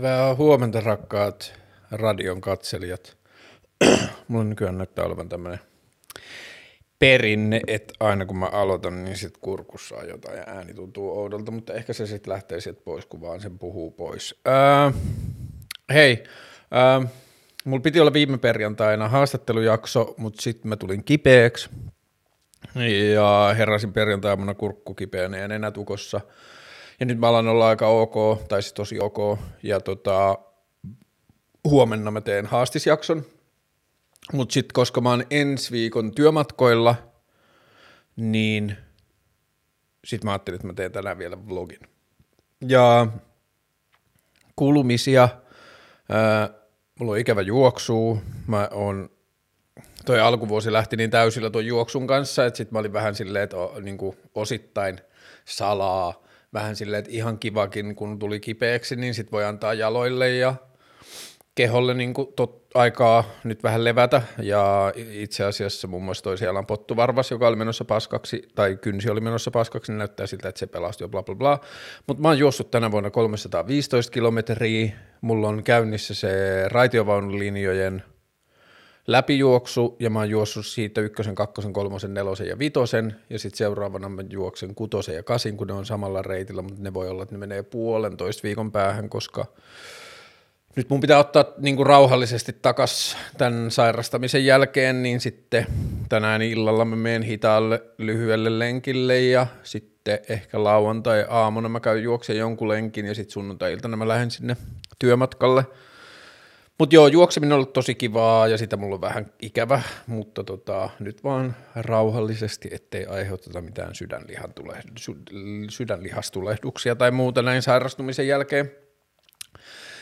Hyvää huomenta rakkaat radion katselijat. Mulla nykyään näyttää olevan tämmönen perinne, että aina kun mä aloitan, niin sit kurkussa on jotain ja ääni tuntuu oudolta, mutta ehkä se sitten lähtee sieltä pois, kun vaan sen puhuu pois. Öö, hei, öö, mulla piti olla viime perjantaina haastattelujakso, mutta sitten mä tulin kipeäksi ja heräsin perjantaina kurkku kipeänä ja nenätukossa. Ja nyt mä alan olla aika ok, tai siis tosi ok, ja tota, huomenna mä teen haastisjakson, mutta sitten koska mä oon ensi viikon työmatkoilla, niin sitten mä ajattelin, että mä teen tänään vielä vlogin. Ja kulumisia, ää, mulla on ikävä juoksu, mä oon, toi alkuvuosi lähti niin täysillä tuon juoksun kanssa, että sitten mä olin vähän silleen, että o, niin osittain salaa, vähän silleen, että ihan kivakin, kun tuli kipeäksi, niin sitten voi antaa jaloille ja keholle niin kuin tot, aikaa nyt vähän levätä, ja itse asiassa muun muassa toi siellä on pottuvarvas, joka oli menossa paskaksi, tai kynsi oli menossa paskaksi, niin näyttää siltä, että se pelastui bla bla bla. Mutta mä oon juossut tänä vuonna 315 kilometriä, mulla on käynnissä se raitiovaunulinjojen läpijuoksu, ja mä oon juossut siitä ykkösen, kakkosen, kolmosen, nelosen ja vitosen, ja sitten seuraavana mä juoksen kutosen ja kasin, kun ne on samalla reitillä, mutta ne voi olla, että ne menee puolentoista viikon päähän, koska nyt mun pitää ottaa niin kuin rauhallisesti takas tämän sairastamisen jälkeen, niin sitten tänään illalla mä menen hitaalle lyhyelle lenkille ja sitten ehkä lauantai aamuna mä käyn juoksen jonkun lenkin ja sitten sunnuntai-iltana mä lähden sinne työmatkalle. Mutta joo, juokseminen on ollut tosi kivaa ja sitä mulla on vähän ikävä, mutta tota, nyt vaan rauhallisesti, ettei aiheuteta mitään sydänlihan tule, sydänlihastulehduksia tai muuta näin sairastumisen jälkeen.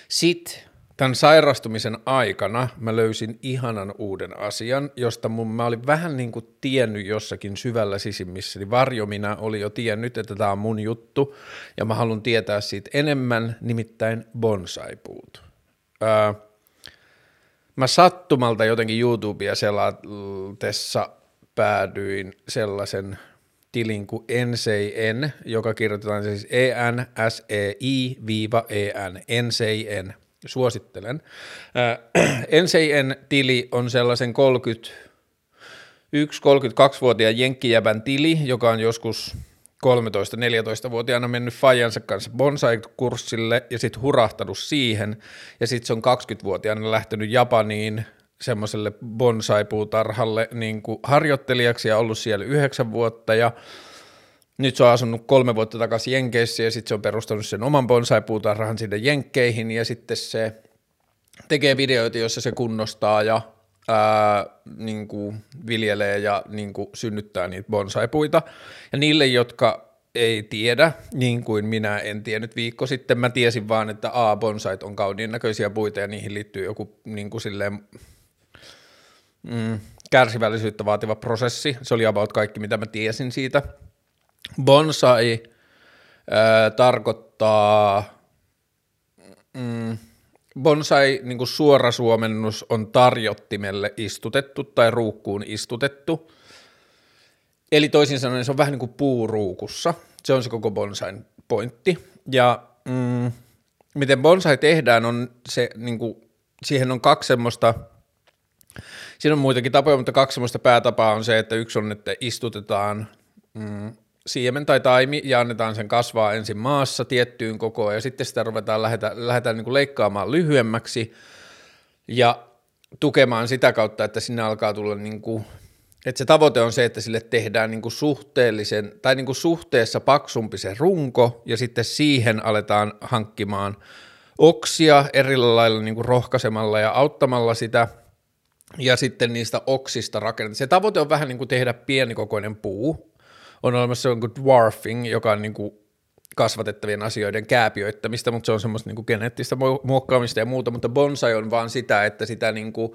Sitten tämän sairastumisen aikana mä löysin ihanan uuden asian, josta mun, mä olin vähän niin kuin tiennyt jossakin syvällä sisimmissä, eli varjomina oli jo tiennyt, että tämä on mun juttu, ja mä haluan tietää siitä enemmän, nimittäin bonsaipuut. Öö, mä sattumalta jotenkin YouTubea selatessa päädyin sellaisen tilin kuin NCN, joka kirjoitetaan siis E-N-S-E-I-E-N, NCN, suosittelen. Äh, NCN-tili on sellaisen 31-32-vuotiaan jenkkijävän tili, joka on joskus 13-14-vuotiaana mennyt Fajansa kanssa bonsai-kurssille ja sitten hurahtanut siihen, ja sitten se on 20-vuotiaana lähtenyt Japaniin semmoiselle bonsai-puutarhalle niin harjoittelijaksi ja ollut siellä yhdeksän vuotta, ja nyt se on asunut kolme vuotta takaisin Jenkeissä ja sitten se on perustanut sen oman bonsai-puutarhan sinne Jenkkeihin. Ja sitten se tekee videoita, joissa se kunnostaa ja ää, niin kuin viljelee ja niin kuin synnyttää niitä bonsai-puita. Ja niille, jotka ei tiedä, niin kuin minä en tiennyt viikko sitten, mä tiesin vaan, että A, bonsait on kauniin näköisiä puita ja niihin liittyy joku niin kuin silleen, mm, kärsivällisyyttä vaativa prosessi. Se oli about kaikki, mitä mä tiesin siitä – Bonsai ää, tarkoittaa, mm, bonsai niin kuin suora suomennus on tarjottimelle istutettu tai ruukkuun istutettu. Eli toisin sanoen se on vähän niin kuin puuruukussa. Se on se koko bonsain pointti. Ja mm, miten bonsai tehdään on se, niin kuin, siihen on kaksi semmoista, siinä on muitakin tapoja, mutta kaksi semmoista päätapaa on se, että yksi on, että istutetaan mm, siemen tai taimi ja annetaan sen kasvaa ensin maassa tiettyyn kokoon ja sitten sitä ruvetaan lähdetään, lähdetään niin kuin leikkaamaan lyhyemmäksi ja tukemaan sitä kautta, että sinne alkaa tulla niin kuin, että se tavoite on se, että sille tehdään niin kuin suhteellisen tai niin kuin suhteessa paksumpi se runko ja sitten siihen aletaan hankkimaan oksia eri lailla niin kuin rohkaisemalla ja auttamalla sitä ja sitten niistä oksista rakennetaan. Se tavoite on vähän niin kuin tehdä pienikokoinen puu, on olemassa jonkun dwarfing, joka on niin kuin kasvatettavien asioiden kääpiöittämistä, mutta se on semmoista niin kuin geneettistä muokkaamista ja muuta, mutta bonsai on vaan sitä, että sitä niin kuin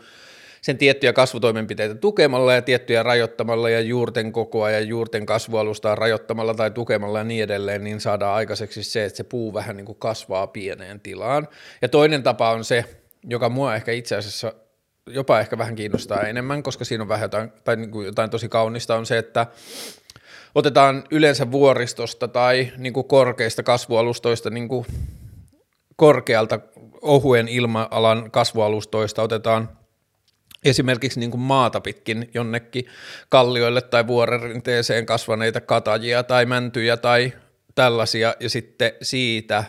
sen tiettyjä kasvutoimenpiteitä tukemalla ja tiettyjä rajoittamalla ja juurten kokoa ja juurten kasvualustaa rajoittamalla tai tukemalla ja niin edelleen, niin saadaan aikaiseksi se, että se puu vähän niin kuin kasvaa pieneen tilaan. Ja toinen tapa on se, joka mua ehkä itse asiassa jopa ehkä vähän kiinnostaa enemmän, koska siinä on vähän jotain, tai niin kuin jotain tosi kaunista, on se, että otetaan yleensä vuoristosta tai niin kuin korkeista kasvualustoista niin kuin korkealta ohuen ilma-alan kasvualustoista otetaan esimerkiksi niin kuin maata pitkin jonnekin kallioille tai vuorerinteeseen kasvaneita katajia tai mäntyjä tai tällaisia, ja sitten siitä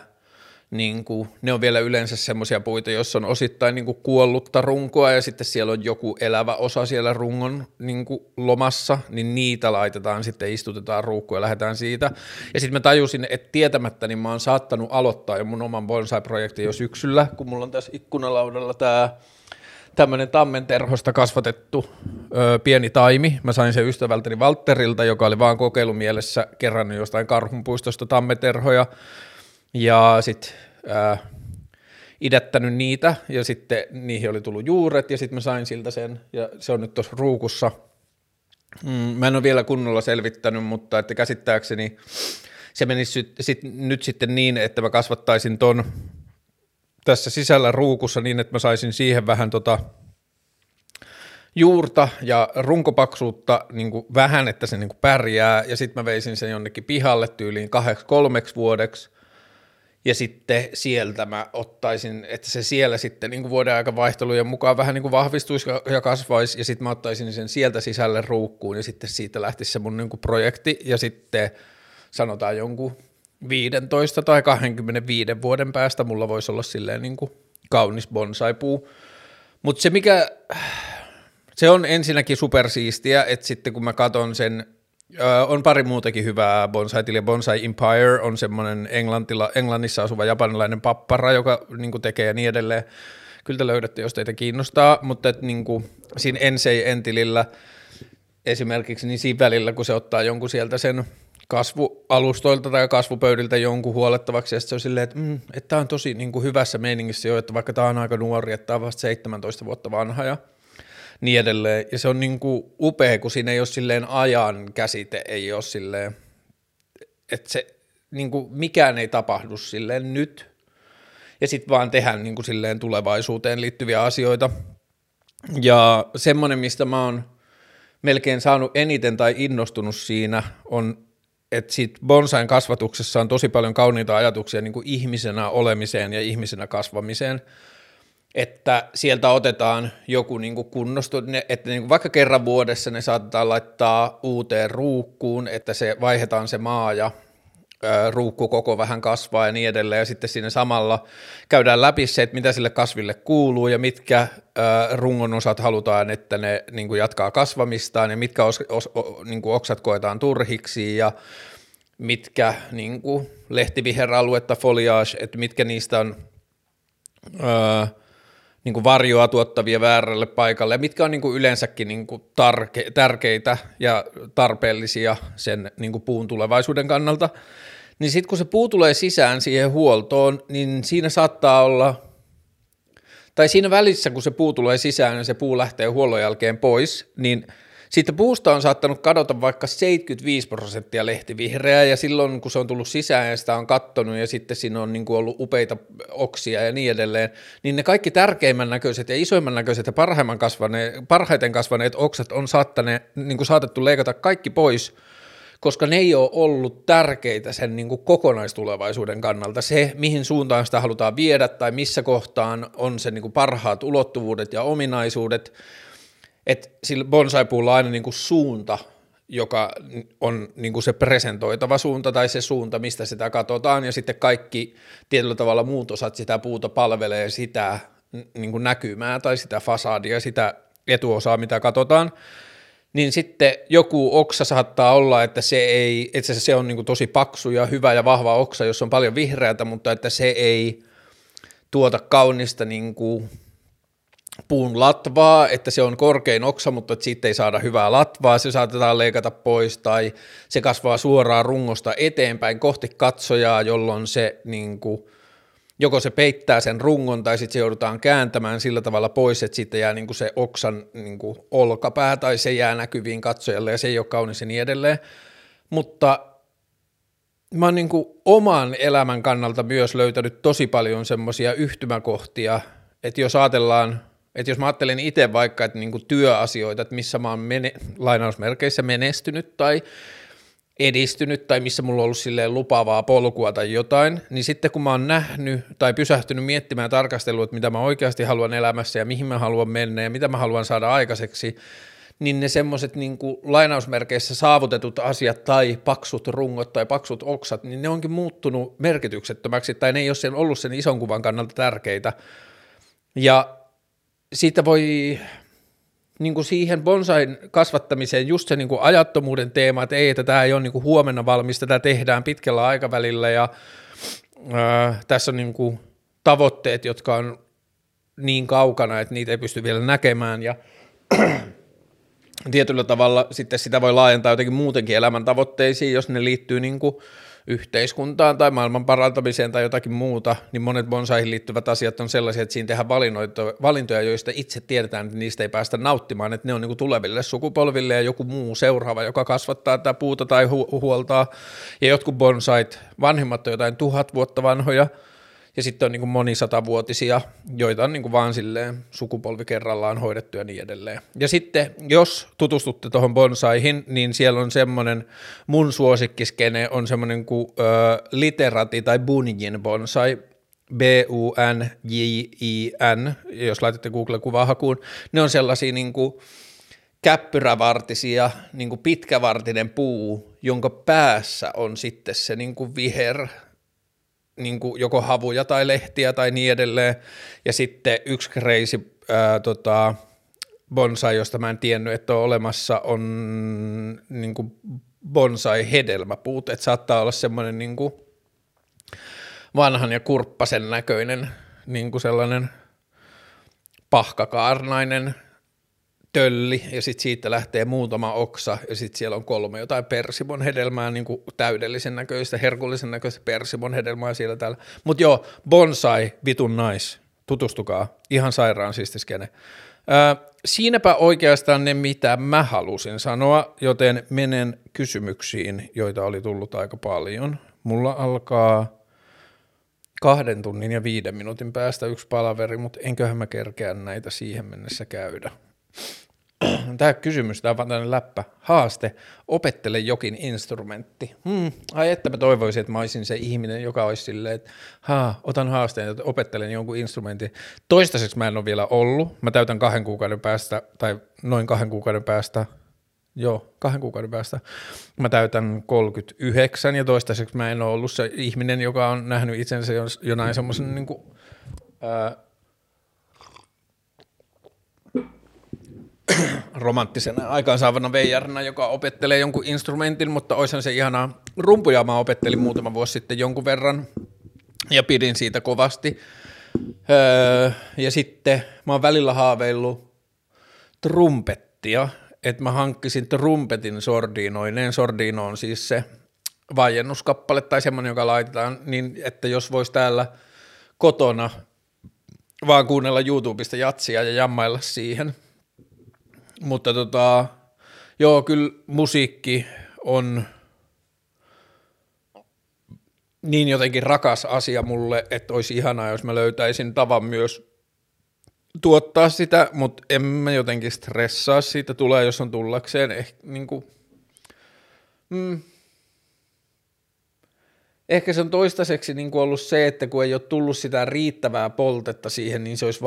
niin kuin, ne on vielä yleensä semmoisia puita, joissa on osittain niin kuin kuollutta runkoa ja sitten siellä on joku elävä osa siellä rungon niin kuin lomassa, niin niitä laitetaan sitten, istutetaan ruukkuun ja lähdetään siitä. Ja sitten mä tajusin, että tietämättä niin mä oon saattanut aloittaa jo mun oman bonsai-projektin jo syksyllä, kun mulla on tässä ikkunalaudalla tämä tämmöinen tammenterhosta kasvatettu ö, pieni taimi. Mä sain sen ystävältäni Valterilta, joka oli vaan kokeilumielessä kerran jostain karhunpuistosta tammeterhoja. Ja sitten idättänyt niitä ja sitten niihin oli tullut juuret ja sitten mä sain siltä sen ja se on nyt tuossa ruukussa. Mm, mä en ole vielä kunnolla selvittänyt, mutta että käsittääkseni se menisi sit, sit, nyt sitten niin, että mä kasvattaisin ton tässä sisällä ruukussa niin, että mä saisin siihen vähän tota juurta ja runkopaksuutta niin kuin vähän, että se niin kuin pärjää, ja sitten mä veisin sen jonnekin pihalle tyyliin kahdeksi kolmeksi vuodeksi, ja sitten sieltä mä ottaisin, että se siellä sitten niin vuoden aika vaihtelujen mukaan vähän niin kuin vahvistuisi ja kasvaisi, ja sitten mä ottaisin sen sieltä sisälle ruukkuun, ja sitten siitä lähtisi se mun niin kuin projekti, ja sitten sanotaan jonkun 15 tai 25 vuoden päästä mulla voisi olla silleen niin kuin kaunis bonsaipuu. Mutta se mikä, se on ensinnäkin supersiistiä, että sitten kun mä katson sen, on pari muutakin hyvää bonsaitilia. Bonsai Empire on semmoinen Englantila, Englannissa asuva japanilainen pappara, joka niin tekee ja niin edelleen. Kyllä te löydätte, jos teitä kiinnostaa, mutta et, niin kuin, siinä Ensei Entilillä esimerkiksi, niin siinä välillä, kun se ottaa jonkun sieltä sen kasvualustoilta tai kasvupöydiltä jonkun huolettavaksi, ja se on silleen, että, mm, tämä on tosi niin kuin hyvässä meiningissä jo, että vaikka tämä on aika nuori, että tämä on vasta 17 vuotta vanha ja niin edelleen. Ja se on niin kuin upea, kun siinä ei ole silleen ajan käsite, ei ole silleen, että se niin kuin mikään ei tapahdu silleen nyt, ja sitten vaan tehdään niin kuin silleen tulevaisuuteen liittyviä asioita. Ja semmoinen, mistä mä oon melkein saanut eniten tai innostunut siinä, on että sit bonsain kasvatuksessa on tosi paljon kauniita ajatuksia niin kuin ihmisenä olemiseen ja ihmisenä kasvamiseen, että sieltä otetaan joku niin kuin kunnostu, että niin kuin vaikka kerran vuodessa ne saatetaan laittaa uuteen ruukkuun, että se vaihdetaan se maa ja ruukku koko vähän kasvaa ja niin edelleen, ja sitten siinä samalla käydään läpi se, että mitä sille kasville kuuluu ja mitkä rungon osat halutaan, että ne niin kuin jatkaa kasvamistaan ja mitkä os, os, niin kuin oksat koetaan turhiksi ja mitkä niin kuin lehtiviheraluetta, foliage, että mitkä niistä on ää, niin kuin varjoa tuottavia väärälle paikalle mitkä on niin kuin yleensäkin niin kuin tarke, tärkeitä ja tarpeellisia sen niin kuin puun tulevaisuuden kannalta – niin sitten kun se puu tulee sisään siihen huoltoon, niin siinä saattaa olla, tai siinä välissä kun se puu tulee sisään ja se puu lähtee huollon jälkeen pois, niin siitä puusta on saattanut kadota vaikka 75 prosenttia lehtivihreää ja silloin kun se on tullut sisään ja sitä on kattonut ja sitten siinä on niin kuin ollut upeita oksia ja niin edelleen, niin ne kaikki tärkeimmän näköiset ja isoimman näköiset ja parhaimman kasvaneet, parhaiten kasvaneet oksat on saattaneet, niin kuin saatettu leikata kaikki pois – koska ne ei ole ollut tärkeitä sen niin kuin kokonaistulevaisuuden kannalta. Se, mihin suuntaan sitä halutaan viedä tai missä kohtaan on se niin kuin parhaat ulottuvuudet ja ominaisuudet, että sillä bonsaipuulla on aina niin kuin suunta, joka on niin kuin se presentoitava suunta tai se suunta, mistä sitä katsotaan, ja sitten kaikki tietyllä tavalla muut osat sitä puuta palvelee sitä niin kuin näkymää tai sitä fasadia, sitä etuosaa, mitä katsotaan, niin sitten joku oksa saattaa olla, että se ei, että se on niin kuin tosi paksu ja hyvä ja vahva oksa, jos on paljon vihreätä, mutta että se ei tuota kaunista niin kuin puun latvaa, että se on korkein oksa, mutta siitä ei saada hyvää latvaa, se saatetaan leikata pois tai se kasvaa suoraan rungosta eteenpäin kohti katsojaa, jolloin se niin kuin, joko se peittää sen rungon tai sitten se joudutaan kääntämään sillä tavalla pois, että sitten jää niin kuin se oksan niin kuin olkapää tai se jää näkyviin katsojalle ja se ei ole kaunis ja niin edelleen. Mutta mä oon niin kuin oman elämän kannalta myös löytänyt tosi paljon semmoisia yhtymäkohtia, että jos ajatellaan, että jos mä ajattelen itse vaikka, että niin kuin työasioita, että missä mä oon mene, lainausmerkeissä menestynyt tai edistynyt tai missä mulla on ollut silleen lupaavaa polkua tai jotain, niin sitten kun mä oon nähnyt tai pysähtynyt miettimään tarkastelua, että mitä mä oikeasti haluan elämässä ja mihin mä haluan mennä ja mitä mä haluan saada aikaiseksi, niin ne semmoiset niin lainausmerkeissä saavutetut asiat tai paksut rungot tai paksut oksat, niin ne onkin muuttunut merkityksettömäksi tai ne ei ole sen ollut sen ison kuvan kannalta tärkeitä. Ja siitä voi niin kuin siihen bonsain kasvattamiseen just se niin kuin ajattomuuden teema, että ei, että tämä ei ole niin kuin huomenna valmista, tätä tehdään pitkällä aikavälillä ja ää, tässä on niin kuin tavoitteet, jotka on niin kaukana, että niitä ei pysty vielä näkemään ja tietyllä tavalla sitten sitä voi laajentaa jotenkin muutenkin elämän tavoitteisiin, jos ne liittyy niin kuin yhteiskuntaan tai maailman parantamiseen tai jotakin muuta, niin monet bonsaihin liittyvät asiat on sellaisia, että siinä tehdään valintoja, joista itse tiedetään, että niistä ei päästä nauttimaan, että ne on niin tuleville sukupolville ja joku muu seuraava, joka kasvattaa tätä puuta tai hu- huoltaa, ja jotkut bonsait, vanhimmat on jotain tuhat vuotta vanhoja, ja sitten on niin kuin monisatavuotisia, joita on niin kuin vaan silleen sukupolvi kerrallaan hoidettu ja niin edelleen. Ja sitten, jos tutustutte tuohon bonsaihin, niin siellä on semmoinen, mun suosikkiskene on semmoinen kuin ö, literati tai bunjin bonsai, B-U-N-J-I-N, jos laitatte Google-kuvahakuun, ne on sellaisia niin kuin käppyrävartisia, niin kuin pitkävartinen puu, jonka päässä on sitten se niin kuin viher niin kuin joko havuja tai lehtiä tai niin edelleen. Ja sitten yksi crazy ää, tota, bonsai, josta mä en tiennyt, että on olemassa, on niin kuin bonsai-hedelmäpuut. Että saattaa olla semmoinen niin kuin vanhan ja kurppasen näköinen niin kuin sellainen pahkakaarnainen tölli ja sitten siitä lähtee muutama oksa ja sitten siellä on kolme jotain persimon hedelmää, niin kuin täydellisen näköistä, herkullisen näköistä persimon hedelmää siellä täällä. Mutta joo, bonsai, vitun nais, tutustukaa, ihan sairaan siistiskene. Öö, siinäpä oikeastaan ne, mitä mä halusin sanoa, joten menen kysymyksiin, joita oli tullut aika paljon. Mulla alkaa kahden tunnin ja viiden minuutin päästä yksi palaveri, mutta enköhän mä kerkeä näitä siihen mennessä käydä. Tämä kysymys, tämä on tämmöinen läppä. Haaste, opettele jokin instrumentti. Hmm, ai että mä toivoisin, että mä olisin se ihminen, joka olisi silleen, että haa, otan haasteen, että opettelen jonkun instrumentin. Toistaiseksi mä en ole vielä ollut. Mä täytän kahden kuukauden päästä, tai noin kahden kuukauden päästä, joo, kahden kuukauden päästä. Mä täytän 39 ja toistaiseksi mä en ole ollut se ihminen, joka on nähnyt itsensä jonain semmoisen niin kuin, ää, romanttisena aikaansaavana veijarina, joka opettelee jonkun instrumentin, mutta oishan se ihanaa. Rumpuja mä opettelin muutama vuosi sitten jonkun verran ja pidin siitä kovasti. Öö, ja sitten mä oon välillä haaveillut trumpettia, että mä hankkisin trumpetin sordiinoineen. Sordino on siis se vaiennuskappale tai semmoinen, joka laitetaan, niin että jos vois täällä kotona vaan kuunnella YouTubesta jatsia ja jammailla siihen – mutta tota, joo, kyllä musiikki on niin jotenkin rakas asia mulle, että olisi ihanaa, jos mä löytäisin tavan myös tuottaa sitä, mutta en mä jotenkin stressaa siitä, tulee jos on tullakseen. Eh, niin kuin, mm, ehkä se on toistaiseksi niin kuin ollut se, että kun ei ole tullut sitä riittävää poltetta siihen, niin se olisi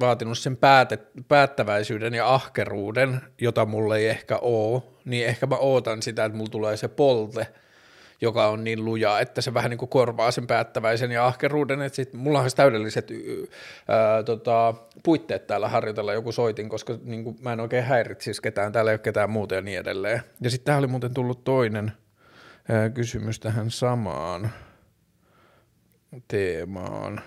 vaatinut sen päätet, päättäväisyyden ja ahkeruuden, jota mulle ei ehkä ole, niin ehkä mä ootan sitä, että mulla tulee se polte, joka on niin luja, että se vähän niin kuin korvaa sen päättäväisen ja ahkeruuden, että sit mulla on täydelliset ää, tota, puitteet täällä harjoitella joku soitin, koska niin kuin, mä en oikein häiritsisi ketään, täällä ei ole ketään muuta ja niin edelleen. Ja sitten täällä oli muuten tullut toinen – kysymys tähän samaan teemaan.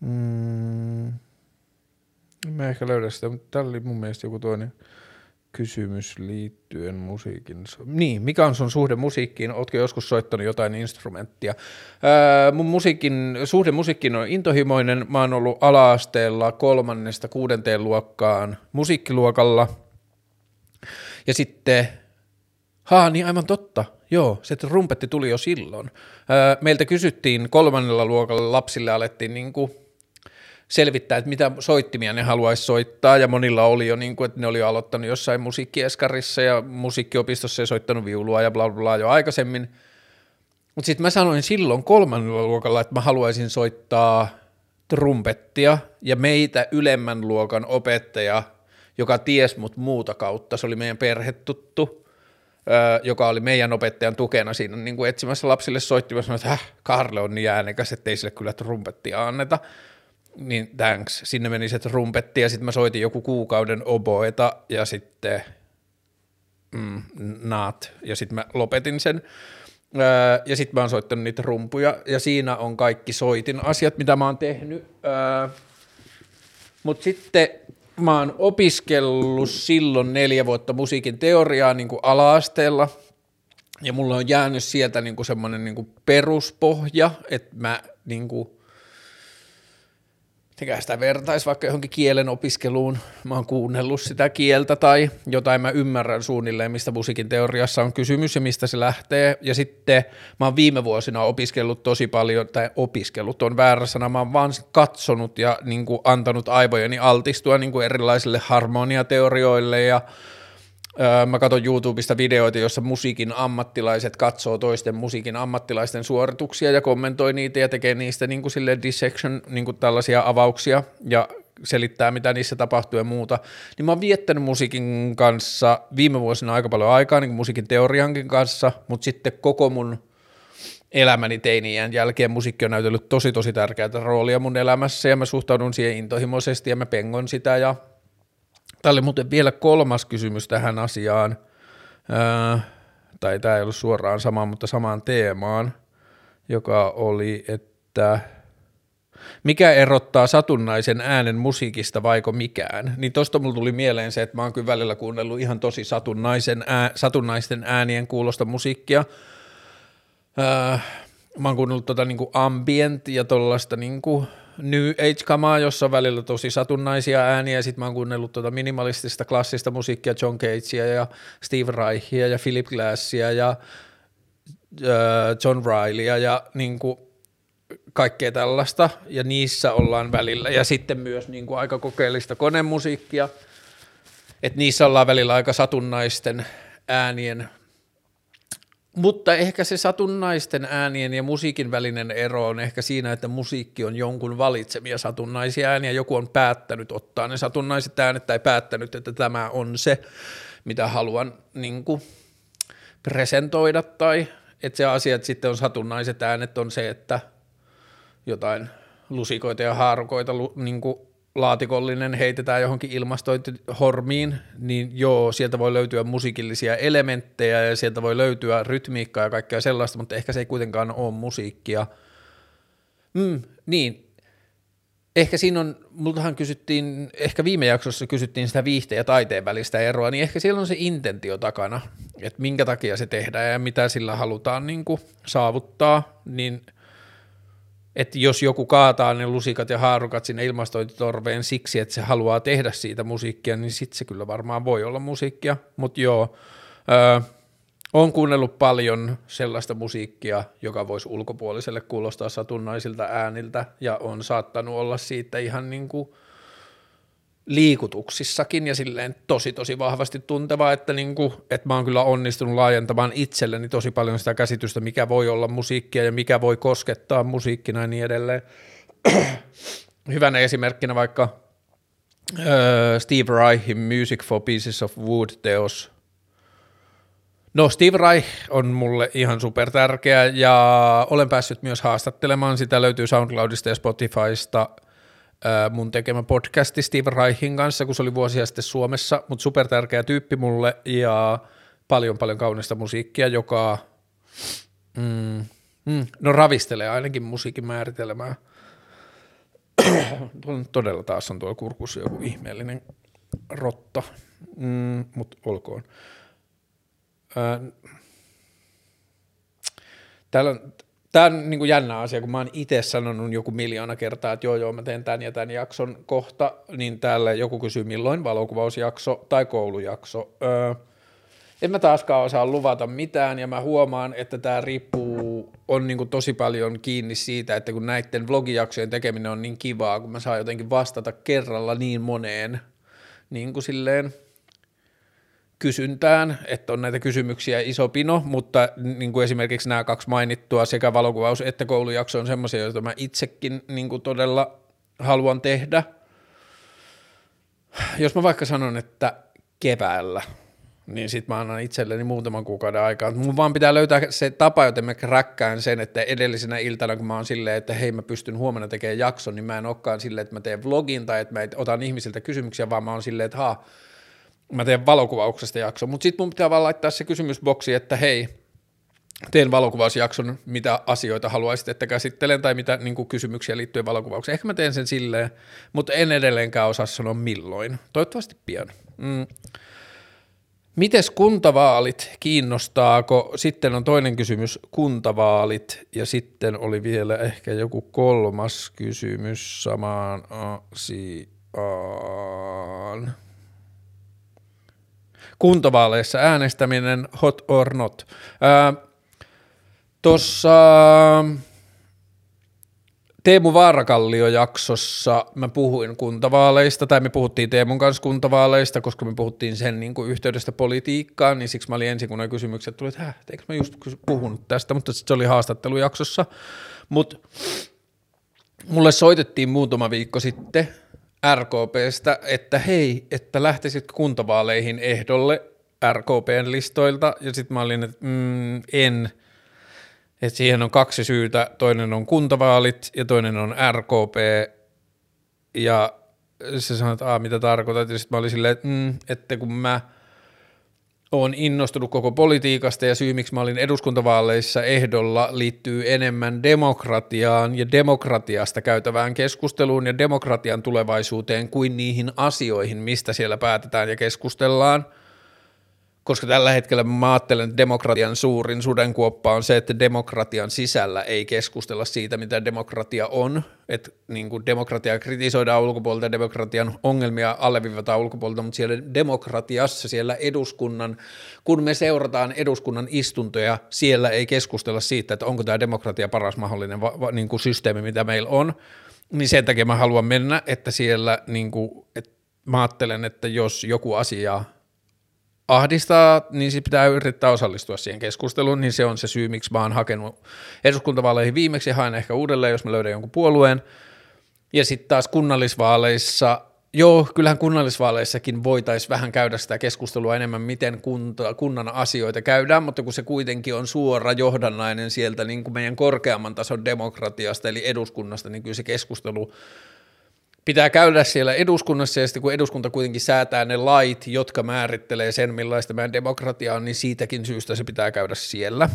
mm, mä ehkä löydä sitä, mutta täällä oli mun mielestä joku toinen kysymys liittyen musiikin. Niin, mikä on sun suhde musiikkiin? Ootko joskus soittanut jotain instrumenttia? Ää, mun musiikin, suhde musiikkiin on intohimoinen. Mä oon ollut ala-asteella kolmannesta kuudenteen luokkaan musiikkiluokalla. Ja sitten, haa niin aivan totta, joo, se rumpetti tuli jo silloin. Ää, meiltä kysyttiin kolmannella luokalla lapsille alettiin niinku selvittää, että mitä soittimia ne haluaisi soittaa, ja monilla oli jo, niin kuin, että ne oli aloittanut jossain musiikkieskarissa ja musiikkiopistossa ja soittanut viulua ja bla bla, bla jo aikaisemmin. Mutta sitten mä sanoin silloin kolmannella luokalla, että mä haluaisin soittaa trumpettia, ja meitä ylemmän luokan opettaja, joka ties mut muuta kautta, se oli meidän perhetuttu, joka oli meidän opettajan tukena siinä niin kuin etsimässä lapsille soittimassa, että äh, Karle on niin äänekäs, että ei sille kyllä trumpettia anneta niin thanks, sinne meni se trumpetti ja sitten mä soitin joku kuukauden oboeta ja sitten mm, naat ja sitten mä lopetin sen. Öö, ja sitten mä oon soittanut niitä rumpuja ja siinä on kaikki soitin asiat, mitä mä oon tehnyt. Öö, Mutta sitten mä oon opiskellut silloin neljä vuotta musiikin teoriaa niin kuin ala-asteella ja mulla on jäänyt sieltä niin semmoinen niin peruspohja, että mä niin kuin – mikä sitä vertaisi vaikka johonkin kielen opiskeluun, mä oon kuunnellut sitä kieltä tai jotain mä ymmärrän suunnilleen, mistä musiikin teoriassa on kysymys ja mistä se lähtee. Ja sitten mä oon viime vuosina opiskellut tosi paljon, tai opiskellut on väärä sana, mä oon vaan katsonut ja niin kuin antanut aivojeni altistua niin kuin erilaisille harmoniateorioille ja Mä katson YouTubesta videoita, joissa musiikin ammattilaiset katsoo toisten musiikin ammattilaisten suorituksia ja kommentoi niitä ja tekee niistä niin kuin sille dissection, niin kuin tällaisia avauksia ja selittää, mitä niissä tapahtuu ja muuta. Niin mä oon viettänyt musiikin kanssa viime vuosina aika paljon aikaa, niin kuin musiikin teoriankin kanssa, mutta sitten koko mun elämäni teiniän jälkeen musiikki on näytellyt tosi tosi tärkeää roolia mun elämässä ja mä suhtaudun siihen intohimoisesti ja mä pengon sitä ja Tämä oli muuten vielä kolmas kysymys tähän asiaan, Ää, tai tämä ei ollut suoraan sama, mutta samaan teemaan, joka oli, että mikä erottaa satunnaisen äänen musiikista vaiko mikään, niin tosta mulla tuli mieleen se, että mä oon kyllä välillä kuunnellut ihan tosi satunnaisen ää, satunnaisten äänien kuulosta musiikkia. Ää, mä oon kuunnellut tota niinku ambient ja tollaista niinku, New Age-kamaa, jossa on välillä tosi satunnaisia ääniä, sitten mä oon kuunnellut tuota minimalistista klassista musiikkia, John Cagea ja Steve Reichia ja Philip Glassia ja äh, John Rileya ja niin kuin kaikkea tällaista, ja niissä ollaan välillä, ja sitten myös niin kuin aika kokeellista konemusiikkia, että niissä ollaan välillä aika satunnaisten äänien mutta ehkä se satunnaisten äänien ja musiikin välinen ero on ehkä siinä, että musiikki on jonkun valitsemia satunnaisia ääniä. Joku on päättänyt ottaa ne satunnaiset äänet tai päättänyt, että tämä on se, mitä haluan niin kuin, presentoida. Tai että se asia, että sitten on satunnaiset äänet, on se, että jotain lusikoita ja haarukoita niin kuin laatikollinen heitetään johonkin ilmastointihormiin, niin joo, sieltä voi löytyä musiikillisia elementtejä ja sieltä voi löytyä rytmiikkaa ja kaikkea sellaista, mutta ehkä se ei kuitenkaan ole musiikkia. Mm, niin, ehkä siinä on, multahan kysyttiin, ehkä viime jaksossa kysyttiin sitä viihteen ja taiteen välistä eroa, niin ehkä siellä on se intentio takana, että minkä takia se tehdään ja mitä sillä halutaan niin kuin saavuttaa, niin – että jos joku kaataa ne lusikat ja haarukat sinne ilmastointitorveen siksi, että se haluaa tehdä siitä musiikkia, niin sitten se kyllä varmaan voi olla musiikkia, mutta joo, öö, on kuunnellut paljon sellaista musiikkia, joka voisi ulkopuoliselle kuulostaa satunnaisilta ääniltä, ja on saattanut olla siitä ihan niin kuin – liikutuksissakin ja silleen tosi tosi vahvasti tunteva, että, niin kuin, että mä oon kyllä onnistunut laajentamaan itselleni tosi paljon sitä käsitystä, mikä voi olla musiikkia ja mikä voi koskettaa musiikkina ja niin edelleen. Hyvänä esimerkkinä vaikka äh, Steve Reichin Music for Pieces of Wood-teos. No Steve Reich on mulle ihan super tärkeä ja olen päässyt myös haastattelemaan sitä, löytyy SoundCloudista ja Spotifysta – mun tekemä podcasti Steve Reichin kanssa, kun se oli vuosia sitten Suomessa, mutta super tärkeä tyyppi mulle ja paljon paljon kaunista musiikkia, joka mm, mm, no ravistelee ainakin musiikin määritelmää. Todella taas on tuolla kurkussa joku ihmeellinen rotta, mm, mutta olkoon. Täällä on, Tämä on niin kuin jännä asia, kun mä oon itse sanonut joku miljoona kertaa, että joo joo mä teen tämän ja tämän jakson kohta, niin täällä joku kysyy milloin valokuvausjakso tai koulujakso. Öö, en mä taaskaan osaa luvata mitään ja mä huomaan, että tämä riippuu on niin kuin tosi paljon kiinni siitä, että kun näiden vlogijaksojen tekeminen on niin kivaa, kun mä saan jotenkin vastata kerralla niin moneen niin kuin silleen kysyntään, että on näitä kysymyksiä iso pino, mutta niin kuin esimerkiksi nämä kaksi mainittua, sekä valokuvaus että koulujakso on semmoisia, joita mä itsekin niin kuin todella haluan tehdä. Jos mä vaikka sanon, että keväällä – niin sitten mä annan itselleni muutaman kuukauden aikaa. Mun vaan pitää löytää se tapa, joten mä kräkkään sen, että edellisenä iltana, kun mä oon silleen, että hei mä pystyn huomenna tekemään jakson, niin mä en olekaan silleen, että mä teen vlogin tai että mä otan ihmisiltä kysymyksiä, vaan mä oon silleen, että haa, mä teen valokuvauksesta jakson. Mutta sitten mun pitää vaan laittaa se kysymysboksi, että hei, teen valokuvausjakson, mitä asioita haluaisit, että käsittelen, tai mitä niin kuin kysymyksiä liittyen valokuvaukseen. Ehkä mä teen sen silleen, mutta en edelleenkään osaa sanoa milloin. Toivottavasti pian. Mm. Mites kuntavaalit, kiinnostaako? Sitten on toinen kysymys, kuntavaalit, ja sitten oli vielä ehkä joku kolmas kysymys samaan asiaan. Kuntavaaleissa äänestäminen, hot or not. Tuossa Teemu Vaarakallio-jaksossa mä puhuin kuntavaaleista, tai me puhuttiin Teemun kanssa kuntavaaleista, koska me puhuttiin sen niin kuin yhteydestä politiikkaan, niin siksi mä olin ensin, kun ne kysymykset tuli, että eikö mä just puhunut tästä, mutta se oli haastattelujaksossa. Mutta mulle soitettiin muutama viikko sitten RKPstä, että hei, että lähtisit kuntavaaleihin ehdolle RKPn listoilta, ja sitten mä olin, että mm, en – että siihen on kaksi syytä, toinen on kuntavaalit ja toinen on RKP, ja se sanoi, että mitä tarkoitat, ja sitten mä olin silleen, että, mm, että kun mä oon innostunut koko politiikasta ja syy, miksi mä olin eduskuntavaaleissa ehdolla, liittyy enemmän demokratiaan ja demokratiasta käytävään keskusteluun ja demokratian tulevaisuuteen kuin niihin asioihin, mistä siellä päätetään ja keskustellaan – koska tällä hetkellä mä ajattelen, että demokratian suurin sudenkuoppa on se, että demokratian sisällä ei keskustella siitä, mitä demokratia on, että niin kuin demokratia kritisoidaan ulkopuolelta, demokratian ongelmia alleviivataan ulkopuolelta, mutta siellä demokratiassa, siellä eduskunnan, kun me seurataan eduskunnan istuntoja, siellä ei keskustella siitä, että onko tämä demokratia paras mahdollinen va- va- niin kuin systeemi, mitä meillä on, niin sen takia mä haluan mennä, että siellä niin kuin, että mä ajattelen, että jos joku asia ahdistaa, niin sitten pitää yrittää osallistua siihen keskusteluun, niin se on se syy, miksi mä oon hakenut eduskuntavaaleihin viimeksi. Haen ehkä uudelleen, jos mä löydän jonkun puolueen. Ja sitten taas kunnallisvaaleissa, joo, kyllähän kunnallisvaaleissakin voitaisiin vähän käydä sitä keskustelua enemmän, miten kunta, kunnan asioita käydään, mutta kun se kuitenkin on suora johdannainen sieltä niin kuin meidän korkeamman tason demokratiasta, eli eduskunnasta, niin kyllä se keskustelu pitää käydä siellä eduskunnassa ja sitten kun eduskunta kuitenkin säätää ne lait, jotka määrittelee sen, millaista meidän demokratia on, niin siitäkin syystä se pitää käydä siellä.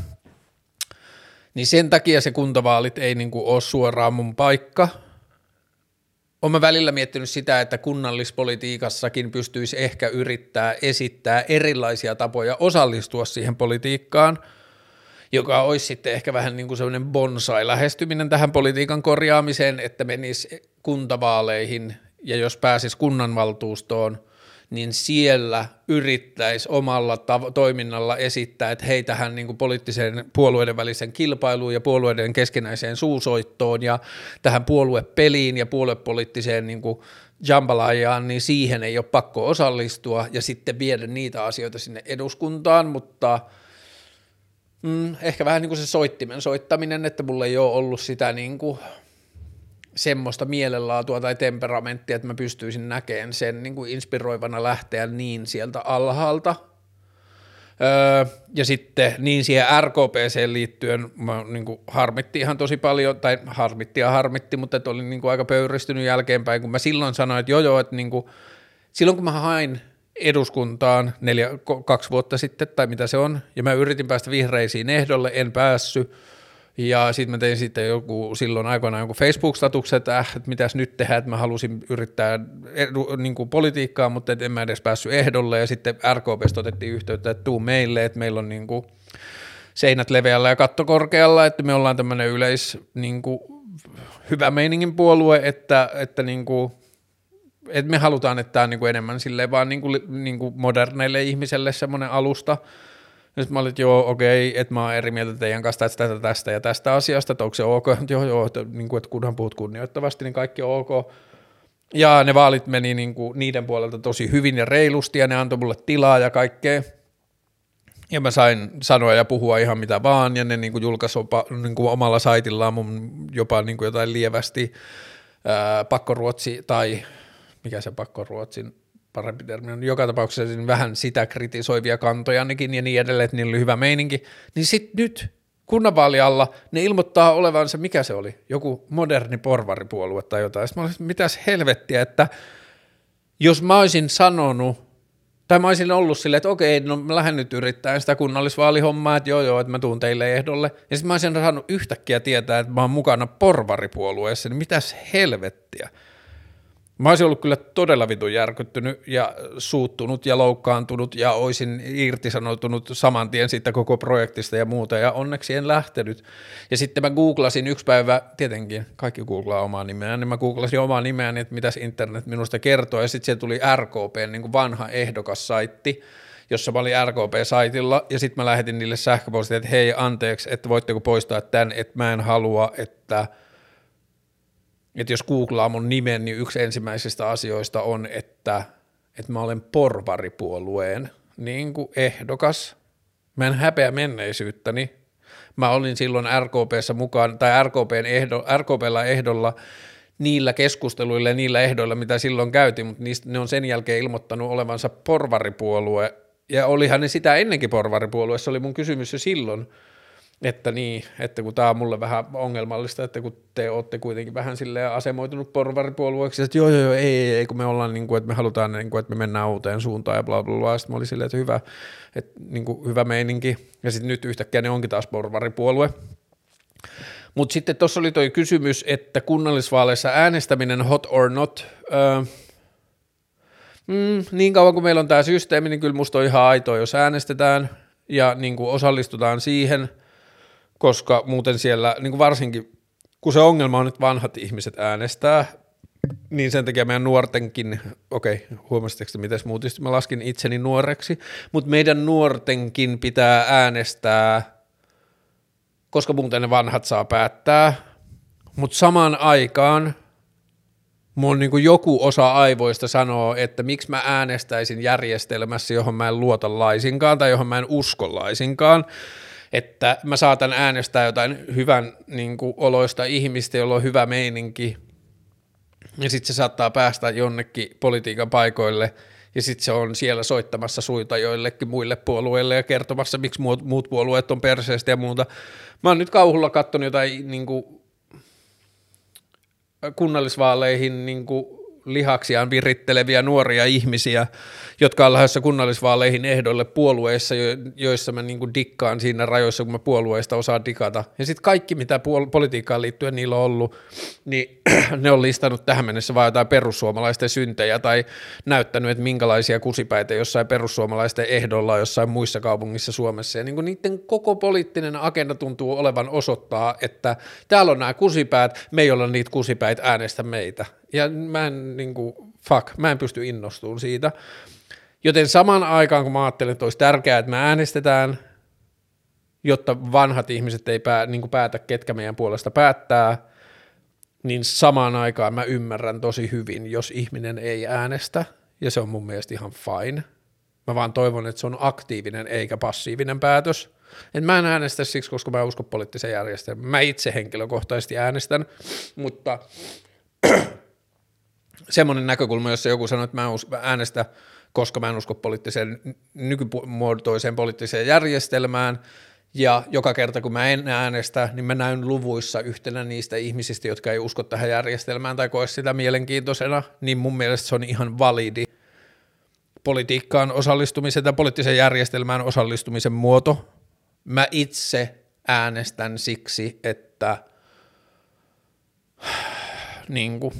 Niin sen takia se kuntavaalit ei niin kuin ole suoraan mun paikka. Olen välillä miettinyt sitä, että kunnallispolitiikassakin pystyisi ehkä yrittää esittää erilaisia tapoja osallistua siihen politiikkaan – joka olisi sitten ehkä vähän niin kuin sellainen bonsai-lähestyminen tähän politiikan korjaamiseen, että menisi kuntavaaleihin ja jos pääsisi kunnanvaltuustoon, niin siellä yrittäisi omalla tav- toiminnalla esittää, että hei tähän niin poliittiseen puolueiden välisen kilpailuun ja puolueiden keskenäiseen suusoittoon ja tähän puoluepeliin ja puoluepoliittiseen niin kuin jambalajaan, niin siihen ei ole pakko osallistua ja sitten viedä niitä asioita sinne eduskuntaan, mutta – Mm, ehkä vähän niin kuin se soittimen soittaminen, että mulla ei ole ollut sitä niin kuin semmoista mielenlaatua tai temperamenttia, että mä pystyisin näkemään sen niin kuin inspiroivana lähteä niin sieltä alhaalta. Öö, ja sitten niin siihen RKPC liittyen mä, niin kuin harmitti ihan tosi paljon, tai harmitti ja harmitti, mutta että olin niin kuin aika pöyristynyt jälkeenpäin, kun mä silloin sanoin, että joo joo, että niin kuin, silloin kun mä hain eduskuntaan neljä, kaksi vuotta sitten, tai mitä se on, ja mä yritin päästä vihreisiin ehdolle, en päässyt, ja sitten mä tein sitten joku, silloin aikoinaan joku Facebook-statuksen, että, äh, että mitäs nyt tehdään, että mä halusin yrittää edu, niin kuin politiikkaa, mutta en mä edes päässyt ehdolle, ja sitten RKPstä otettiin yhteyttä, että tuu meille, että meillä on niin kuin seinät leveällä ja katto korkealla, että me ollaan tämmöinen yleis niin kuin, hyvä meiningin puolue, että, että niin kuin, et me halutaan, että tämä on niin kuin enemmän silleen vaan niin kuin, niin kuin moderneille ihmiselle semmoinen alusta, sitten mä olin, että joo, okei, että mä oon eri mieltä teidän kanssa tästä, tästä, tästä ja tästä asiasta, että onko se ok, että joo, joo, että, niin kuin, että kunhan puhut kunnioittavasti, niin kaikki on ok. Ja ne vaalit meni niin kuin, niiden puolelta tosi hyvin ja reilusti ja ne antoi mulle tilaa ja kaikkea. Ja mä sain sanoa ja puhua ihan mitä vaan ja ne niin kuin julkaisi niin kuin omalla saitillaan mun jopa niin kuin jotain lievästi ää, pakkoruotsi tai mikä se pakkoruotsin parempi termi on, joka tapauksessa niin vähän sitä kritisoivia kantoja nekin ja niin edelleen, että niillä oli hyvä meininki, niin sitten nyt kunnanvaalialla ne ilmoittaa olevansa, mikä se oli, joku moderni porvaripuolue tai jotain. Sitten mä olisin, mitäs helvettiä, että jos mä olisin sanonut, tai mä olisin ollut silleen, että okei, no mä lähden nyt yrittämään sitä kunnallisvaalihommaa, että joo joo, että mä tuun teille ehdolle. Ja sitten mä olisin saanut yhtäkkiä tietää, että mä oon mukana porvaripuolueessa, niin mitäs helvettiä. Mä olisin ollut kyllä todella vitun järkyttynyt ja suuttunut ja loukkaantunut ja olisin irtisanoutunut saman tien siitä koko projektista ja muuta. Ja onneksi en lähtenyt. Ja sitten mä googlasin yksi päivä, tietenkin kaikki googlaa omaa nimeään, niin mä googlasin omaa nimeäni, että mitäs internet minusta kertoo. Ja sitten siellä tuli RKP, niin kuin vanha ehdokassaitti, jossa mä olin RKP-saitilla ja sitten mä lähetin niille sähköpostia, että hei anteeksi, että voitteko poistaa tämän, että mä en halua, että – että jos googlaa mun nimen, niin yksi ensimmäisistä asioista on, että, että mä olen porvaripuolueen niin kuin ehdokas. Mä en häpeä menneisyyttäni. Mä olin silloin RKPssä mukaan, tai RKPn ehdo, RKPllä ehdolla niillä keskusteluilla ja niillä ehdoilla, mitä silloin käytiin, mutta niistä, ne on sen jälkeen ilmoittanut olevansa porvaripuolue, ja olihan ne sitä ennenkin porvaripuolue, se oli mun kysymys jo silloin, että niin, että kun tämä on mulle vähän ongelmallista, että kun te olette kuitenkin vähän silleen asemoitunut porvaripuolueeksi, että joo, joo, joo, ei, ei, kun me ollaan niin kuin, että me halutaan, niin kuin, että me mennään uuteen suuntaan ja bla, bla, bla. Sitten mä olin silleen, että hyvä, että niin kuin, hyvä meininki. Ja sitten nyt yhtäkkiä ne onkin taas porvaripuolue. Mutta sitten tuossa oli toi kysymys, että kunnallisvaaleissa äänestäminen hot or not, öö, mm, niin kauan kuin meillä on tämä systeemi, niin kyllä musta on ihan aitoa, jos äänestetään ja niin kuin osallistutaan siihen – koska muuten siellä, niin kuin varsinkin kun se ongelma on, että vanhat ihmiset äänestää, niin sen takia meidän nuortenkin, okei, okay, huomasitteko miten muutisti, mä laskin itseni nuoreksi, mutta meidän nuortenkin pitää äänestää, koska muuten ne vanhat saa päättää, mutta samaan aikaan mun niin kuin joku osa aivoista sanoo, että miksi mä äänestäisin järjestelmässä, johon mä en luota laisinkaan tai johon mä en usko laisinkaan, että mä saatan äänestää jotain hyvän niin kuin, oloista ihmistä, jolla on hyvä meininki, ja sitten se saattaa päästä jonnekin politiikan paikoille, ja sitten se on siellä soittamassa suita joillekin muille puolueille ja kertomassa, miksi muut, muut puolueet on perseestä ja muuta. Mä oon nyt kauhulla katsonut jotain niin kuin, kunnallisvaaleihin niin kuin, lihaksiaan viritteleviä nuoria ihmisiä, jotka on lähdössä kunnallisvaaleihin ehdolle puolueissa, joissa mä niinku dikkaan siinä rajoissa, kun mä puolueista osaan dikata. Ja sitten kaikki, mitä puol- politiikkaan liittyen niillä on ollut, niin ne on listannut tähän mennessä vain jotain perussuomalaisten syntejä tai näyttänyt, että minkälaisia kusipäitä jossain perussuomalaisten ehdolla jossain muissa kaupungissa Suomessa. Ja niinku niiden koko poliittinen agenda tuntuu olevan osoittaa, että täällä on nämä kusipäät, me ei olla niitä kusipäitä, äänestä meitä. Ja mä en, niin kuin, fuck, mä en pysty innostumaan siitä. Joten saman aikaan, kun mä ajattelen, että olisi tärkeää, että me äänestetään, jotta vanhat ihmiset ei pää, niin kuin päätä, ketkä meidän puolesta päättää, niin samaan aikaan mä ymmärrän tosi hyvin, jos ihminen ei äänestä, ja se on mun mielestä ihan fine. Mä vaan toivon, että se on aktiivinen eikä passiivinen päätös. Et mä en äänestä siksi, koska mä uskon poliittiseen järjestelmään. Mä itse henkilökohtaisesti äänestän, mutta semmoinen näkökulma, jossa joku sanoo, että mä äänestä, koska mä en usko poliittiseen, nykymuotoiseen poliittiseen järjestelmään, ja joka kerta kun mä en äänestä, niin mä näyn luvuissa yhtenä niistä ihmisistä, jotka ei usko tähän järjestelmään tai koe sitä mielenkiintoisena, niin mun mielestä se on ihan validi politiikkaan osallistumisen tai poliittisen järjestelmään osallistumisen muoto. Mä itse äänestän siksi, että niin kuin,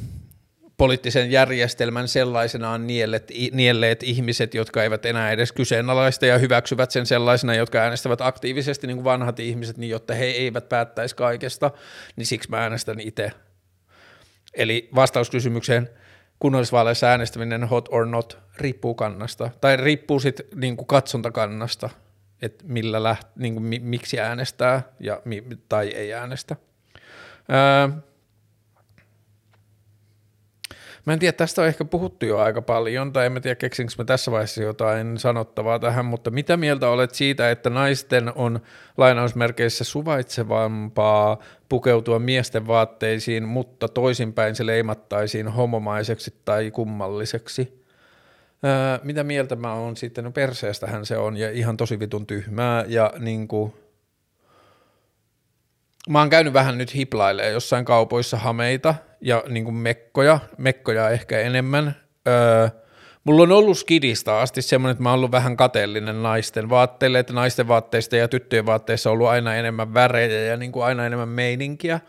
poliittisen järjestelmän sellaisenaan nielet, nielleet ihmiset, jotka eivät enää edes kyseenalaista ja hyväksyvät sen sellaisena, jotka äänestävät aktiivisesti niin kuin vanhat ihmiset, niin jotta he eivät päättäisi kaikesta, niin siksi mä äänestän itse. Eli vastauskysymykseen, kunnallisvaaleissa äänestäminen hot or not riippuu kannasta, tai riippuu sitten niin katsontakannasta. että millä läht, niin kuin, mi, miksi äänestää ja, tai ei äänestä. Öö, Mä en tiedä, tästä on ehkä puhuttu jo aika paljon, tai en tiedä keksinkö mä tässä vaiheessa jotain sanottavaa tähän, mutta mitä mieltä olet siitä, että naisten on lainausmerkeissä suvaitsevampaa pukeutua miesten vaatteisiin, mutta toisinpäin se leimattaisiin homomaiseksi tai kummalliseksi? Öö, mitä mieltä mä oon sitten? No perseestähän se on ja ihan tosi vitun tyhmää ja niin kuin, mä oon käynyt vähän nyt hiplailemaan jossain kaupoissa hameita ja niin kuin mekkoja, mekkoja ehkä enemmän. Öö, mulla on ollut skidista asti semmoinen, että mä oon ollut vähän kateellinen naisten vaatteille, että naisten vaatteista ja tyttöjen vaatteissa on ollut aina enemmän värejä ja niin kuin aina enemmän meininkiä.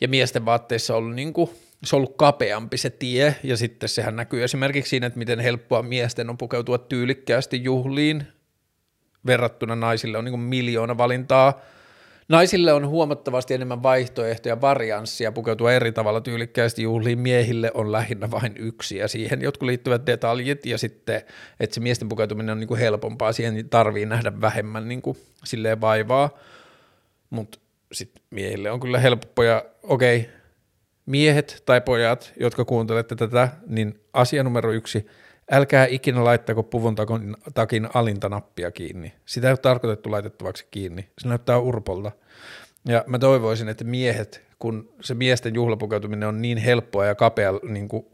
Ja miesten vaatteissa on ollut niin kuin, se on ollut kapeampi se tie, ja sitten sehän näkyy esimerkiksi siinä, että miten helppoa miesten on pukeutua tyylikkäästi juhliin, verrattuna naisille on niin kuin miljoona valintaa, Naisille on huomattavasti enemmän vaihtoehtoja, varianssia pukeutua eri tavalla tyylikkäästi juhliin. Miehille on lähinnä vain yksi ja siihen jotkut liittyvät detaljit ja sitten, että se miesten pukeutuminen on niin kuin helpompaa, siihen tarvii nähdä vähemmän niin kuin silleen vaivaa. Mutta sitten miehille on kyllä helppoja, okei, miehet tai pojat, jotka kuuntelette tätä, niin asia numero yksi – älkää ikinä laittako puvun takin, alinta nappia kiinni. Sitä ei ole tarkoitettu laitettavaksi kiinni. Se näyttää urpolta. Ja mä toivoisin, että miehet, kun se miesten juhlapukeutuminen on niin helppoa ja kapea, niin kuin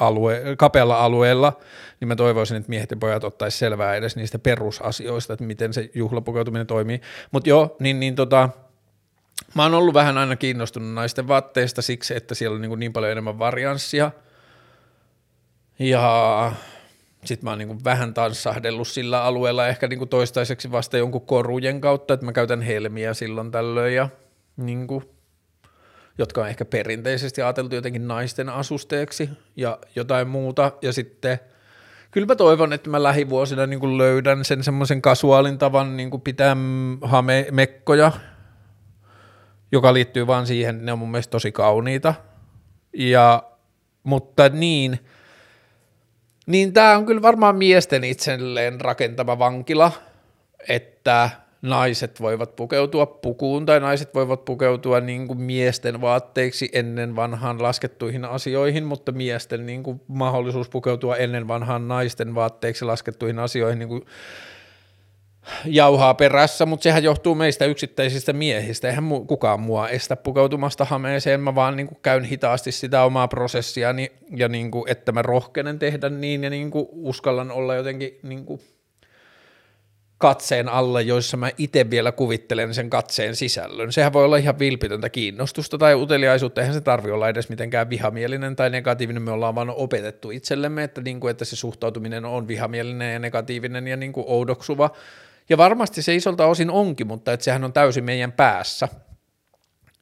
alue, kapealla alueella, niin mä toivoisin, että miehet ja pojat ottaisi selvää edes niistä perusasioista, että miten se juhlapukeutuminen toimii. Mutta joo, niin, niin tota, mä oon ollut vähän aina kiinnostunut naisten vaatteista siksi, että siellä on niin, niin paljon enemmän varianssia – ja sitten mä oon niin vähän tanssahdellut sillä alueella ehkä niin toistaiseksi vasta jonkun korujen kautta, että mä käytän helmiä silloin tällöin ja niin kuin, jotka on ehkä perinteisesti ajateltu jotenkin naisten asusteeksi ja jotain muuta. Ja sitten kyllä mä toivon, että mä lähivuosina niin kuin löydän sen semmoisen kasuaalin tavan niin kuin pitää hame, mekkoja, joka liittyy vaan siihen, ne on mun mielestä tosi kauniita. Ja, mutta niin – niin tämä on kyllä varmaan miesten itselleen rakentama vankila, että naiset voivat pukeutua pukuun tai naiset voivat pukeutua niin kuin miesten vaatteiksi ennen vanhaan laskettuihin asioihin, mutta miesten niin kuin mahdollisuus pukeutua ennen vanhaan naisten vaatteiksi laskettuihin asioihin niin kuin jauhaa perässä, mutta sehän johtuu meistä yksittäisistä miehistä. Eihän mu- kukaan mua estä pukeutumasta hameeseen, mä vaan niin käyn hitaasti sitä omaa prosessiani ja niin kuin, että mä rohkenen tehdä niin ja niin kuin uskallan olla jotenkin niin kuin katseen alla, joissa mä itse vielä kuvittelen sen katseen sisällön. Sehän voi olla ihan vilpitöntä kiinnostusta tai uteliaisuutta, eihän se tarvi olla edes mitenkään vihamielinen tai negatiivinen, me ollaan vaan opetettu itsellemme, että, niin kuin, että se suhtautuminen on vihamielinen ja negatiivinen ja niin kuin oudoksuva, ja varmasti se isolta osin onkin, mutta että sehän on täysin meidän päässä.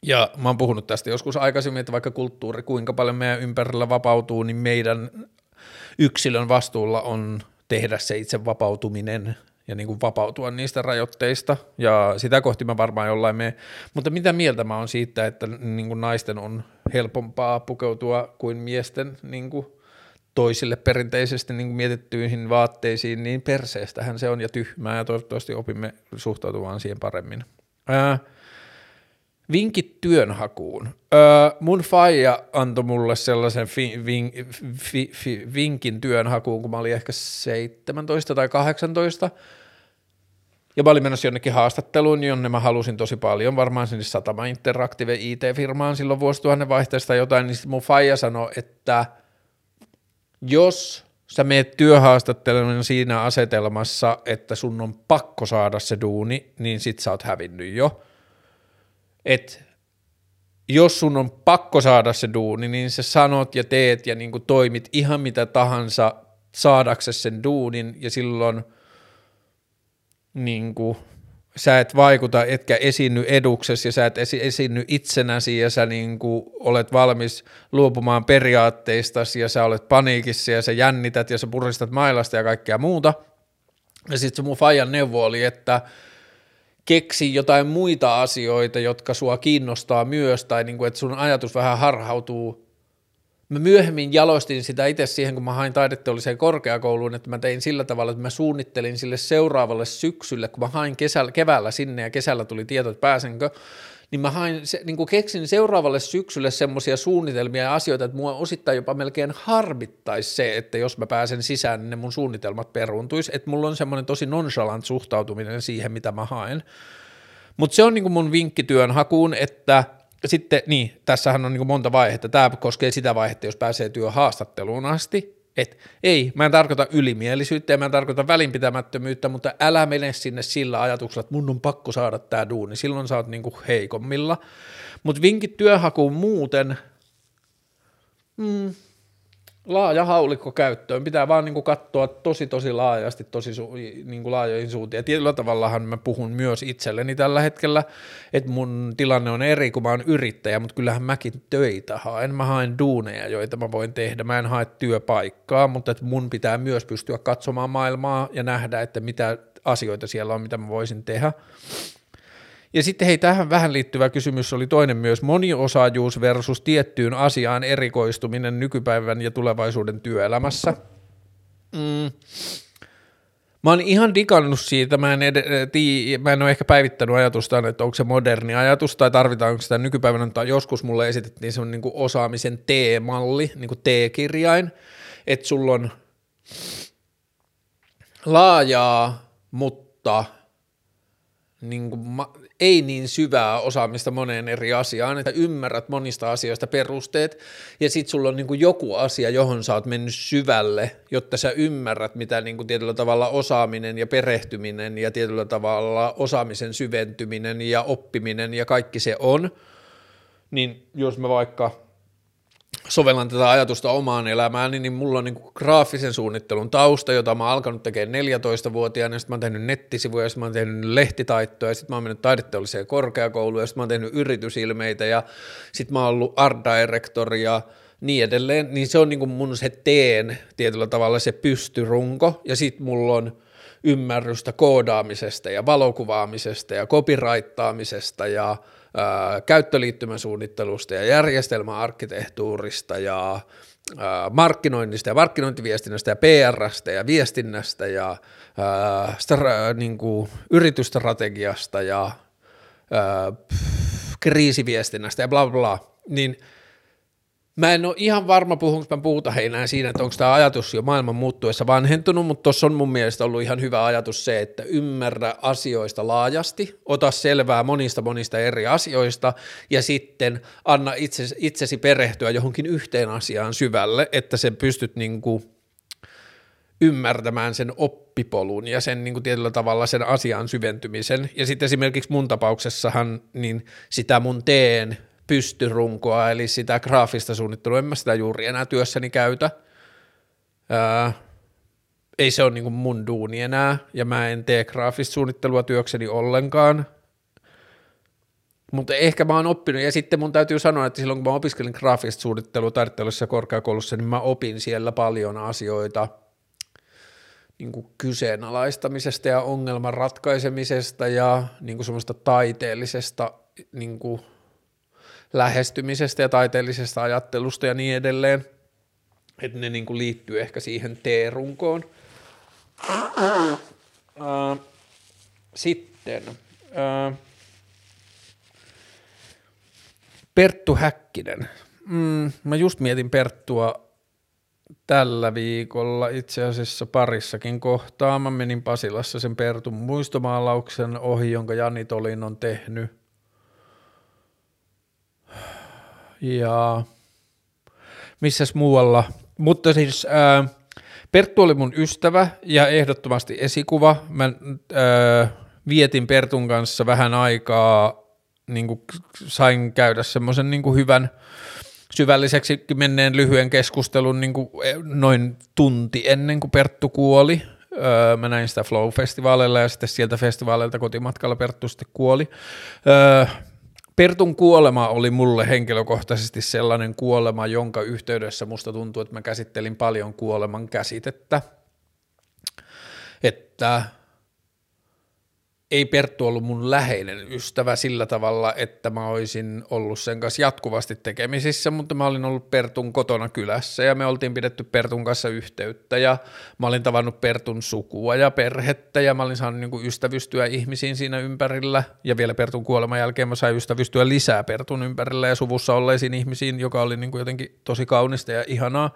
Ja mä oon puhunut tästä joskus aikaisemmin, että vaikka kulttuuri kuinka paljon meidän ympärillä vapautuu, niin meidän yksilön vastuulla on tehdä se itse vapautuminen ja niin kuin vapautua niistä rajoitteista, ja sitä kohti mä varmaan jollain mene. Mutta mitä mieltä mä oon siitä, että niin kuin naisten on helpompaa pukeutua kuin miesten niin kuin toisille perinteisesti niin mietittyihin vaatteisiin, niin perseestähän se on ja tyhmää ja toivottavasti opimme suhtautumaan siihen paremmin. Ää, vinkit työnhakuun. Ää, mun faija antoi mulle sellaisen fi, vin, fi, fi, vinkin työnhakuun, kun mä olin ehkä 17 tai 18, ja mä olin menossa jonnekin haastatteluun, jonne mä halusin tosi paljon, varmaan sinne Satama Interactive IT-firmaan silloin vuosituhannen vaihteesta jotain, niin mun faija sanoi, että – jos sä meet työhaastatteluun siinä asetelmassa, että sun on pakko saada se duuni, niin sit sä oot hävinnyt jo. Et jos sun on pakko saada se duuni, niin sä sanot ja teet ja niin toimit ihan mitä tahansa saadaksesi sen duunin ja silloin niin kuin, sä et vaikuta, etkä esiinny eduksessa ja sä et esi- esiinny itsenäsi ja sä niin kuin olet valmis luopumaan periaatteistasi ja sä olet paniikissa ja sä jännität ja sä puristat mailasta ja kaikkea muuta. Ja sitten se mun fajan neuvo oli, että keksi jotain muita asioita, jotka sua kiinnostaa myös tai niin kuin, että sun ajatus vähän harhautuu mä myöhemmin jalostin sitä itse siihen, kun mä hain taideteolliseen korkeakouluun, että mä tein sillä tavalla, että mä suunnittelin sille seuraavalle syksylle, kun mä hain kesällä, keväällä sinne ja kesällä tuli tieto, että pääsenkö, niin mä hain, niin kuin keksin seuraavalle syksylle semmoisia suunnitelmia ja asioita, että mua osittain jopa melkein harmittaisi se, että jos mä pääsen sisään, niin ne mun suunnitelmat peruntuisi, että mulla on semmoinen tosi nonchalant suhtautuminen siihen, mitä mä haen. Mutta se on niin kuin mun vinkki työn hakuun, että sitten, niin, tässähän on niin monta vaihetta. Tämä koskee sitä vaihetta, jos pääsee työhaastatteluun asti, et ei, mä en tarkoita ylimielisyyttä ja mä en tarkoita välinpitämättömyyttä, mutta älä mene sinne sillä ajatuksella, että mun on pakko saada tämä duuni, silloin sä oot niinku heikommilla. Mutta vinkit työhakuun muuten, mm, laaja haulikko käyttöön. Pitää vaan niin kuin katsoa tosi tosi laajasti, tosi su, niin kuin laajoihin suuntiin. Ja tietyllä tavallahan mä puhun myös itselleni tällä hetkellä, että mun tilanne on eri, kun mä oon yrittäjä, mutta kyllähän mäkin töitä haen. Mä haen duuneja, joita mä voin tehdä. Mä en hae työpaikkaa, mutta että mun pitää myös pystyä katsomaan maailmaa ja nähdä, että mitä asioita siellä on, mitä mä voisin tehdä. Ja sitten hei, tähän vähän liittyvä kysymys oli toinen myös, moniosaajuus versus tiettyyn asiaan erikoistuminen nykypäivän ja tulevaisuuden työelämässä. Mm. Mä oon ihan digannut siitä, mä en, ed- tii, mä en ole ehkä päivittänyt ajatusta, että onko se moderni ajatus tai tarvitaanko sitä nykypäivänä, tai joskus mulle esitettiin se niin osaamisen T-malli, niin kuin T-kirjain, että sulla on laajaa, mutta niin kuin ma- ei niin syvää osaamista moneen eri asiaan, että ymmärrät monista asioista perusteet, ja sitten sulla on niin kuin joku asia, johon sä oot mennyt syvälle, jotta sä ymmärrät, mitä niin kuin tietyllä tavalla osaaminen ja perehtyminen ja tietyllä tavalla osaamisen syventyminen ja oppiminen ja kaikki se on, niin jos mä vaikka sovellan tätä ajatusta omaan elämään, niin mulla on niin kuin graafisen suunnittelun tausta, jota mä oon alkanut tekemään 14-vuotiaana, ja sitten mä oon tehnyt nettisivuja, ja sitten mä oon tehnyt lehtitaittoja, ja sitten mä oon mennyt taideteolliseen korkeakouluun, ja sitten mä oon tehnyt yritysilmeitä, ja sitten mä oon ollut art director, ja niin edelleen, niin se on niin kuin mun se teen tietyllä tavalla se pystyrunko, ja sitten mulla on ymmärrystä koodaamisesta ja valokuvaamisesta ja copyrightaamisesta ja käyttöliittymäsuunnittelusta ja järjestelmäarkkitehtuurista ja markkinoinnista ja markkinointiviestinnästä ja PRstä ja viestinnästä ja stra, niin kuin, yritysstrategiasta ja ää, kriisiviestinnästä ja bla bla, niin – Mä en ole ihan varma, puhunko mä puhuta heinää siinä, että onko tämä ajatus jo maailman muuttuessa vanhentunut, mutta tuossa on mun mielestä ollut ihan hyvä ajatus se, että ymmärrä asioista laajasti, ota selvää monista monista eri asioista ja sitten anna itsesi, itsesi perehtyä johonkin yhteen asiaan syvälle, että sen pystyt niinku ymmärtämään sen oppipolun ja sen niin kuin tietyllä tavalla sen asian syventymisen. Ja sitten esimerkiksi mun tapauksessahan niin sitä mun teen pystyrunkoa, eli sitä graafista suunnittelua, en mä sitä juuri enää työssäni käytä. Ää, ei se ole niin mun duuni enää, ja mä en tee graafista suunnittelua työkseni ollenkaan, mutta ehkä mä oon oppinut, ja sitten mun täytyy sanoa, että silloin kun mä opiskelin graafista suunnittelua tarvittelussa korkeakoulussa, niin mä opin siellä paljon asioita niin kuin kyseenalaistamisesta ja ongelman ratkaisemisesta ja niin kuin semmoista taiteellisesta niin kuin lähestymisestä ja taiteellisesta ajattelusta ja niin edelleen, että ne niin kuin liittyy ehkä siihen T-runkoon. Sitten Perttu Häkkinen. Mm, mä just mietin Perttua tällä viikolla itse asiassa parissakin kohtaa. Mä menin Pasilassa sen Pertun muistomaalauksen ohi, jonka Jani Tolin on tehnyt ja missäs muualla. Mutta siis ää, Perttu oli mun ystävä ja ehdottomasti esikuva. Mä ää, vietin Pertun kanssa vähän aikaa, niin kuin sain käydä semmoisen niin hyvän syvälliseksi menneen lyhyen keskustelun niin kuin e, noin tunti ennen kuin Perttu kuoli. Öö, mä näin sitä Flow-festivaaleilla ja sitten sieltä festivaaleilta kotimatkalla Perttu sitten kuoli. Öö, Pertun kuolema oli mulle henkilökohtaisesti sellainen kuolema, jonka yhteydessä musta tuntuu, että mä käsittelin paljon kuoleman käsitettä. Että ei Perttu ollut mun läheinen ystävä sillä tavalla, että mä olisin ollut sen kanssa jatkuvasti tekemisissä, mutta mä olin ollut Pertun kotona kylässä ja me oltiin pidetty Pertun kanssa yhteyttä ja mä olin tavannut Pertun sukua ja perhettä ja mä olin saanut niin kuin ystävystyä ihmisiin siinä ympärillä ja vielä Pertun kuoleman jälkeen mä sain ystävystyä lisää Pertun ympärillä ja suvussa olleisiin ihmisiin, joka oli niin kuin jotenkin tosi kaunista ja ihanaa.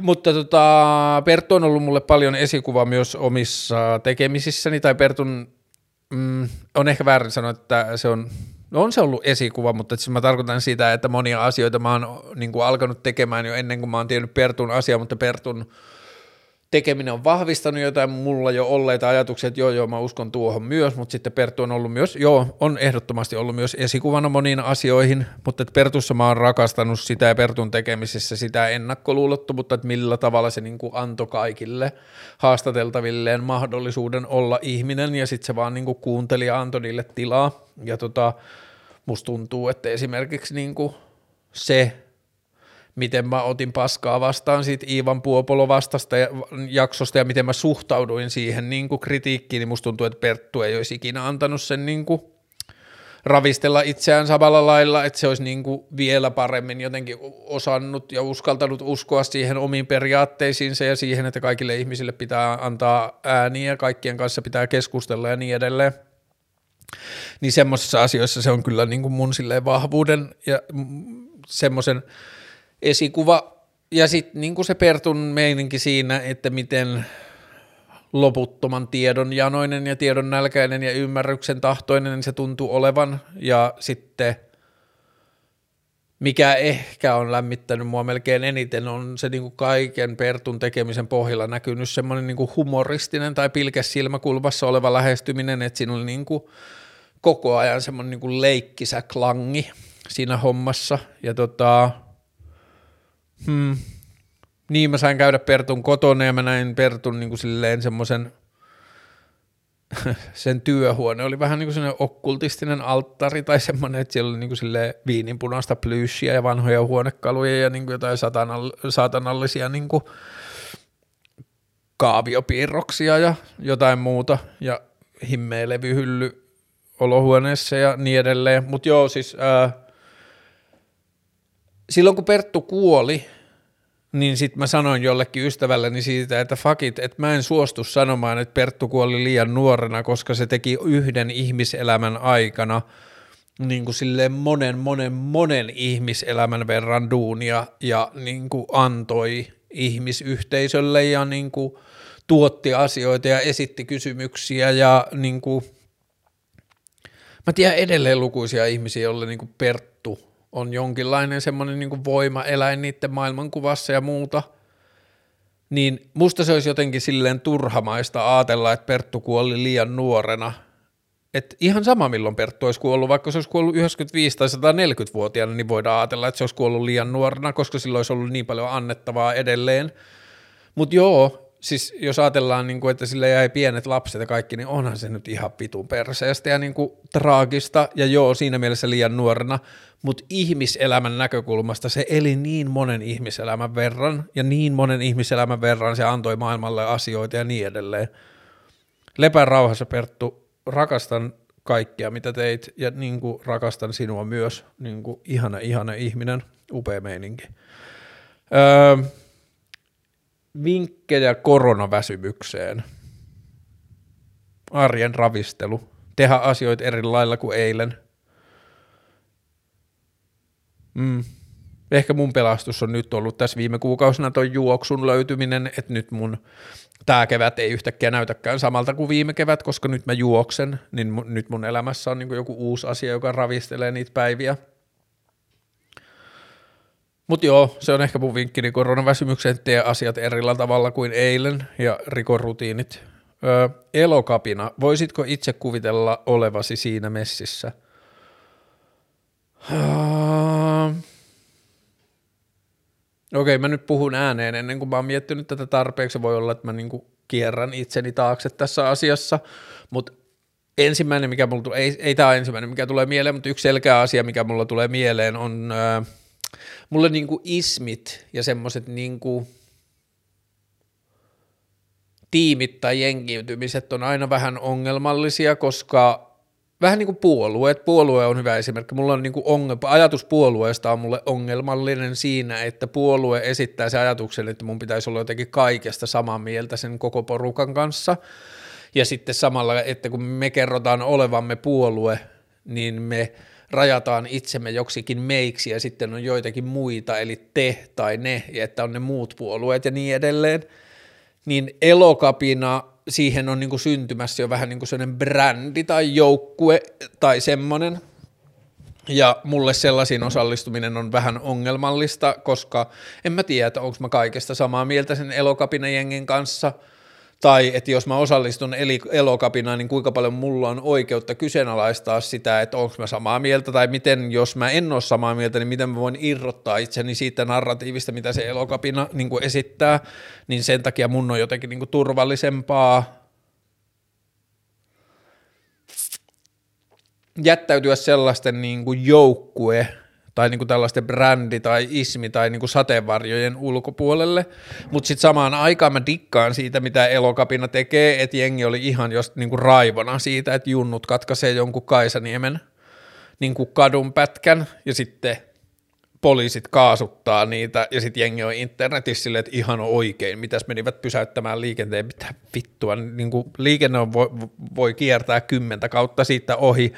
Mutta tota, Perttu on ollut mulle paljon esikuva myös omissa tekemisissäni, tai Pertun, mm, on ehkä väärin sanoa, että se on, no on se ollut esikuva, mutta siis mä tarkoitan sitä, että monia asioita mä oon niin kuin alkanut tekemään jo ennen kuin mä oon tiennyt Pertun asiaa, mutta Pertun tekeminen on vahvistanut jotain mulla jo olleita ajatuksia, että joo, joo, mä uskon tuohon myös, mutta sitten Perttu on ollut myös, joo, on ehdottomasti ollut myös esikuvana moniin asioihin, mutta että Pertussa mä oon rakastanut sitä ja Pertun tekemisessä sitä ennakkoluulottomuutta, että millä tavalla se niin kuin antoi kaikille haastateltavilleen mahdollisuuden olla ihminen ja sitten se vaan niin kuin kuunteli ja antoi niille tilaa. Ja tota, musta tuntuu, että esimerkiksi niin kuin se, miten mä otin paskaa vastaan siitä Iivan Puopolo vastasta ja, jaksosta ja miten mä suhtauduin siihen niin kuin kritiikkiin, niin musta tuntuu, että Perttu ei olisi ikinä antanut sen niin kuin ravistella itseään samalla lailla, että se olisi niin kuin vielä paremmin jotenkin osannut ja uskaltanut uskoa siihen omiin periaatteisiinsa ja siihen, että kaikille ihmisille pitää antaa ääniä ja kaikkien kanssa pitää keskustella ja niin edelleen. Niin semmoisissa asioissa se on kyllä niin kuin mun vahvuuden ja semmoisen – esikuva. Ja sitten niin se Pertun meininki siinä, että miten loputtoman tiedon janoinen ja tiedon nälkäinen ja ymmärryksen tahtoinen niin se tuntuu olevan. Ja sitten mikä ehkä on lämmittänyt mua melkein eniten, on se niin kuin kaiken Pertun tekemisen pohjalla näkynyt semmoinen niin kuin humoristinen tai pilkäs silmäkulmassa oleva lähestyminen, että siinä oli niin kuin koko ajan semmoinen niin kuin leikkisä klangi siinä hommassa. Ja tota, Hmm. Niin, mä sain käydä Pertun kotona ja mä näin Pertun niin kuin silleen semmoisen, sen työhuone oli vähän niin kuin okkultistinen alttari tai semmoinen, että siellä oli niin kuin silleen viininpunaista plyyssiä ja vanhoja huonekaluja ja niin kuin jotain satanall- saatanallisia niin kuin kaaviopiirroksia ja jotain muuta ja himmeä levyhylly olohuoneessa ja niin edelleen. Mutta joo, siis ää, silloin kun Perttu kuoli, niin sitten mä sanoin jollekin ystävälleni siitä, että fakit, että mä en suostu sanomaan, että Perttu kuoli liian nuorena, koska se teki yhden ihmiselämän aikana niin kuin silleen monen, monen, monen ihmiselämän verran duunia ja niin kuin antoi ihmisyhteisölle ja niin kuin tuotti asioita ja esitti kysymyksiä ja niin kuin, mä tiedän edelleen lukuisia ihmisiä, joille niin Perttu on jonkinlainen semmoinen niin voimaeläin niiden maailmankuvassa ja muuta, niin musta se olisi jotenkin silleen turhamaista ajatella, että Perttu kuoli liian nuorena. Et ihan sama milloin Perttu olisi kuollut, vaikka se olisi kuollut 95 tai 140-vuotiaana, niin voidaan ajatella, että se olisi kuollut liian nuorena, koska silloin olisi ollut niin paljon annettavaa edelleen. Mutta joo, siis jos ajatellaan, niin kuin, että sille jäi pienet lapset ja kaikki, niin onhan se nyt ihan pitun perseestä ja niin kuin, traagista, ja joo, siinä mielessä liian nuorena, mutta ihmiselämän näkökulmasta se eli niin monen ihmiselämän verran, ja niin monen ihmiselämän verran se antoi maailmalle asioita ja niin edelleen. Lepä rauhassa, Perttu, rakastan kaikkea, mitä teit, ja niin kuin rakastan sinua myös, niin kuin ihana, ihana ihminen, upea meininki. Öö, vinkkejä koronaväsymykseen. Arjen ravistelu. Tehdä asioita eri lailla kuin eilen. Mm. Ehkä mun pelastus on nyt ollut tässä viime kuukausina toi juoksun löytyminen, että nyt mun tämä kevät ei yhtäkkiä näytäkään samalta kuin viime kevät, koska nyt mä juoksen, niin nyt mun elämässä on niin joku uusi asia, joka ravistelee niitä päiviä. Mutta joo, se on ehkä mun vinkkini koronaväsymykseen, tee asiat erillä tavalla kuin eilen ja rikorutiinit. Öö, elokapina, voisitko itse kuvitella olevasi siinä messissä? Öö, Okei, mä nyt puhun ääneen ennen kuin mä oon miettinyt tätä tarpeeksi. Voi olla, että mä niinku kierrän itseni taakse tässä asiassa, mutta ensimmäinen, mikä mulla tulee, ei, ei tämä ensimmäinen, mikä tulee mieleen, mutta yksi selkeä asia, mikä mulla tulee mieleen on... Öö, mulle niinku ismit ja semmoiset niinku tiimit tai jengiytymiset on aina vähän ongelmallisia, koska vähän niin kuin puolueet, puolue on hyvä esimerkki, mulla on niin kuin ongelma, ajatus puolueesta on mulle ongelmallinen siinä, että puolue esittää se ajatuksen, että mun pitäisi olla jotenkin kaikesta samaa mieltä sen koko porukan kanssa, ja sitten samalla, että kun me kerrotaan olevamme puolue, niin me rajataan itsemme joksikin meiksi ja sitten on joitakin muita, eli te tai ne, ja että on ne muut puolueet ja niin edelleen, niin elokapina, siihen on niin kuin syntymässä jo vähän niin kuin sellainen brändi tai joukkue tai semmoinen, ja mulle sellaisiin osallistuminen on vähän ongelmallista, koska en mä tiedä, onko mä kaikesta samaa mieltä sen elokapina-jengin kanssa – tai että jos mä osallistun elokapinaan, niin kuinka paljon mulla on oikeutta kyseenalaistaa sitä, että onko mä samaa mieltä, tai miten, jos mä en ole samaa mieltä, niin miten mä voin irrottaa itseni siitä narratiivista, mitä se elokapina niin kuin esittää, niin sen takia mun on jotenkin niin kuin turvallisempaa jättäytyä sellaisten niin kuin joukkue tai niin kuin tällaisten brändi tai ismi tai niin kuin sateenvarjojen ulkopuolelle, mutta sitten samaan aikaan mä dikkaan siitä, mitä Elokapina tekee, että jengi oli ihan just niin kuin raivona siitä, että junnut katkaisee jonkun Kaisaniemen niin kuin kadun pätkän ja sitten poliisit kaasuttaa niitä ja sitten jengi on internetissä silleen, että ihan oikein, mitäs menivät pysäyttämään liikenteen, mitä vittua, niin kuin liikenne on, voi, voi kiertää kymmentä kautta siitä ohi,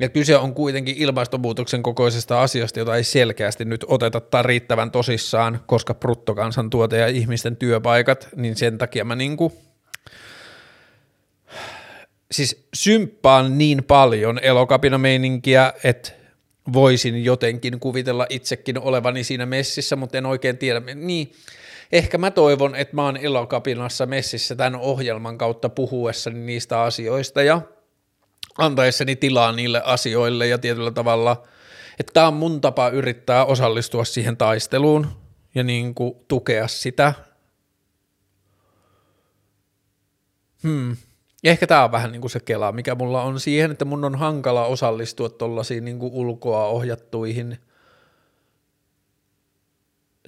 ja kyse on kuitenkin ilmastonmuutoksen kokoisesta asiasta, jota ei selkeästi nyt oteta tai riittävän tosissaan, koska bruttokansantuote ja ihmisten työpaikat, niin sen takia mä niinku, siis symppaan niin paljon elokapinameininkiä, että voisin jotenkin kuvitella itsekin olevani siinä messissä, mutta en oikein tiedä. Niin, ehkä mä toivon, että mä oon elokapinassa messissä tämän ohjelman kautta puhuessani niistä asioista ja – antaessani tilaa niille asioille ja tietyllä tavalla, että tämä on mun tapa yrittää osallistua siihen taisteluun ja niin kuin tukea sitä. Hmm. Ehkä tämä on vähän niin kuin se kela, mikä mulla on siihen, että mun on hankala osallistua tuollaisiin niin ulkoa ohjattuihin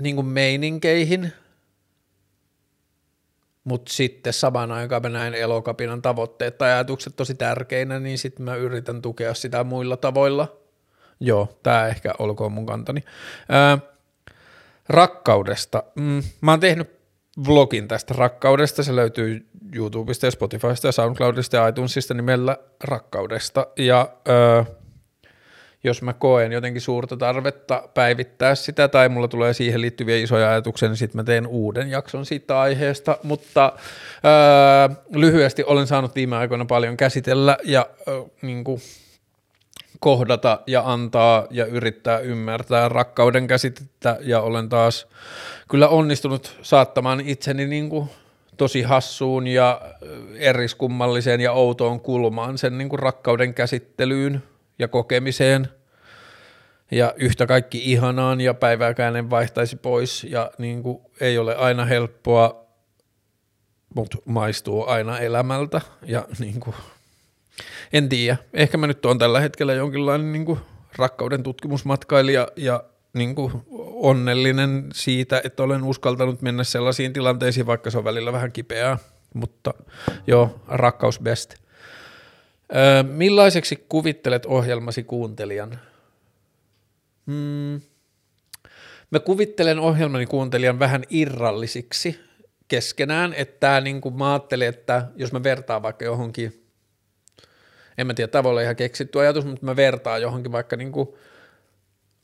niin kuin meininkeihin, mutta sitten samaan aikaan mä näen elokapinan tavoitteet tai ajatukset tosi tärkeinä, niin sitten mä yritän tukea sitä muilla tavoilla. Joo, tämä ehkä olkoon mun kantani. Ää, rakkaudesta. Mm, mä oon tehnyt vlogin tästä rakkaudesta, se löytyy YouTubesta ja Spotifysta ja SoundCloudista ja iTunesista nimellä rakkaudesta. Ja ää, jos mä koen jotenkin suurta tarvetta päivittää sitä tai mulla tulee siihen liittyviä isoja ajatuksia, niin sitten mä teen uuden jakson siitä aiheesta, mutta öö, lyhyesti olen saanut viime aikoina paljon käsitellä ja öö, niin kuin kohdata ja antaa ja yrittää ymmärtää rakkauden käsitettä. Ja olen taas kyllä onnistunut saattamaan itseni niin kuin tosi hassuun ja eriskummalliseen ja outoon kulmaan sen niin kuin rakkauden käsittelyyn ja kokemiseen ja yhtä kaikki ihanaan ja päivääkään en vaihtaisi pois ja niin kuin ei ole aina helppoa, mutta maistuu aina elämältä ja niin kuin, en tiedä, ehkä mä nyt on tällä hetkellä jonkinlainen niin kuin rakkauden tutkimusmatkailija ja niin kuin onnellinen siitä, että olen uskaltanut mennä sellaisiin tilanteisiin, vaikka se on välillä vähän kipeää, mutta joo, rakkaus best. Millaiseksi kuvittelet ohjelmasi kuuntelijan? Hmm. Mä kuvittelen ohjelmani kuuntelijan vähän irrallisiksi keskenään, että niin kuin mä ajattelin, että jos mä vertaan vaikka johonkin, en mä tiedä, tavalla ihan keksitty ajatus, mutta mä vertaan johonkin vaikka niin kuin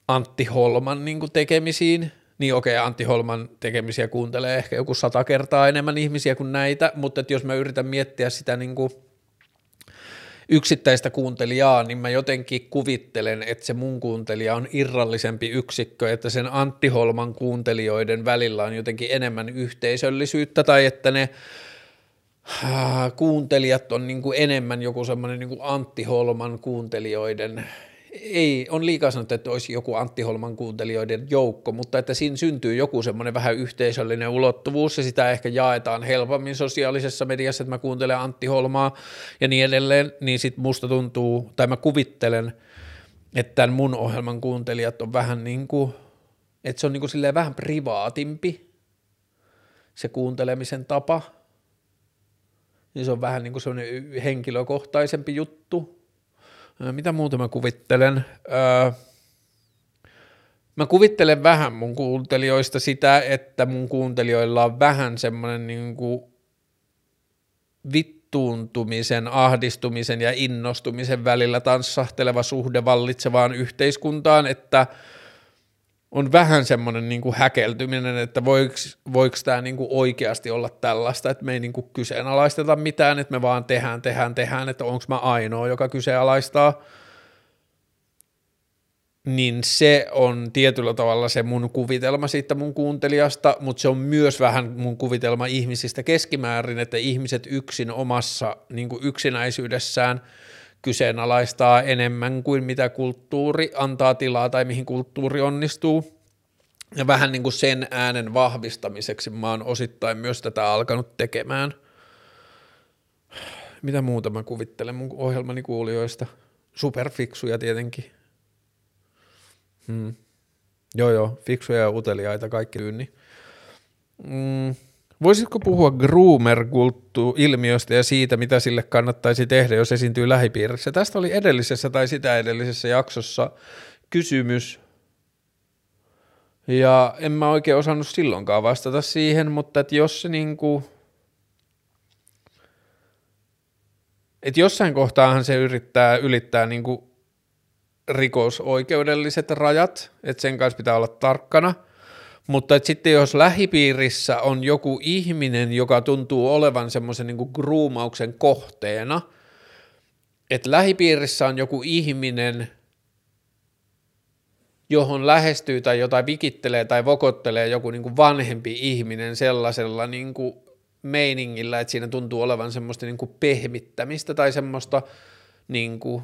Antti Holman niin kuin tekemisiin, niin okei, Antti Holman tekemisiä kuuntelee ehkä joku sata kertaa enemmän ihmisiä kuin näitä, mutta että jos mä yritän miettiä sitä niin kuin – yksittäistä kuuntelijaa, niin mä jotenkin kuvittelen, että se mun kuuntelija on irrallisempi yksikkö, että sen Antti Holman kuuntelijoiden välillä on jotenkin enemmän yhteisöllisyyttä tai että ne äh, kuuntelijat on niin kuin enemmän joku semmoinen niin Antti Holman kuuntelijoiden ei, on liikaa sanottu, että olisi joku Antti Holman kuuntelijoiden joukko, mutta että siinä syntyy joku semmoinen vähän yhteisöllinen ulottuvuus ja sitä ehkä jaetaan helpommin sosiaalisessa mediassa, että mä kuuntelen Antti Holmaa ja niin edelleen, niin sitten musta tuntuu, tai mä kuvittelen, että tämän mun ohjelman kuuntelijat on vähän niin kuin, että se on niin kuin silleen vähän privaatimpi se kuuntelemisen tapa niin se on vähän niin kuin semmoinen henkilökohtaisempi juttu. Mitä muuta mä kuvittelen? Öö, mä kuvittelen vähän mun kuuntelijoista sitä, että mun kuuntelijoilla on vähän semmoinen niin kuin vittuuntumisen, ahdistumisen ja innostumisen välillä tanssahteleva suhde vallitsevaan yhteiskuntaan, että – on vähän semmoinen niin kuin häkeltyminen, että voiko, tämä niin kuin oikeasti olla tällaista, että me ei niin kuin kyseenalaisteta mitään, että me vaan tehdään, tehdään, tehdään, että onko mä ainoa, joka kyseenalaistaa, niin se on tietyllä tavalla se mun kuvitelma siitä mun kuuntelijasta, mutta se on myös vähän mun kuvitelma ihmisistä keskimäärin, että ihmiset yksin omassa niin kuin yksinäisyydessään – kyseenalaistaa enemmän kuin mitä kulttuuri antaa tilaa tai mihin kulttuuri onnistuu. Ja vähän niin kuin sen äänen vahvistamiseksi mä oon osittain myös tätä alkanut tekemään. Mitä muuta mä kuvittelen mun ohjelmani kuulijoista? Superfiksuja tietenkin. Hmm. Joo joo, fiksuja ja uteliaita kaikki tyynni. Mm Voisitko puhua groomer ilmiöstä ja siitä, mitä sille kannattaisi tehdä, jos esiintyy lähipiirissä? Tästä oli edellisessä tai sitä edellisessä jaksossa kysymys, ja en mä oikein osannut silloinkaan vastata siihen, mutta että jos se niinku, että jossain kohtaahan se yrittää ylittää niinku rikosoikeudelliset rajat, että sen kanssa pitää olla tarkkana – mutta että sitten jos lähipiirissä on joku ihminen, joka tuntuu olevan semmoisen niin gruumauksen kohteena, että lähipiirissä on joku ihminen, johon lähestyy tai jotain vikittelee tai vokottelee joku niin kuin vanhempi ihminen sellaisella niin kuin meiningillä, että siinä tuntuu olevan semmoista niin kuin pehmittämistä tai semmoista niin kuin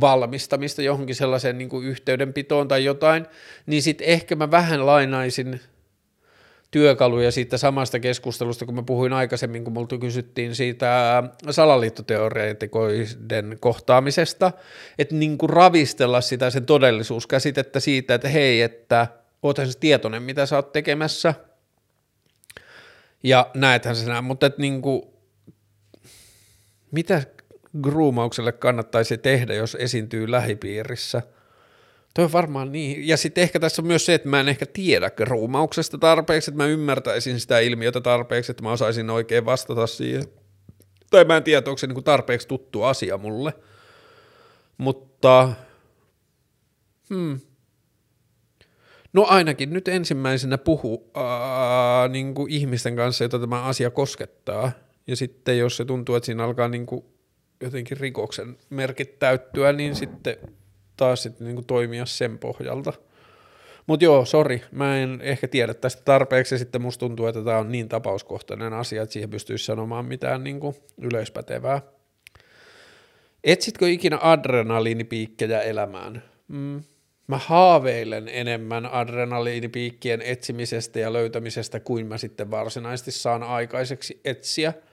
valmistamista johonkin sellaiseen niin kuin yhteydenpitoon tai jotain, niin sitten ehkä mä vähän lainaisin työkaluja siitä samasta keskustelusta, kun mä puhuin aikaisemmin, kun multa kysyttiin siitä salaliittoteoreetikoiden kohtaamisesta, että niin kuin ravistella sitä sen todellisuuskäsitettä siitä, että hei, että oothan se tietoinen, mitä sä oot tekemässä, ja näethän sä näin, mutta että niin kuin, mitä groomaukselle kannattaisi tehdä, jos esiintyy lähipiirissä? Toi on varmaan niin. Ja sitten ehkä tässä on myös se, että mä en ehkä tiedä groomauksesta tarpeeksi, että mä ymmärtäisin sitä ilmiötä tarpeeksi, että mä osaisin oikein vastata siihen. Tai mä en tiedä, onko se niinku tarpeeksi tuttu asia mulle. Mutta, hmm. No ainakin nyt ensimmäisenä puhu ää, niin ihmisten kanssa, jota tämä asia koskettaa. Ja sitten jos se tuntuu, että siinä alkaa niin kuin jotenkin rikoksen merkit täyttyä, niin sitten taas sitten niin kuin toimia sen pohjalta. Mutta joo, sori, mä en ehkä tiedä tästä tarpeeksi, ja sitten musta tuntuu, että tämä on niin tapauskohtainen asia, että siihen pystyisi sanomaan mitään niin kuin yleispätevää. Etsitkö ikinä adrenaliinipiikkejä elämään? Mm. Mä haaveilen enemmän adrenaliinipiikkien etsimisestä ja löytämisestä kuin mä sitten varsinaisesti saan aikaiseksi etsiä –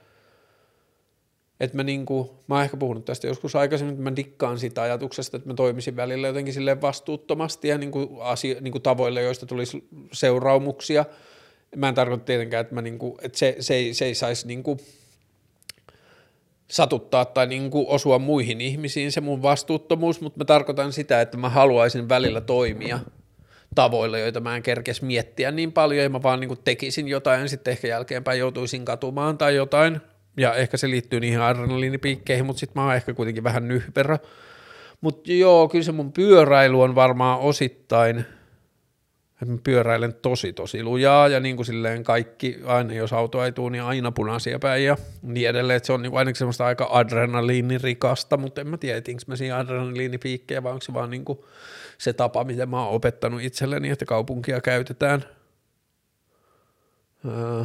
että mä, niinku, mä oon ehkä puhunut tästä joskus aikaisemmin, että mä dikkaan siitä ajatuksesta, että mä toimisin välillä jotenkin silleen vastuuttomasti ja niinku asio, niinku tavoille, joista tulisi seuraamuksia. Mä en tarkoita tietenkään, että, mä niinku, että se, se, ei, se ei saisi niinku satuttaa tai niinku osua muihin ihmisiin se mun vastuuttomuus, mutta mä tarkoitan sitä, että mä haluaisin välillä toimia tavoilla, joita mä en kerkes miettiä niin paljon, ja mä vaan niin tekisin jotain, sitten ehkä jälkeenpäin joutuisin katumaan tai jotain, ja ehkä se liittyy niihin adrenaliinipiikkeihin, mutta sitten mä oon ehkä kuitenkin vähän nyhperä. Mutta joo, kyllä se mun pyöräily on varmaan osittain, että mä pyöräilen tosi tosi lujaa ja niin kuin silleen kaikki, aina jos auto ei tule, niin aina punaisia päin ja niin edelleen, että se on niin ainakin semmoista aika adrenaliinirikasta, mutta en mä tiedä, etinkö mä siinä adrenaliinipiikkejä vai onko se vaan niin kuin se tapa, miten mä oon opettanut itselleni, että kaupunkia käytetään. Öö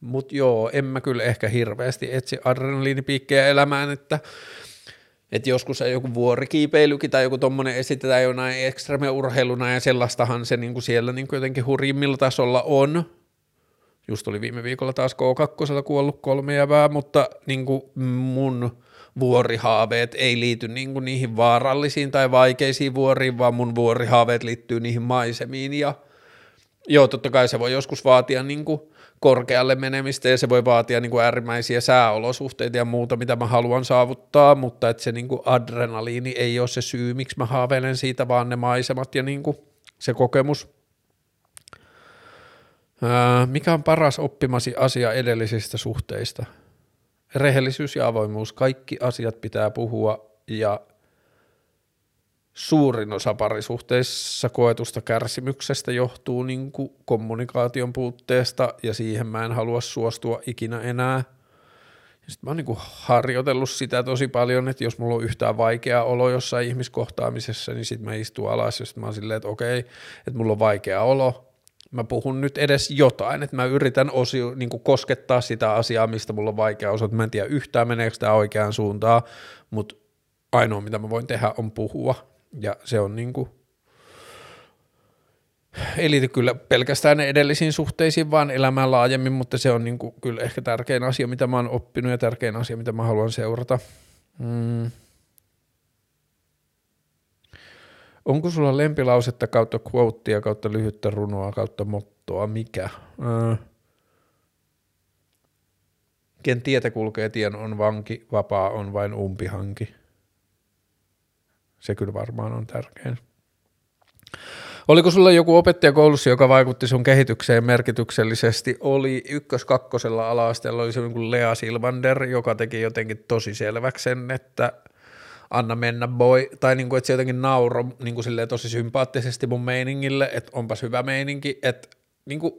mutta joo, en mä kyllä ehkä hirveästi etsi adrenaliinipiikkejä elämään, että että joskus joku vuorikiipeilykin tai joku tommonen esitetään jonain ekstreme-urheiluna ja sellaistahan se niinku siellä niinku jotenkin hurjimmilla tasolla on. Just oli viime viikolla taas K2 kuollut kolme jävää, mutta niinku mun vuorihaaveet ei liity niinku niihin vaarallisiin tai vaikeisiin vuoriin, vaan mun vuorihaaveet liittyy niihin maisemiin ja Joo, totta kai se voi joskus vaatia niin kuin korkealle menemistä ja se voi vaatia niin kuin äärimmäisiä sääolosuhteita ja muuta, mitä mä haluan saavuttaa, mutta että se niin kuin adrenaliini ei ole se syy, miksi mä haaveilen siitä, vaan ne maisemat ja niin kuin se kokemus. Ää, mikä on paras oppimasi asia edellisistä suhteista? Rehellisyys ja avoimuus. Kaikki asiat pitää puhua ja suurin osa parisuhteissa koetusta kärsimyksestä johtuu niin kuin kommunikaation puutteesta ja siihen mä en halua suostua ikinä enää. Sitten mä oon niin harjoitellut sitä tosi paljon, että jos mulla on yhtään vaikea olo jossain ihmiskohtaamisessa, niin sitten mä istun alas ja mä oon silleen, että okei, että mulla on vaikea olo, mä puhun nyt edes jotain, että mä yritän osio, niin koskettaa sitä asiaa, mistä mulla on vaikea osa, että mä en tiedä yhtään meneekö tämä oikeaan suuntaan, mutta ainoa mitä mä voin tehdä on puhua ja se on niin kuin, ei liity kyllä pelkästään edellisiin suhteisiin, vaan elämään laajemmin, mutta se on niin kuin kyllä ehkä tärkein asia, mitä mä oon oppinut ja tärkein asia, mitä mä haluan seurata. Mm. Onko sulla lempilausetta kautta quotea kautta lyhyttä runoa kautta mottoa? Mikä? Äh. Ken tietä kulkee tien on vanki, vapaa on vain umpihanki. Se kyllä varmaan on tärkein. Oliko sulla joku opettaja koulussa, joka vaikutti sun kehitykseen merkityksellisesti? Oli ykkös-kakkosella ala-asteella oli se niin Lea Silvander, joka teki jotenkin tosi selväksi sen, että anna mennä boy, tai niin kuin, että se jotenkin nauro niin kuin tosi sympaattisesti mun meiningille, että onpas hyvä meininki, että niin kuin,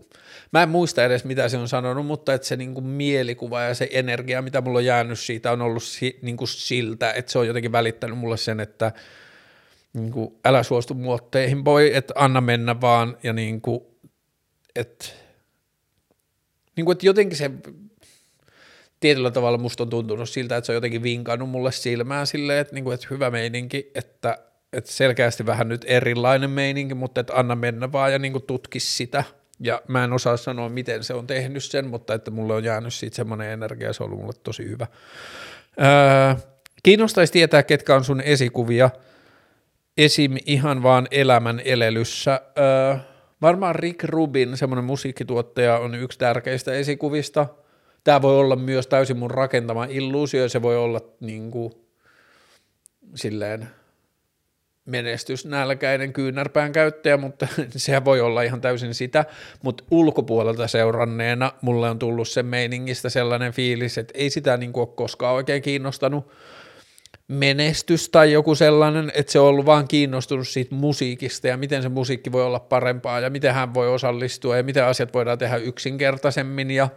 mä en muista edes mitä se on sanonut, mutta että se niin kuin mielikuva ja se energia, mitä mulla on jäänyt siitä, on ollut si, niin kuin siltä, että se on jotenkin välittänyt mulle sen, että niin kuin, älä suostu muotteihin, voi, että anna mennä vaan, ja niin kuin, että, niin kuin, että jotenkin se tietyllä tavalla musta on tuntunut siltä, että se on jotenkin vinkannut mulle silmään silleen, että, niin kuin, että hyvä meininki, että, että selkeästi vähän nyt erilainen meininki, mutta että anna mennä vaan ja niin kuin tutki sitä – ja mä en osaa sanoa, miten se on tehnyt sen, mutta että mulle on jäänyt siitä semmoinen energia, se on ollut mulle tosi hyvä. Öö, kiinnostaisi tietää, ketkä on sun esikuvia, esim. ihan vaan elämän elelyssä. Öö, varmaan Rick Rubin, semmoinen musiikkituottaja, on yksi tärkeistä esikuvista. Tämä voi olla myös täysin mun rakentama illuusio, se voi olla niin kuin, silleen menestysnälkäinen kyynärpään käyttäjä, mutta se voi olla ihan täysin sitä, mutta ulkopuolelta seuranneena mulle on tullut sen meiningistä sellainen fiilis, että ei sitä niin kuin ole koskaan oikein kiinnostanut menestys tai joku sellainen, että se on ollut vaan kiinnostunut siitä musiikista ja miten se musiikki voi olla parempaa ja miten hän voi osallistua ja miten asiat voidaan tehdä yksinkertaisemmin. Ja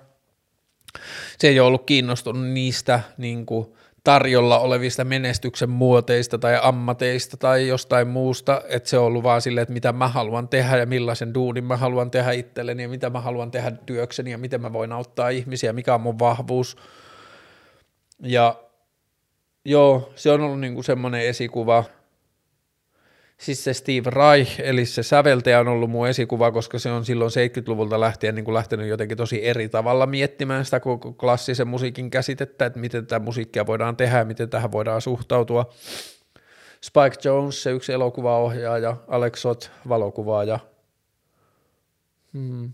se ei ole ollut kiinnostunut niistä niin kuin tarjolla olevista menestyksen muoteista tai ammateista tai jostain muusta, että se on ollut vaan silleen, että mitä mä haluan tehdä ja millaisen duunin mä haluan tehdä itselleni ja mitä mä haluan tehdä työkseni ja miten mä voin auttaa ihmisiä, mikä on mun vahvuus. Ja joo, se on ollut niinku semmoinen esikuva, siis se Steve Reich, eli se säveltäjä on ollut mun esikuva, koska se on silloin 70-luvulta lähtien niin kuin lähtenyt jotenkin tosi eri tavalla miettimään sitä koko klassisen musiikin käsitettä, että miten tätä musiikkia voidaan tehdä ja miten tähän voidaan suhtautua. Spike Jones, se yksi elokuvaohjaaja, Alex Sot, valokuvaaja. Hmm.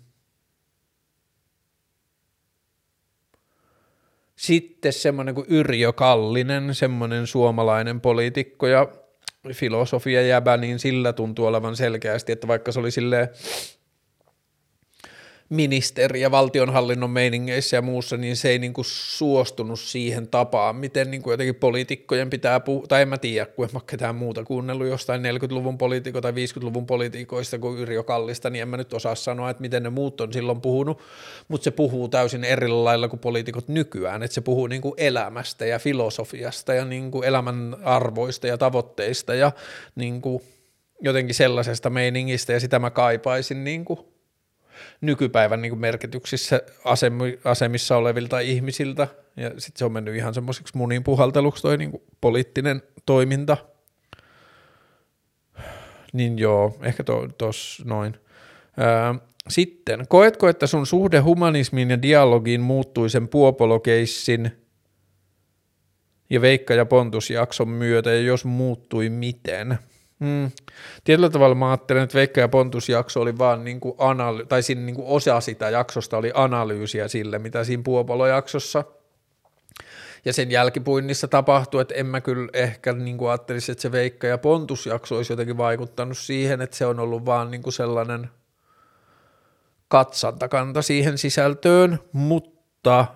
Sitten semmoinen kuin Yrjö Kallinen, semmoinen suomalainen poliitikko ja filosofia jäbä, niin sillä tuntuu olevan selkeästi, että vaikka se oli silleen ministeri- ja valtionhallinnon meiningeissä ja muussa, niin se ei niin kuin suostunut siihen tapaan, miten niin kuin jotenkin poliitikkojen pitää puhua, tai en mä tiedä, kun en mä ketään muuta kuunnellut jostain 40-luvun poliitikko tai 50-luvun poliitikoista kuin Yrjö Kallista, niin en mä nyt osaa sanoa, että miten ne muut on silloin puhunut, mutta se puhuu täysin eri lailla kuin poliitikot nykyään, että se puhuu niin kuin elämästä ja filosofiasta ja niin kuin elämän arvoista ja tavoitteista ja niin kuin jotenkin sellaisesta meiningistä, ja sitä mä kaipaisin niin kuin nykypäivän niin kuin merkityksissä asemissa olevilta ihmisiltä, ja sitten se on mennyt ihan semmoiseksi munin puhalteluksi toi niin kuin poliittinen toiminta. Niin joo, ehkä tuossa noin. Öö, sitten, koetko, että sun suhde humanismiin ja dialogiin muuttui sen puopolokeissin ja Veikka ja Pontus jakson myötä, ja jos muuttui miten? Mm. Tietyllä tavalla mä ajattelen, että Veikka ja Pontus jakso oli vaan niin kuin analy- tai siinä niin kuin osa sitä jaksosta oli analyysiä sille, mitä siinä Puopolo-jaksossa ja sen jälkipuinnissa tapahtui, että en mä kyllä ehkä niin kuin ajattelisi, että se Veikka ja Pontus jakso olisi jotenkin vaikuttanut siihen, että se on ollut vaan niin kuin sellainen katsantakanta siihen sisältöön, mutta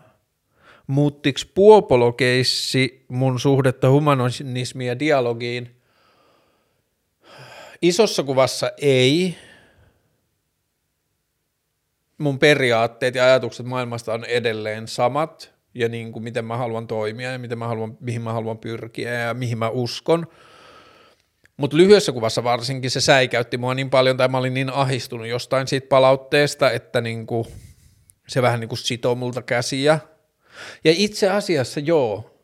muuttiks Puopolo-keissi mun suhdetta humanismiin ja dialogiin – Isossa kuvassa ei. Mun periaatteet ja ajatukset maailmasta on edelleen samat ja niin kuin miten mä haluan toimia ja miten mä haluan, mihin mä haluan pyrkiä ja mihin mä uskon. Mutta lyhyessä kuvassa varsinkin se säikäytti mua niin paljon tai mä olin niin ahistunut jostain siitä palautteesta, että niin kuin se vähän niin kuin sitoo multa käsiä. Ja itse asiassa joo,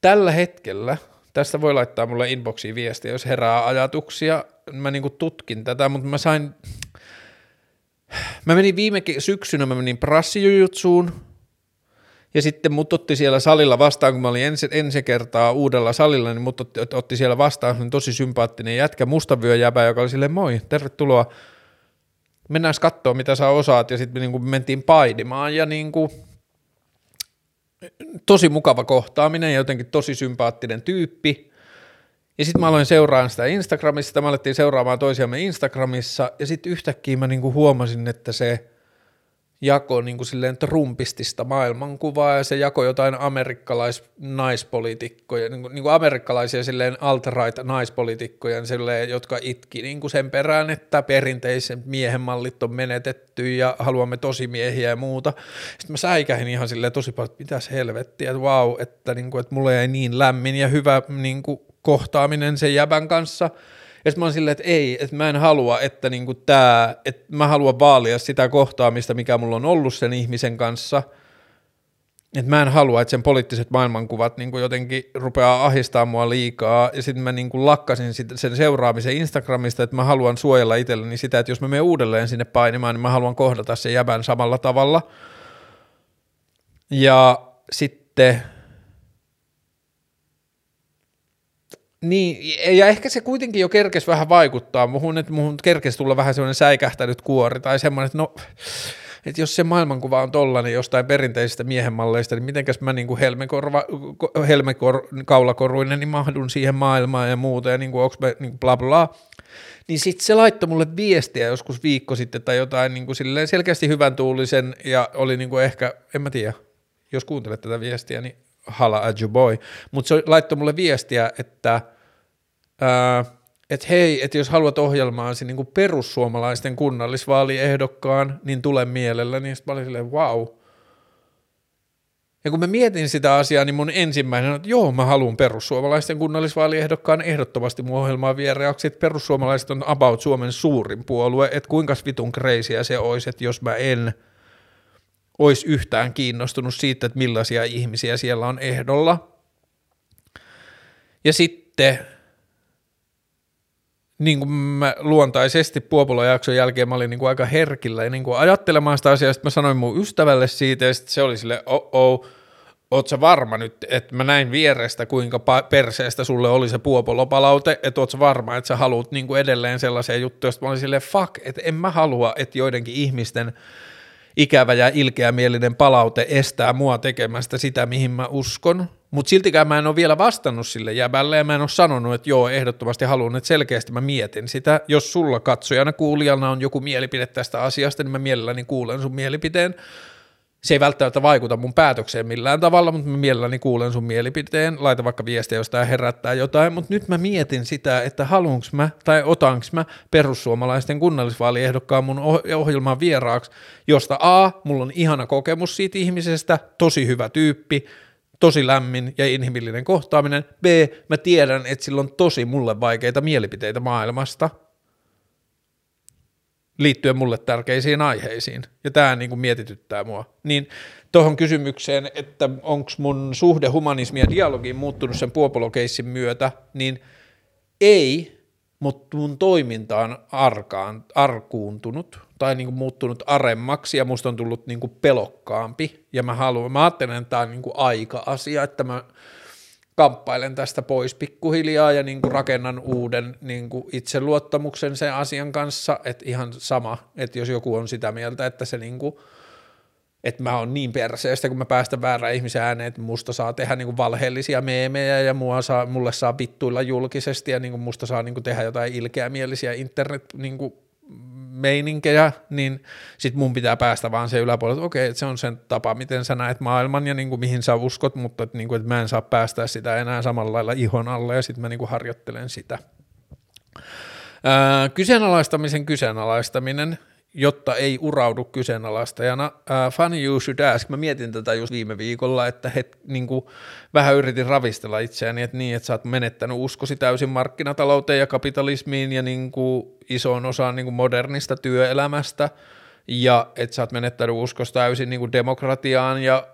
tällä hetkellä – Tästä voi laittaa mulle inboxiin viestiä, jos herää ajatuksia. Mä niinku tutkin tätä, mutta mä sain... Mä menin viime syksynä, mä menin prassijujutsuun, ja sitten mut otti siellä salilla vastaan, kun mä olin ensi, ensi kertaa uudella salilla, niin mut otti, otti siellä vastaan. Tosi sympaattinen jätkä, mustavyöjäpä, joka oli silleen, moi, tervetuloa, mennään katsoa, mitä sä osaat, ja sitten me niin mentiin paidimaan, ja niin kuin, tosi mukava kohtaaminen ja jotenkin tosi sympaattinen tyyppi. Ja sitten mä aloin seuraamaan sitä Instagramissa, mä alettiin seuraamaan toisiamme Instagramissa, ja sitten yhtäkkiä mä niinku huomasin, että se jako niin kuin silleen trumpistista maailmankuvaa ja se jako jotain amerikkalais-naispolitiikkoja, niin kuin, niin kuin amerikkalaisia silleen alt-right naispolitiikkoja, silleen, jotka itki niin kuin sen perään, että perinteisen miehen mallit on menetetty ja haluamme tosimiehiä ja muuta. Sitten mä säikähin ihan silleen tosi paljon, että mitäs helvettiä, että vau, että, niin kuin, että mulle jäi niin lämmin ja hyvä niin kuin, kohtaaminen sen jäbän kanssa – ja sitten mä oon silleen, että ei, että mä en halua, että niinku tää, että mä haluan vaalia sitä kohtaamista, mikä mulla on ollut sen ihmisen kanssa. Että mä en halua, että sen poliittiset maailmankuvat niinku jotenkin rupeaa ahistaa mua liikaa. Ja sitten mä niinku lakkasin sit sen seuraamisen Instagramista, että mä haluan suojella itselleni sitä, että jos mä menen uudelleen sinne painimaan, niin mä haluan kohdata sen jäbän samalla tavalla. Ja sitten Niin, ja ehkä se kuitenkin jo kerkes vähän vaikuttaa muhun, että muhun kerkes tulla vähän semmoinen säikähtänyt kuori tai semmoinen, että no, että jos se maailmankuva on tollainen jostain perinteisistä miehenmalleista, niin mitenkäs mä niin kuin helmekorva, helmekaulakoruinen, niin mahdun siihen maailmaan ja muuta, ja niin kuin onks mä niin bla bla. Niin sitten se laittoi mulle viestiä joskus viikko sitten tai jotain niin kuin silleen selkeästi hyvän tuulisen, ja oli niin kuin ehkä, en mä tiedä, jos kuuntelet tätä viestiä, niin hala at your boy, mutta se laittoi mulle viestiä, että että hei, että jos haluat ohjelmaasi niin perussuomalaisten kunnallisvaaliehdokkaan, niin tule mielellä, niin sitten mä olin silleen, wow. Ja kun mä mietin sitä asiaa, niin mun ensimmäinen on, että joo, mä haluan perussuomalaisten kunnallisvaaliehdokkaan ehdottomasti. Mun ohjelmaa vieraaksi, että perussuomalaiset on about Suomen suurin puolue, että kuinka vitun kreisiä se olisi, että jos mä en olisi yhtään kiinnostunut siitä, että millaisia ihmisiä siellä on ehdolla. Ja sitten niin kuin mä luontaisesti Puopolo-jakson jälkeen mä olin niin kuin aika herkillä ja niin kuin ajattelemaan sitä asiaa, sitten mä sanoin mun ystävälle siitä ja sitten se oli sille oh oh, oot sä varma nyt, että mä näin vierestä, kuinka perseestä sulle oli se puopolopalaute, että oot sä varma, että sä haluat niin kuin edelleen sellaisia juttuja, joista mä olin silleen, fuck, että en mä halua, että joidenkin ihmisten ikävä ja ilkeämielinen palaute estää mua tekemästä sitä, mihin mä uskon, mutta siltikään mä en ole vielä vastannut sille jäbälle ja mä en ole sanonut, että joo, ehdottomasti haluan, että selkeästi mä mietin sitä. Jos sulla katsojana kuulijana on joku mielipide tästä asiasta, niin mä mielelläni kuulen sun mielipiteen. Se ei välttämättä vaikuta mun päätökseen millään tavalla, mutta mä mielelläni kuulen sun mielipiteen. Laita vaikka viestiä, jos tämä herättää jotain, mutta nyt mä mietin sitä, että haluanko mä tai otanko mä perussuomalaisten kunnallisvaaliehdokkaan mun ohjelman vieraaksi, josta A, mulla on ihana kokemus siitä ihmisestä, tosi hyvä tyyppi, tosi lämmin ja inhimillinen kohtaaminen. B, mä tiedän, että sillä on tosi mulle vaikeita mielipiteitä maailmasta liittyen mulle tärkeisiin aiheisiin. Ja tämä niin kuin mietityttää mua. Niin tuohon kysymykseen, että onko mun suhde humanismi ja dialogiin muuttunut sen puopolokeissin myötä, niin ei, mutta mun toiminta on arkaan, arkuuntunut tai niin kuin muuttunut aremmaksi ja musta on tullut niin kuin pelokkaampi ja mä haluan, mä ajattelen, että tämä on niin kuin aika-asia, että mä kamppailen tästä pois pikkuhiljaa ja niin kuin rakennan uuden niin kuin itseluottamuksen sen asian kanssa, että ihan sama, että jos joku on sitä mieltä, että se niin kuin, että mä oon niin perseestä, kun mä päästän väärän ihmisen ääneen, että musta saa tehdä niin kuin valheellisia meemejä ja mua saa, mulle saa pittuilla julkisesti ja niin kuin musta saa niin kuin tehdä jotain ilkeämielisiä internet niin kuin meininkejä, niin sit mun pitää päästä vaan se yläpuolelle, että okei, että se on sen tapa, miten sä näet maailman ja niin kuin mihin sä uskot, mutta että, niin kuin, että mä en saa päästä sitä enää samalla lailla ihon alle ja sitten mä niin kuin harjoittelen sitä. Ää, kyseenalaistamisen kyseenalaistaminen, jotta ei uraudu kyseenalaistajana. Uh, funny you should ask. Mä mietin tätä just viime viikolla, että het, niin kuin, vähän yritin ravistella itseäni, että niin, että sä oot menettänyt uskosi täysin markkinatalouteen ja kapitalismiin ja niin kuin, isoon osaan niin kuin modernista työelämästä ja että sä oot menettänyt uskosi täysin niin kuin demokratiaan ja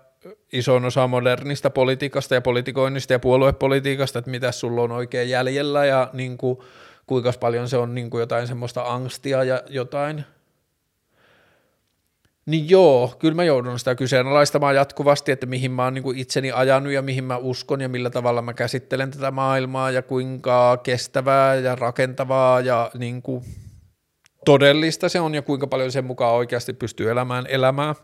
isoon osaan modernista politiikasta ja politikoinnista ja puoluepolitiikasta, että mitä sulla on oikein jäljellä ja niin kuin, kuinka paljon se on niin kuin jotain semmoista angstia ja jotain – niin joo, kyllä mä joudun sitä kyseenalaistamaan jatkuvasti, että mihin mä oon niin itseni ajanut ja mihin mä uskon ja millä tavalla mä käsittelen tätä maailmaa ja kuinka kestävää ja rakentavaa ja niin kuin todellista se on ja kuinka paljon sen mukaan oikeasti pystyy elämään elämää.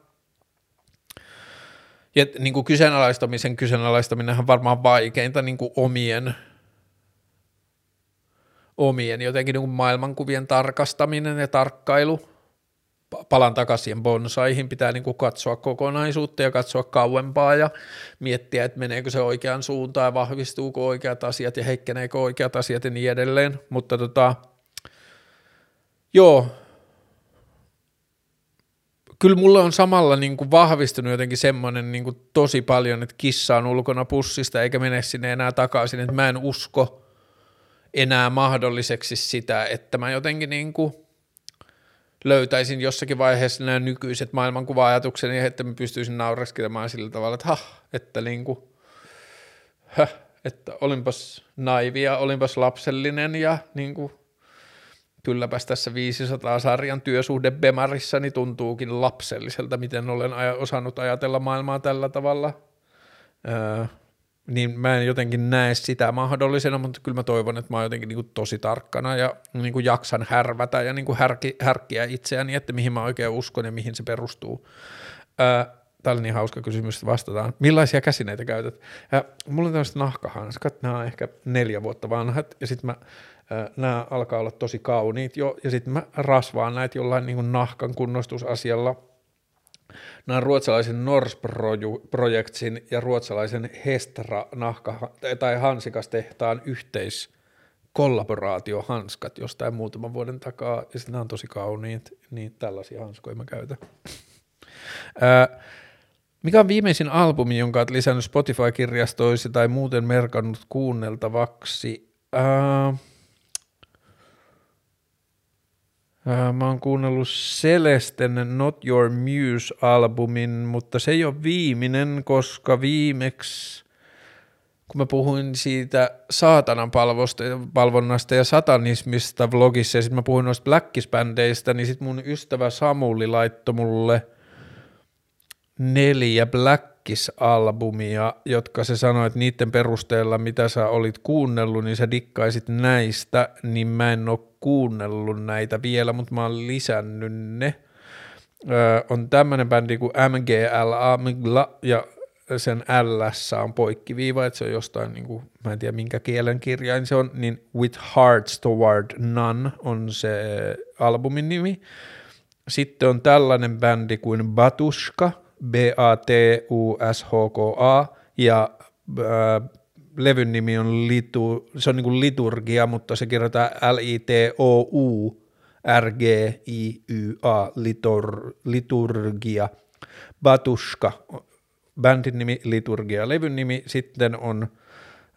Ja niin kuin kyseenalaistamisen kyseenalaistaminen on varmaan vaikeinta niin kuin omien, omien jotenkin niin kuin maailmankuvien tarkastaminen ja tarkkailu – palan takaisin bonsaihin, pitää niin kuin katsoa kokonaisuutta ja katsoa kauempaa ja miettiä, että meneekö se oikeaan suuntaan ja vahvistuuko oikeat asiat ja heikkeneekö oikeat asiat ja niin edelleen, mutta tota, joo, kyllä mulle on samalla niin kuin vahvistunut jotenkin semmoinen niin kuin tosi paljon, että kissa on ulkona pussista eikä mene sinne enää takaisin, että mä en usko enää mahdolliseksi sitä, että mä jotenkin niin kuin – löytäisin jossakin vaiheessa nämä nykyiset maailmankuva-ajatukseni, että mä pystyisin naureskelemaan sillä tavalla, että ha, että niinku, häh, että olinpas naivia, olinpas lapsellinen ja niinku, kylläpäs tässä 500-sarjan työsuhde Bemarissa niin tuntuukin lapselliselta, miten olen osannut ajatella maailmaa tällä tavalla. Öö, niin mä en jotenkin näe sitä mahdollisena, mutta kyllä mä toivon, että mä oon jotenkin niin kuin tosi tarkkana ja niin kuin jaksan härvätä ja niin kuin härki, härkkiä itseäni, että mihin mä oikein uskon ja mihin se perustuu. Tämä oli niin hauska kysymys, että vastataan. Millaisia käsineitä käytät? Ää, mulla on tämmöiset nahkahanskat, nämä on ehkä neljä vuotta vanhat, ja sitten mä nämä alkaa olla tosi kauniit jo, ja sitten mä rasvaan näitä jollain niin kuin nahkan kunnostusasialla – Nämä on ruotsalaisen Nors-projektin ja ruotsalaisen Hestra nahka- tai hansikastehtaan yhteis kollaboraatiohanskat jostain muutaman vuoden takaa, ja sitten on tosi kauniit, niin tällaisia hanskoja mä käytän. Mikä on viimeisin albumi, jonka olet lisännyt Spotify-kirjastoisi tai muuten merkannut kuunneltavaksi? Ää, Äh, mä oon kuunnellut Celesten Not Your Muse-albumin, mutta se ei ole viimeinen, koska viimeksi kun mä puhuin siitä saatanan palvonnasta ja satanismista vlogissa ja sitten mä puhuin noista blackisbändeistä, niin sitten mun ystävä Samuli laittoi mulle neljä Blackis-albumia, jotka se sanoi, että niiden perusteella, mitä sä olit kuunnellut, niin sä dikkaisit näistä, niin mä en ole kuunnellut näitä vielä, mutta mä oon lisännyt ne. Öö, on tämmöinen bändi kuin MGLA, Mgla, ja sen L on poikkiviiva, että se on jostain, niin kuin, mä en tiedä minkä kielen kirjain se on, niin With Hearts Toward None on se albumin nimi. Sitten on tällainen bändi kuin Batushka, B-A-T-U-S-H-K-A, ja levyn nimi on, litu, se on niin kuin liturgia, mutta se kirjoitetaan L-I-T-O-U, R-G-I-Y-A, litur, liturgia, Batushka, bändin nimi, liturgia, levyn nimi, sitten on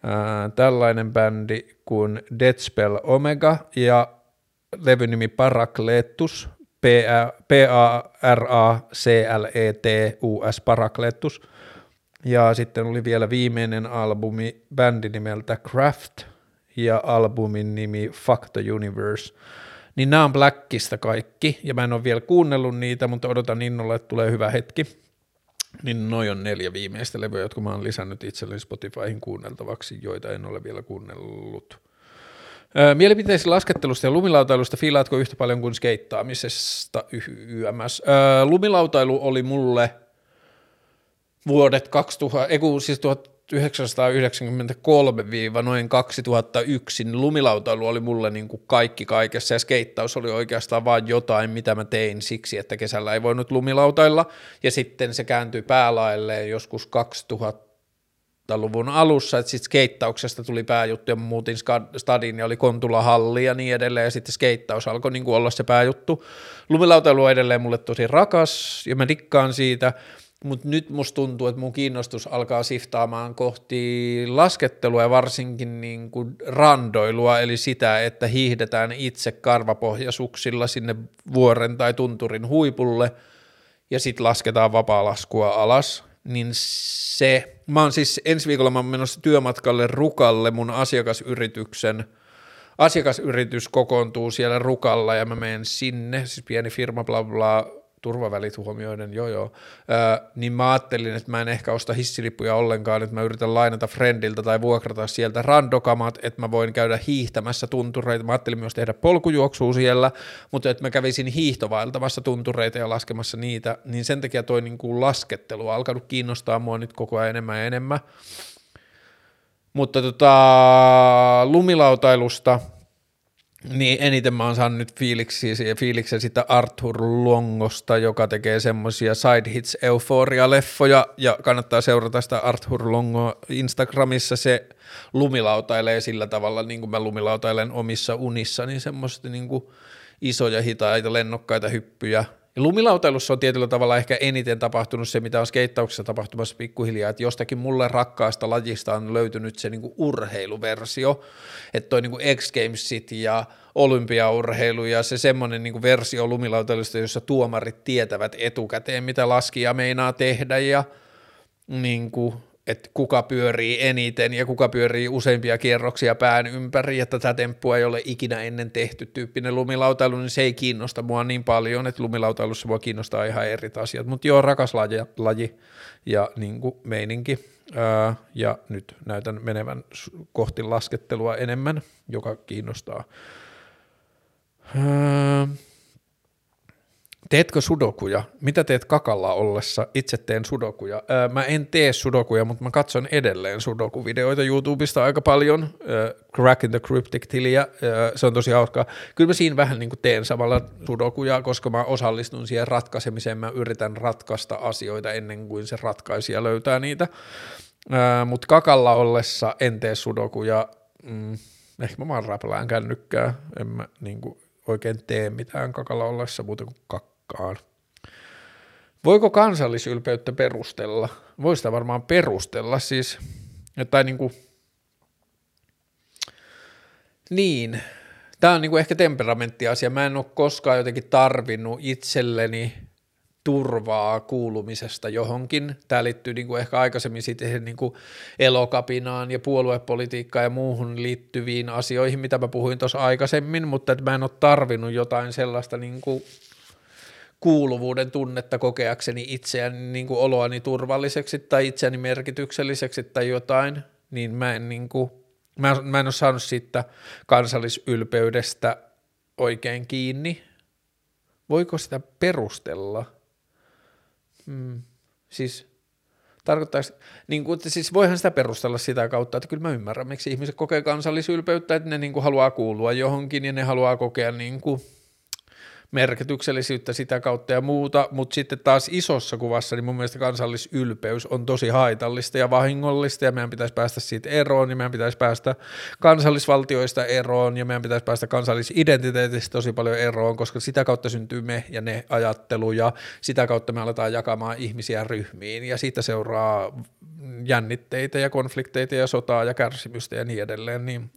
ää, tällainen bändi kuin Deadspell Omega ja levyn nimi Parakletus, P-A-R-A-C-L-E-T-U-S, Parakletus, ja sitten oli vielä viimeinen albumi bändi nimeltä Craft ja albumin nimi Fuck the Universe. Niin nämä on Blackista kaikki, ja mä en ole vielä kuunnellut niitä, mutta odotan innolla, että tulee hyvä hetki. Niin noi on neljä viimeistä levyä, jotka mä oon lisännyt itselleni Spotifyhin kuunneltavaksi, joita en ole vielä kuunnellut. Mielipiteisi laskettelusta ja lumilautailusta fiilaatko yhtä paljon kuin skeittaamisesta YMS? Lumilautailu oli mulle vuodet 2000, ei siis 1993 noin 2001, niin lumilautailu oli mulle niin kuin kaikki kaikessa. Ja skeittaus oli oikeastaan vain jotain, mitä mä tein siksi, että kesällä ei voinut lumilautailla. Ja sitten se kääntyi päälailleen joskus 2000 luvun alussa, että sitten skeittauksesta tuli pääjuttu ja muutin stadin ja oli Kontula halli ja niin edelleen. Ja sitten skeittaus alkoi niin kuin olla se pääjuttu. Lumilautailu on edelleen mulle tosi rakas ja mä dikkaan siitä, mutta nyt musta tuntuu, että mun kiinnostus alkaa siftaamaan kohti laskettelua ja varsinkin niin kuin randoilua, eli sitä, että hiihdetään itse karvapohjasuksilla sinne vuoren tai tunturin huipulle ja sitten lasketaan vapaa-laskua alas, niin se, mä oon siis ensi viikolla mä oon menossa työmatkalle Rukalle mun asiakasyrityksen, asiakasyritys kokoontuu siellä Rukalla ja mä menen sinne, siis pieni firma bla bla, turvavälit huomioiden, joo joo, öö, niin mä ajattelin, että mä en ehkä osta hissilippuja ollenkaan, että mä yritän lainata friendiltä tai vuokrata sieltä randokamat, että mä voin käydä hiihtämässä tuntureita, mä ajattelin myös tehdä polkujuoksua siellä, mutta että mä kävisin hiihtovaeltamassa tuntureita ja laskemassa niitä, niin sen takia toi niin kuin laskettelu on alkanut kiinnostaa mua nyt koko ajan enemmän ja enemmän. Mutta tota, lumilautailusta, niin eniten mä oon saanut nyt fiiliksiä, fiiliksen sitä Arthur Longosta, joka tekee semmoisia side hits euforia-leffoja ja kannattaa seurata sitä Arthur Longo Instagramissa, se lumilautailee sillä tavalla, niin kuin mä lumilautailen omissa unissa, niin semmoista niin kuin isoja hitaita lennokkaita hyppyjä ja lumilautailussa on tietyllä tavalla ehkä eniten tapahtunut se, mitä on skeittauksessa tapahtumassa pikkuhiljaa, että jostakin mulle rakkaasta lajista on löytynyt se niinku urheiluversio, että toi niinku X Gamesit ja olympiaurheilu ja se semmoinen niinku versio lumilautailusta, jossa tuomarit tietävät etukäteen, mitä laskija meinaa tehdä ja niinku, että kuka pyörii eniten ja kuka pyörii useimpia kierroksia pään ympäri, että tätä temppua ei ole ikinä ennen tehty tyyppinen lumilautailu, niin se ei kiinnosta mua niin paljon, että lumilautailussa mua kiinnostaa ihan eri asiat, mutta joo, rakas laji, laji ja niin kuin meininki, Ää, ja nyt näytän menevän kohti laskettelua enemmän, joka kiinnostaa. Ää, Teetkö sudokuja? Mitä teet kakalla ollessa? Itse teen sudokuja. Öö, mä en tee sudokuja, mutta mä katson edelleen sudokuvideoita YouTubesta aika paljon. Öö, Crack in the Cryptic-tiliä, öö, se on tosi hauskaa. Kyllä mä siinä vähän niin kuin teen samalla sudokuja, koska mä osallistun siihen ratkaisemiseen. Mä yritän ratkaista asioita ennen kuin se ratkaisija löytää niitä. Öö, mutta kakalla ollessa en tee sudokuja. Mm, ehkä mä vaan räplään kännykkää. En mä niin kuin oikein tee mitään kakalla ollessa muuta kuin kak tarkkaan. Voiko kansallisylpeyttä perustella? Voi sitä varmaan perustella siis, tai niin kuin, niin, tämä on niin kuin ehkä temperamenttiasia. Mä en ole koskaan jotenkin tarvinnut itselleni turvaa kuulumisesta johonkin. Tämä liittyy niin kuin ehkä aikaisemmin sitten niin kuin elokapinaan ja puoluepolitiikkaan ja muuhun liittyviin asioihin, mitä mä puhuin tuossa aikaisemmin, mutta että mä en ole tarvinnut jotain sellaista niin kuin kuuluvuuden tunnetta kokeakseni itseäni niin kuin oloani turvalliseksi tai itseäni merkitykselliseksi tai jotain, niin mä en, niin kuin, mä, mä en ole saanut siitä kansallisylpeydestä oikein kiinni. Voiko sitä perustella? Hmm. Siis tarkoittaa, niin kuin, siis voihan sitä perustella sitä kautta, että kyllä mä ymmärrän, miksi ihmiset kokee kansallisylpeyttä, että ne niin kuin haluaa kuulua johonkin ja ne haluaa kokea niin kuin – merkityksellisyyttä sitä kautta ja muuta, mutta sitten taas isossa kuvassa niin mun mielestä kansallisylpeys on tosi haitallista ja vahingollista ja meidän pitäisi päästä siitä eroon ja meidän pitäisi päästä kansallisvaltioista eroon ja meidän pitäisi päästä kansallisidentiteetistä tosi paljon eroon, koska sitä kautta syntyy me ja ne ajattelu ja sitä kautta me aletaan jakamaan ihmisiä ryhmiin ja siitä seuraa jännitteitä ja konflikteita ja sotaa ja kärsimystä ja niin edelleen, niin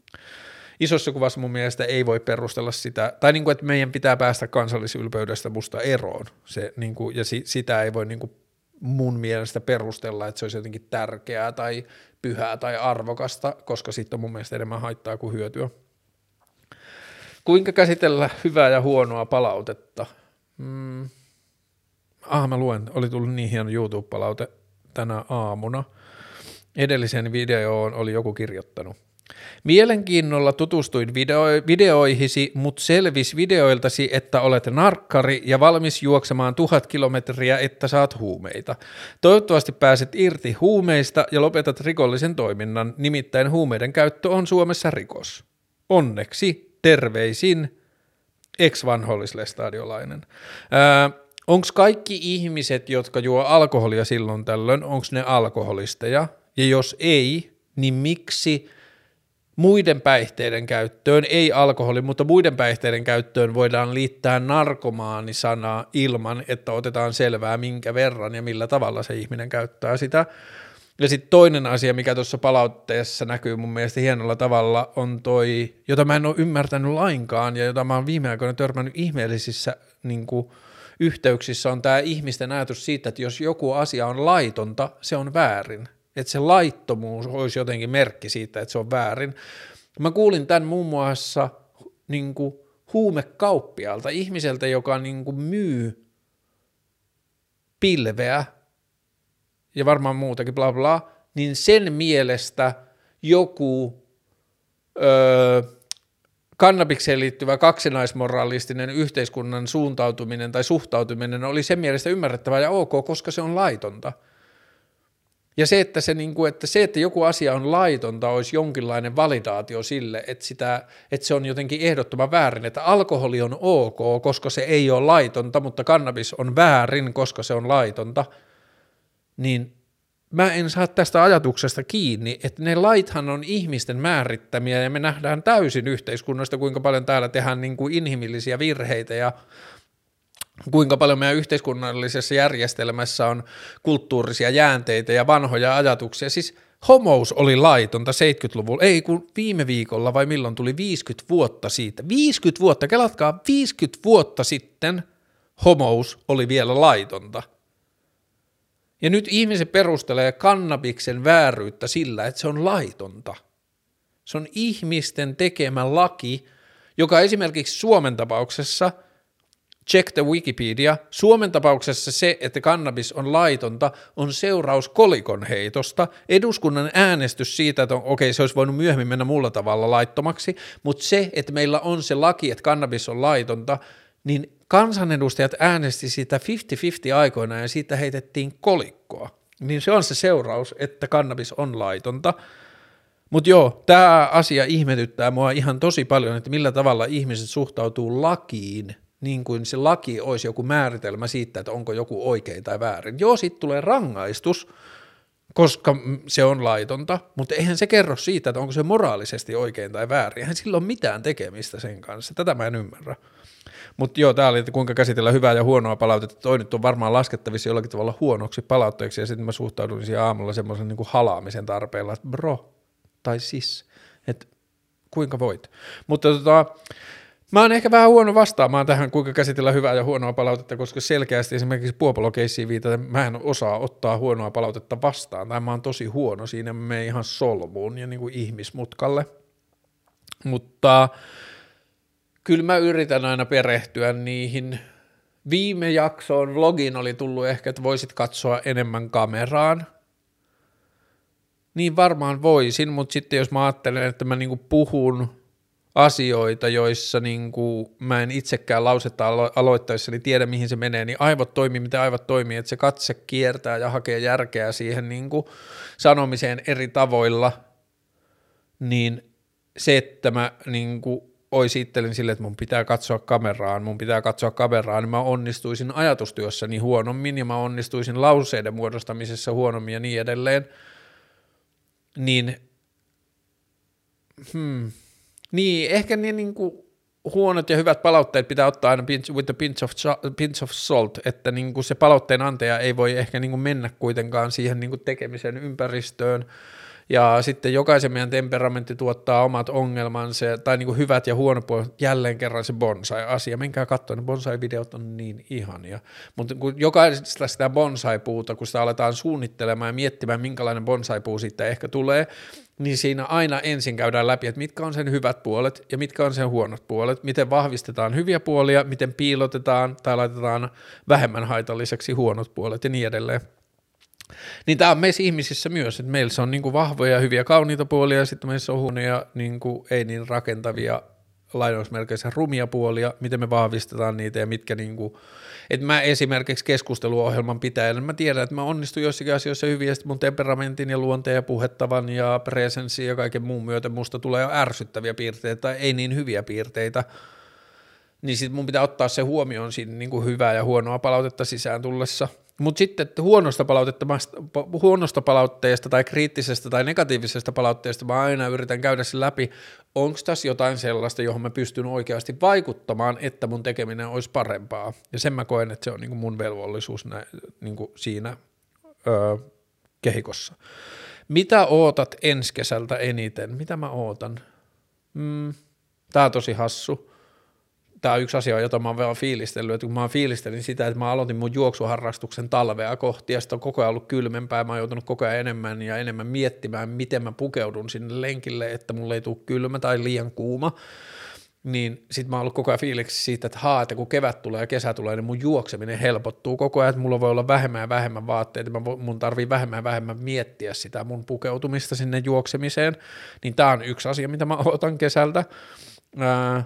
isossa kuvassa mun mielestä ei voi perustella sitä, tai niin kuin, että meidän pitää päästä kansallisylpeydestä musta eroon, se, niin kuin, ja si, sitä ei voi niin kuin mun mielestä perustella, että se olisi jotenkin tärkeää tai pyhää tai arvokasta, koska sitten on mun mielestä enemmän haittaa kuin hyötyä. Kuinka käsitellä hyvää ja huonoa palautetta? Mm. ah mä luen, oli tullut niin hieno YouTube-palaute tänä aamuna. Edelliseen videoon oli joku kirjoittanut. Mielenkiinnolla tutustuin video- videoihisi, mutta selvis videoiltasi, että olet narkkari ja valmis juoksemaan tuhat kilometriä, että saat huumeita. Toivottavasti pääset irti huumeista ja lopetat rikollisen toiminnan, nimittäin huumeiden käyttö on Suomessa rikos. Onneksi, terveisin, ex-vanhollislestadiolainen. Onko kaikki ihmiset, jotka juo alkoholia silloin tällöin, onko ne alkoholisteja? Ja jos ei, niin miksi – muiden päihteiden käyttöön, ei alkoholi, mutta muiden päihteiden käyttöön voidaan liittää narkomaani-sanaa ilman, että otetaan selvää minkä verran ja millä tavalla se ihminen käyttää sitä. Ja sitten toinen asia, mikä tuossa palautteessa näkyy mun mielestä hienolla tavalla, on toi, jota mä en ole ymmärtänyt lainkaan ja jota mä oon viime aikoina törmännyt ihmeellisissä niin kuin, yhteyksissä, on tämä ihmisten ajatus siitä, että jos joku asia on laitonta, se on väärin että se laittomuus olisi jotenkin merkki siitä, että se on väärin. Mä kuulin tämän muun muassa niin kuin huumekauppialta, ihmiseltä, joka niin kuin myy pilveä ja varmaan muutakin, bla bla, niin sen mielestä joku öö, kannabikseen liittyvä kaksinaismoralistinen yhteiskunnan suuntautuminen tai suhtautuminen oli sen mielestä ymmärrettävää ja ok, koska se on laitonta – ja se että, se, niin kuin, että se, että joku asia on laitonta, olisi jonkinlainen validaatio sille, että, sitä, että se on jotenkin ehdottoman väärin, että alkoholi on ok, koska se ei ole laitonta, mutta kannabis on väärin, koska se on laitonta, niin mä en saa tästä ajatuksesta kiinni, että ne laithan on ihmisten määrittämiä ja me nähdään täysin yhteiskunnasta, kuinka paljon täällä tehdään niin kuin inhimillisiä virheitä ja kuinka paljon meidän yhteiskunnallisessa järjestelmässä on kulttuurisia jäänteitä ja vanhoja ajatuksia. Siis homous oli laitonta 70-luvulla, ei kun viime viikolla vai milloin tuli 50 vuotta siitä. 50 vuotta, kelatkaa 50 vuotta sitten homous oli vielä laitonta. Ja nyt ihmiset perustelee kannabiksen vääryyttä sillä, että se on laitonta. Se on ihmisten tekemä laki, joka esimerkiksi Suomen tapauksessa – Check the Wikipedia. Suomen tapauksessa se, että kannabis on laitonta, on seuraus kolikon heitosta. Eduskunnan äänestys siitä, että okei, se olisi voinut myöhemmin mennä muulla tavalla laittomaksi, mutta se, että meillä on se laki, että kannabis on laitonta, niin kansanedustajat äänesti sitä 50-50 aikoina ja siitä heitettiin kolikkoa. Niin se on se seuraus, että kannabis on laitonta. Mutta joo, tämä asia ihmetyttää mua ihan tosi paljon, että millä tavalla ihmiset suhtautuu lakiin niin kuin se laki olisi joku määritelmä siitä, että onko joku oikein tai väärin. Joo, sitten tulee rangaistus, koska se on laitonta, mutta eihän se kerro siitä, että onko se moraalisesti oikein tai väärin. Eihän sillä ole mitään tekemistä sen kanssa. Tätä mä en ymmärrä. Mutta joo, tämä oli, että kuinka käsitellä hyvää ja huonoa palautetta. Toi nyt on varmaan laskettavissa jollakin tavalla huonoksi palautteeksi, ja sitten mä suhtaudun siihen aamulla semmoisen niin halaamisen tarpeella, että bro, tai sis, että kuinka voit. Mutta tota, Mä oon ehkä vähän huono vastaamaan tähän, kuinka käsitellä hyvää ja huonoa palautetta, koska selkeästi esimerkiksi puopolokeissiin viitaten mä en osaa ottaa huonoa palautetta vastaan, tai mä oon tosi huono siinä, menen ihan solmuun ja niin kuin ihmismutkalle. Mutta kyllä mä yritän aina perehtyä niihin. Viime jaksoon vlogin oli tullut ehkä, että voisit katsoa enemmän kameraan. Niin varmaan voisin, mutta sitten jos mä ajattelen, että mä niinku puhun asioita, joissa niin kuin mä en itsekään lausetta alo- aloittaessani tiedä, mihin se menee, niin aivot toimii, miten aivot toimii, että se katse kiertää ja hakee järkeä siihen niin kuin sanomiseen eri tavoilla, niin se, että mä niin kuin oisittelin sille, että mun pitää katsoa kameraan, mun pitää katsoa kameraan, niin mä onnistuisin ajatustyössäni huonommin ja mä onnistuisin lauseiden muodostamisessa huonommin ja niin edelleen, niin hmm, niin, ehkä niin, niin kuin huonot ja hyvät palautteet pitää ottaa aina pinch, with a pinch of, pinch of salt, että niin kuin se palautteen antaja ei voi ehkä niin kuin mennä kuitenkaan siihen niin kuin tekemisen ympäristöön, ja sitten jokaisen meidän temperamentti tuottaa omat ongelmansa, tai niin kuin hyvät ja huonot puolet, jälleen kerran se bonsai-asia. Menkää katsoa, ne bonsai-videot on niin ihania. Mutta kun jokaisesta sitä bonsai-puuta, kun sitä aletaan suunnittelemaan ja miettimään, minkälainen bonsai-puu siitä ehkä tulee, niin siinä aina ensin käydään läpi, että mitkä on sen hyvät puolet ja mitkä on sen huonot puolet, miten vahvistetaan hyviä puolia, miten piilotetaan tai laitetaan vähemmän haitalliseksi huonot puolet ja niin edelleen. Niin tämä on meissä ihmisissä myös, että meillä on niin kuin vahvoja, hyviä, kauniita puolia ja sitten meissä on huonoja, niin kuin ei niin rakentavia, lainausmerkeissä rumia puolia, miten me vahvistetaan niitä ja mitkä niin kuin, että mä esimerkiksi keskusteluohjelman pitäjänä, mä tiedän, että mä onnistun joissakin asioissa hyvin ja mun temperamentin ja luonteen ja puhettavan ja presenssin ja kaiken muun myötä musta tulee ärsyttäviä piirteitä tai ei niin hyviä piirteitä, niin sitten mun pitää ottaa se huomioon siinä niin kuin hyvää ja huonoa palautetta sisään tullessa – mutta sitten huonosta, huonosta palautteesta tai kriittisestä tai negatiivisesta palautteesta mä aina yritän käydä sen läpi, onko tässä jotain sellaista, johon mä pystyn oikeasti vaikuttamaan, että mun tekeminen olisi parempaa. Ja sen mä koen, että se on niinku mun velvollisuus nä, niinku siinä öö, kehikossa. Mitä ootat ensi kesältä eniten? Mitä mä ootan? Mm, tää on tosi hassu tämä on yksi asia, jota mä oon vielä fiilistellyt, että kun mä oon fiilistelin sitä, että mä aloitin mun juoksuharrastuksen talvea kohti, ja sitten on koko ajan ollut kylmempää, mä oon joutunut koko ajan enemmän ja enemmän miettimään, miten mä pukeudun sinne lenkille, että mulle ei tule kylmä tai liian kuuma, niin sitten mä oon ollut koko ajan fiiliksi siitä, että haa, että kun kevät tulee ja kesä tulee, niin mun juokseminen helpottuu koko ajan, että mulla voi olla vähemmän ja vähemmän vaatteita, mä mun tarvii vähemmän ja vähemmän miettiä sitä mun pukeutumista sinne juoksemiseen, niin tämä on yksi asia, mitä mä otan kesältä. Ää,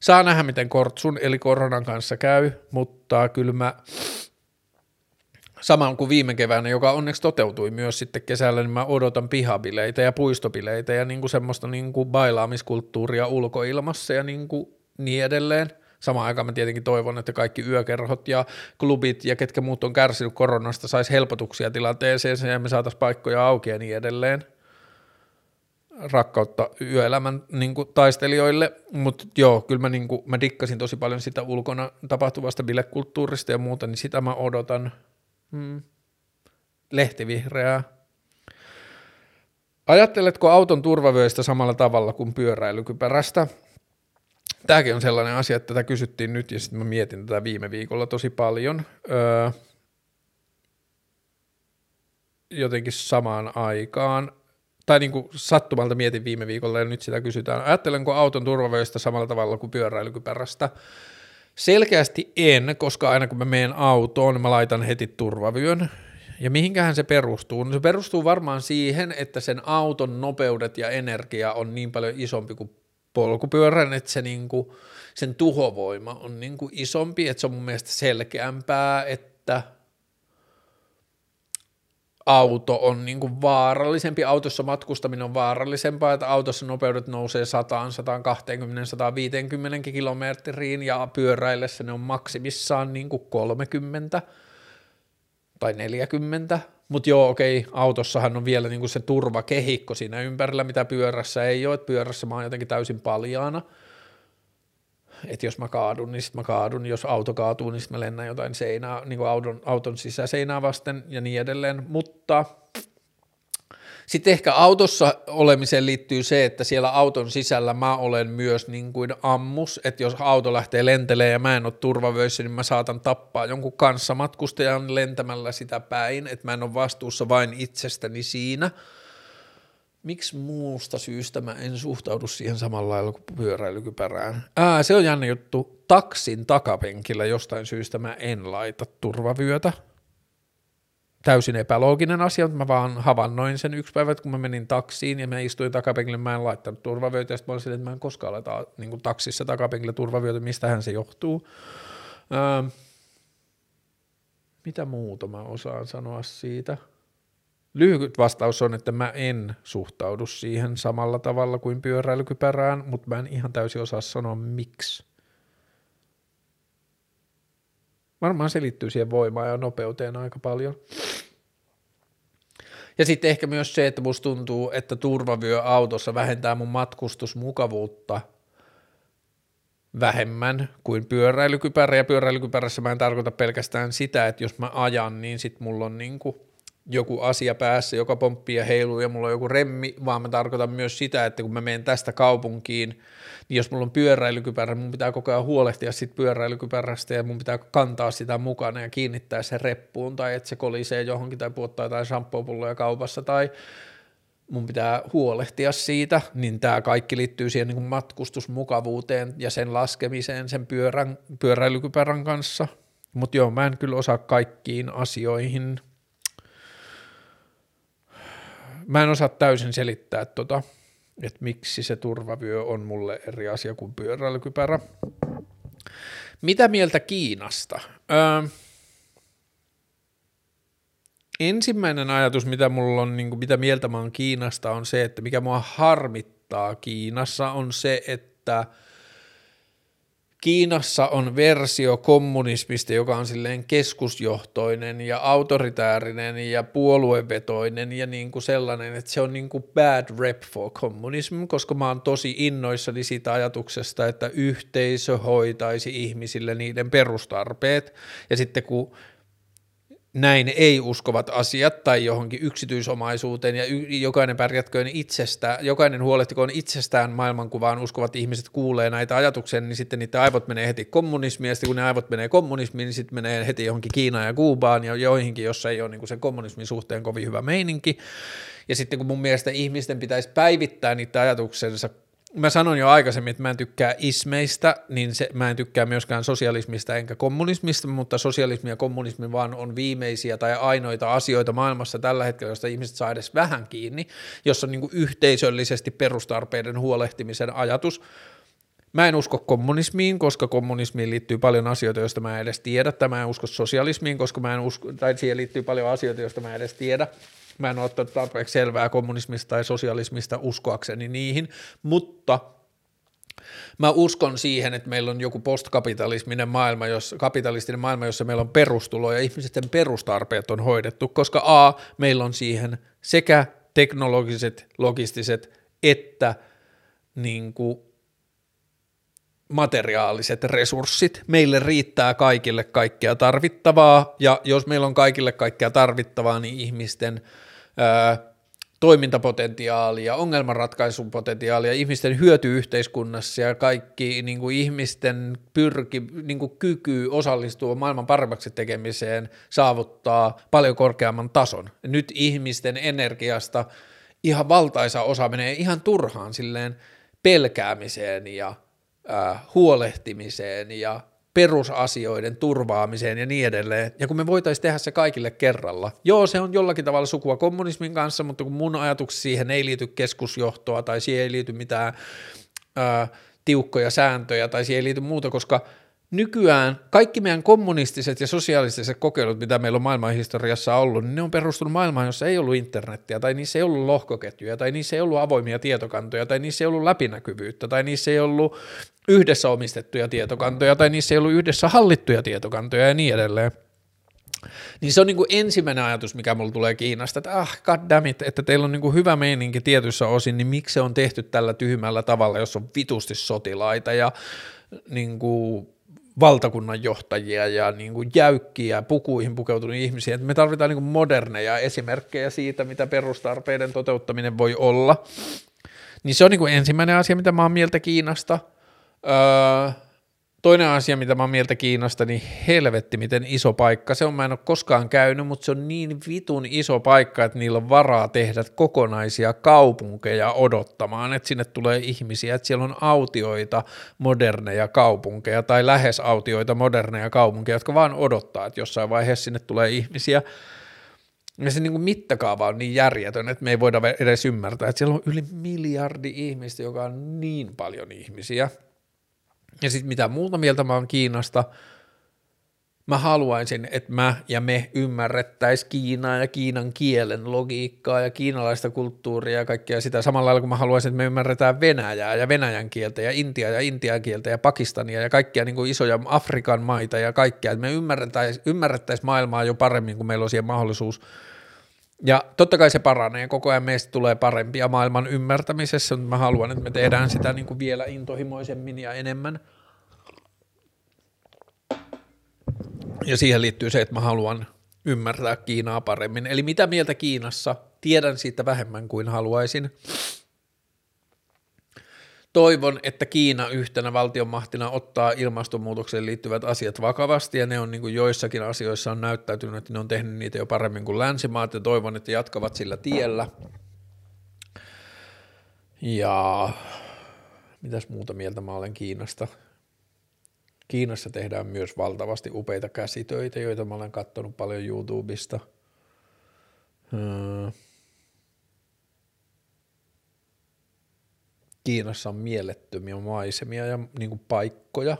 Saa nähdä, miten kortsun eli koronan kanssa käy, mutta kyllä mä saman kuin viime keväänä, joka onneksi toteutui myös sitten kesällä, niin mä odotan pihabileitä ja puistobileitä ja niin kuin semmoista niin kuin bailaamiskulttuuria ulkoilmassa ja niin, kuin niin edelleen. Samaan aikaan mä tietenkin toivon, että kaikki yökerhot ja klubit ja ketkä muut on kärsinyt koronasta saisi helpotuksia tilanteeseen ja me saataisiin paikkoja auki ja niin edelleen rakkautta yöelämän niin kuin, taistelijoille, mutta joo, kyllä mä, niin kuin, mä dikkasin tosi paljon sitä ulkona tapahtuvasta bilekulttuurista ja muuta, niin sitä mä odotan. Hmm. Lehtivihreää. Ajatteletko auton turvavyöistä samalla tavalla kuin pyöräilykypärästä? Tämäkin on sellainen asia, että tätä kysyttiin nyt ja sitten mä mietin tätä viime viikolla tosi paljon. Öö, jotenkin samaan aikaan tai niin kuin sattumalta mietin viime viikolla ja nyt sitä kysytään, ajattelenko auton turvavöistä samalla tavalla kuin pyöräilykypärästä? Selkeästi en, koska aina kun mä menen autoon, mä laitan heti turvavyön. Ja mihinkähän se perustuu? No se perustuu varmaan siihen, että sen auton nopeudet ja energia on niin paljon isompi kuin polkupyörän, että se niinku, sen tuhovoima on niinku isompi, että se on mun mielestä selkeämpää, että – auto on niin kuin vaarallisempi, autossa matkustaminen on vaarallisempaa, että autossa nopeudet nousee 100, 120, 150 kilometriin ja pyöräillessä ne on maksimissaan niin kuin 30 tai 40, mutta joo, okei, autossahan on vielä niin kuin se turvakehikko siinä ympärillä, mitä pyörässä ei ole, että pyörässä mä oon jotenkin täysin paljaana – että jos mä kaadun, niin sitten mä kaadun, jos auto kaatuu, niin sitten mä lennän jotain seinää, niin kuin auton, auton sisäseinää vasten ja niin edelleen, mutta sitten ehkä autossa olemiseen liittyy se, että siellä auton sisällä mä olen myös niin kuin ammus, että jos auto lähtee lentelemään ja mä en ole turvavöissä, niin mä saatan tappaa jonkun kanssa matkustajan lentämällä sitä päin, että mä en ole vastuussa vain itsestäni siinä – miksi muusta syystä mä en suhtaudu siihen samalla lailla kuin pyöräilykypärään? Ää, se on jännä juttu. Taksin takapenkillä jostain syystä mä en laita turvavyötä. Täysin epälooginen asia, mutta mä vaan havainnoin sen yksi päivä, kun mä menin taksiin ja mä istuin takapenkille, mä en laittanut turvavyötä, ja sitten mä olin silleen, että mä en koskaan laita niin taksissa takapenkillä turvavyötä, mistähän se johtuu. Ää, mitä muuta mä osaan sanoa siitä? Lyhyt vastaus on, että mä en suhtaudu siihen samalla tavalla kuin pyöräilykypärään, mutta mä en ihan täysin osaa sanoa miksi. Varmaan se liittyy siihen voimaan ja nopeuteen aika paljon. Ja sitten ehkä myös se, että musta tuntuu, että turvavyö autossa vähentää mun matkustusmukavuutta vähemmän kuin pyöräilykypärä. Ja pyöräilykypärässä mä en tarkoita pelkästään sitä, että jos mä ajan, niin sit mulla on niinku joku asia päässä, joka pomppii ja heiluu ja mulla on joku remmi, vaan mä tarkoitan myös sitä, että kun mä menen tästä kaupunkiin, niin jos mulla on pyöräilykypärä, mun pitää koko ajan huolehtia siitä pyöräilykypärästä ja mun pitää kantaa sitä mukana ja kiinnittää se reppuun tai että se kolisee johonkin tai puottaa jotain shampoopulloja kaupassa tai mun pitää huolehtia siitä, niin tämä kaikki liittyy siihen niin matkustusmukavuuteen ja sen laskemiseen sen pyörän, pyöräilykypärän kanssa. Mutta joo, mä en kyllä osaa kaikkiin asioihin. Mä en osaa täysin selittää tota, että miksi se turvavyö on mulle eri asia kuin pyöräilykypärä. Mitä mieltä Kiinasta? Öö, ensimmäinen ajatus, mitä mulla on, niin kuin, mitä mieltä mä oon Kiinasta, on se, että mikä mua harmittaa Kiinassa, on se, että – Kiinassa on versio kommunismista, joka on silleen keskusjohtoinen ja autoritäärinen ja puoluevetoinen ja niin kuin sellainen, että se on niin kuin bad rep for communism, koska mä oon tosi innoissani siitä ajatuksesta, että yhteisö hoitaisi ihmisille niiden perustarpeet. Ja sitten kun näin ei-uskovat asiat tai johonkin yksityisomaisuuteen ja y- jokainen pärjätköön itsestä, jokainen huolehtikoon itsestään maailmankuvaan uskovat ihmiset kuulee näitä ajatuksia, niin sitten niiden aivot menee heti kommunismiin ja sitten kun ne aivot menee kommunismiin, niin sitten menee heti johonkin Kiinaan ja Kuubaan ja joihinkin, jossa ei ole niin kuin sen kommunismin suhteen kovin hyvä meininki. Ja sitten kun mun mielestä ihmisten pitäisi päivittää niitä ajatuksensa mä sanoin jo aikaisemmin, että mä en tykkää ismeistä, niin se, mä en tykkää myöskään sosialismista enkä kommunismista, mutta sosialismi ja kommunismi vaan on viimeisiä tai ainoita asioita maailmassa tällä hetkellä, josta ihmiset saa edes vähän kiinni, jossa on niin yhteisöllisesti perustarpeiden huolehtimisen ajatus. Mä en usko kommunismiin, koska kommunismiin liittyy paljon asioita, joista mä en edes tiedä, tai mä en usko sosialismiin, koska mä en usko, tai siihen liittyy paljon asioita, joista mä en edes tiedä. Mä en ole ottanut tarpeeksi selvää kommunismista tai sosialismista uskoakseni niihin, mutta mä uskon siihen, että meillä on joku postkapitalisminen maailma, jos, kapitalistinen maailma, jossa meillä on perustulo ja ihmisten perustarpeet on hoidettu, koska A, meillä on siihen sekä teknologiset, logistiset että niin kuin materiaaliset resurssit. Meille riittää kaikille kaikkea tarvittavaa, ja jos meillä on kaikille kaikkea tarvittavaa, niin ihmisten toimintapotentiaalia, ongelmanratkaisupotentiaalia, ihmisten hyöty yhteiskunnassa ja kaikki niin kuin ihmisten pyrki, niin kuin kyky osallistua maailman paremmaksi tekemiseen saavuttaa paljon korkeamman tason. Nyt ihmisten energiasta ihan valtaisa osa menee ihan turhaan silleen pelkäämiseen ja äh, huolehtimiseen ja perusasioiden turvaamiseen ja niin edelleen. Ja kun me voitaisiin tehdä se kaikille kerralla. Joo, se on jollakin tavalla sukua kommunismin kanssa, mutta kun mun ajatukseni siihen ei liity keskusjohtoa tai siihen ei liity mitään ää, tiukkoja sääntöjä tai siihen ei liity muuta, koska – nykyään kaikki meidän kommunistiset ja sosiaalistiset kokeilut, mitä meillä on maailmanhistoriassa ollut, niin ne on perustunut maailmaan, jossa ei ollut internettiä, tai niissä ei ollut lohkoketjuja, tai niissä ei ollut avoimia tietokantoja, tai niissä ei ollut läpinäkyvyyttä, tai niissä ei ollut yhdessä omistettuja tietokantoja, tai niissä ei ollut yhdessä hallittuja tietokantoja ja niin edelleen. Niin se on niin kuin ensimmäinen ajatus, mikä mulla tulee Kiinasta, että ah, goddammit, että teillä on niin kuin hyvä meininki tietyissä osin, niin miksi se on tehty tällä tyhmällä tavalla, jos on vitusti sotilaita ja niin kuin valtakunnan johtajia ja niin kuin jäykkiä pukuihin pukeutuneita ihmisiä, että me tarvitaan niin kuin moderneja esimerkkejä siitä, mitä perustarpeiden toteuttaminen voi olla. Niin se on niin kuin ensimmäinen asia, mitä mä oon mieltä Kiinasta. Öö, Toinen asia, mitä mä oon mieltä Kiinasta, niin helvetti, miten iso paikka se on. Mä en ole koskaan käynyt, mutta se on niin vitun iso paikka, että niillä on varaa tehdä kokonaisia kaupunkeja odottamaan, että sinne tulee ihmisiä, että siellä on autioita, moderneja kaupunkeja tai lähes autioita, moderneja kaupunkeja, jotka vaan odottaa, että jossain vaiheessa sinne tulee ihmisiä. Ja se niin kuin mittakaava on niin järjetön, että me ei voida edes ymmärtää, että siellä on yli miljardi ihmistä, joka on niin paljon ihmisiä – ja sitten mitä muuta mieltä mä oon Kiinasta, mä haluaisin, että mä ja me ymmärrettäisiin Kiinaa ja Kiinan kielen logiikkaa ja kiinalaista kulttuuria ja kaikkea sitä samalla lailla kuin mä haluaisin, että me ymmärretään Venäjää ja Venäjän kieltä ja Intiaa ja Intian kieltä ja Pakistania ja kaikkia niin kuin isoja Afrikan maita ja kaikkea, että me ymmärrettäisiin ymmärrettäisi maailmaa jo paremmin, kun meillä on siihen mahdollisuus – ja totta kai se paranee, koko ajan meistä tulee parempia maailman ymmärtämisessä, mutta mä haluan, että me tehdään sitä niin kuin vielä intohimoisemmin ja enemmän. Ja siihen liittyy se, että mä haluan ymmärtää Kiinaa paremmin. Eli mitä mieltä Kiinassa? Tiedän siitä vähemmän kuin haluaisin toivon, että Kiina yhtenä valtionmahtina ottaa ilmastonmuutokseen liittyvät asiat vakavasti, ja ne on niin kuin joissakin asioissa on näyttäytynyt, että ne on tehnyt niitä jo paremmin kuin länsimaat, ja toivon, että jatkavat sillä tiellä. Ja mitäs muuta mieltä mä olen Kiinasta? Kiinassa tehdään myös valtavasti upeita käsitöitä, joita mä olen katsonut paljon YouTubesta. Hmm. Kiinassa on mielettömiä maisemia ja niin kuin paikkoja,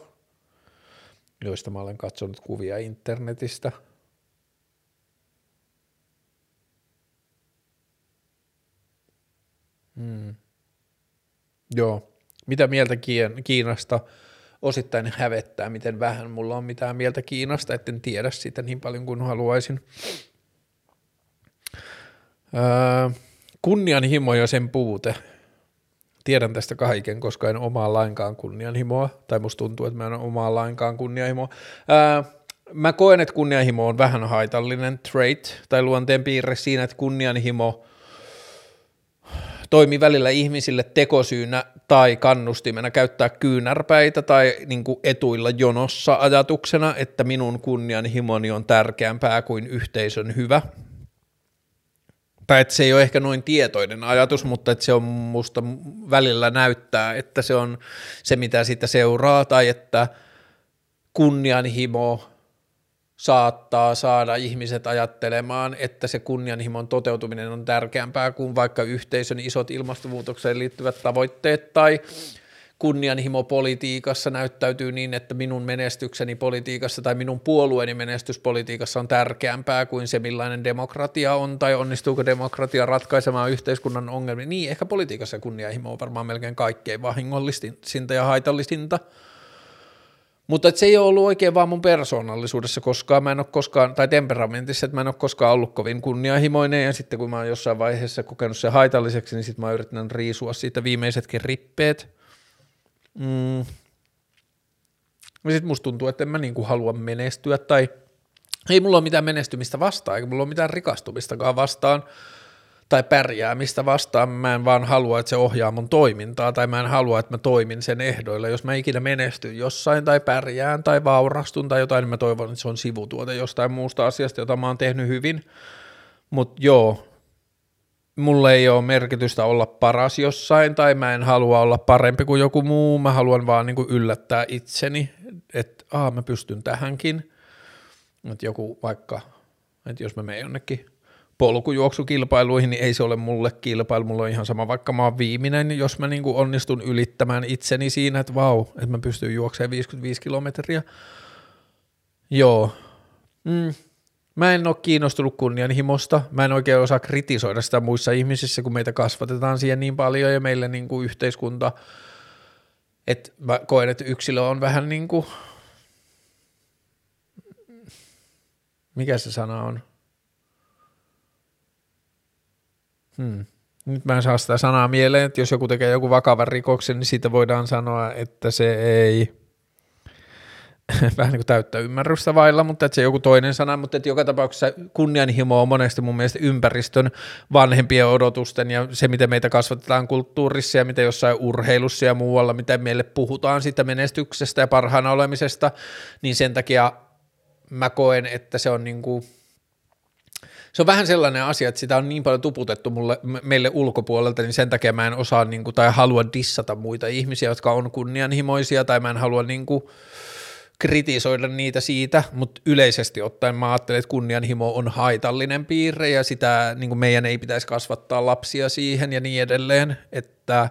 joista mä olen katsonut kuvia internetistä. Hmm. Joo. Mitä mieltä Kiinasta? Osittain hävettää, miten vähän mulla on mitään mieltä Kiinasta, etten tiedä sitä niin paljon kuin haluaisin. Öö, kunnianhimo ja sen puute tiedän tästä kaiken, koska en omaa lainkaan kunnianhimoa, tai musta tuntuu, että mä en omaa lainkaan kunnianhimoa. Ää, mä koen, että kunnianhimo on vähän haitallinen trait tai luonteen piirre siinä, että kunnianhimo toimii välillä ihmisille tekosyynä tai kannustimena käyttää kyynärpäitä tai niin kuin etuilla jonossa ajatuksena, että minun kunnianhimoni on tärkeämpää kuin yhteisön hyvä tai että se ei ole ehkä noin tietoinen ajatus, mutta että se on musta välillä näyttää, että se on se, mitä siitä seuraa, tai että kunnianhimo saattaa saada ihmiset ajattelemaan, että se kunnianhimon toteutuminen on tärkeämpää kuin vaikka yhteisön isot ilmastonmuutokseen liittyvät tavoitteet tai kunnianhimo politiikassa näyttäytyy niin, että minun menestykseni politiikassa tai minun puolueeni menestyspolitiikassa on tärkeämpää kuin se, millainen demokratia on tai onnistuuko demokratia ratkaisemaan yhteiskunnan ongelmia. Niin, ehkä politiikassa kunnianhimo on varmaan melkein kaikkein vahingollisinta ja haitallisinta. Mutta se ei ole ollut oikein vaan mun persoonallisuudessa koskaan, mä en ole koskaan, tai temperamentissa, että mä en ole koskaan ollut kovin kunnianhimoinen, ja sitten kun mä oon jossain vaiheessa kokenut sen haitalliseksi, niin sitten mä oon yrittänyt riisua siitä viimeisetkin rippeet, Mm. Sitten musta tuntuu, että en mä niinku halua menestyä tai ei mulla ole mitään menestymistä vastaan, eikä mulla ole mitään rikastumistakaan vastaan tai pärjäämistä vastaan, mä en vaan halua, että se ohjaa mun toimintaa, tai mä en halua, että mä toimin sen ehdoilla. Jos mä ikinä menestyn jossain, tai pärjään, tai vaurastun, tai jotain, niin mä toivon, että se on sivutuote jostain muusta asiasta, jota mä oon tehnyt hyvin. Mutta joo, mulle ei ole merkitystä olla paras jossain tai mä en halua olla parempi kuin joku muu, mä haluan vaan niin kuin yllättää itseni, että aah mä pystyn tähänkin, että joku vaikka, että jos mä menen jonnekin polkujuoksukilpailuihin, niin ei se ole mulle kilpailu, mulla on ihan sama, vaikka mä oon viimeinen, niin jos mä niin kuin onnistun ylittämään itseni siinä, että vau, että mä pystyn juoksemaan 55 kilometriä, joo, mm, Mä en ole kiinnostunut kunnianhimosta, mä en oikein osaa kritisoida sitä muissa ihmisissä, kun meitä kasvatetaan siihen niin paljon ja meille niin kuin yhteiskunta, että mä koen, että yksilö on vähän niin kuin, mikä se sana on? Hmm. Nyt mä en saa sitä sanaa mieleen, että jos joku tekee joku vakavan rikoksen, niin siitä voidaan sanoa, että se ei – vähän niin kuin täyttä ymmärrystä vailla, mutta että se joku toinen sana, mutta että joka tapauksessa kunnianhimo on monesti mun mielestä ympäristön vanhempien odotusten ja se, miten meitä kasvatetaan kulttuurissa ja mitä jossain urheilussa ja muualla, miten meille puhutaan siitä menestyksestä ja parhaana olemisesta, niin sen takia mä koen, että se on niin kuin se on vähän sellainen asia, että sitä on niin paljon tuputettu mulle, meille ulkopuolelta, niin sen takia mä en osaa niin kuin, tai halua dissata muita ihmisiä, jotka on kunnianhimoisia, tai mä en halua niin kuin, kritisoida niitä siitä, mutta yleisesti ottaen mä ajattelen, että kunnianhimo on haitallinen piirre ja sitä niin kuin meidän ei pitäisi kasvattaa lapsia siihen ja niin edelleen, että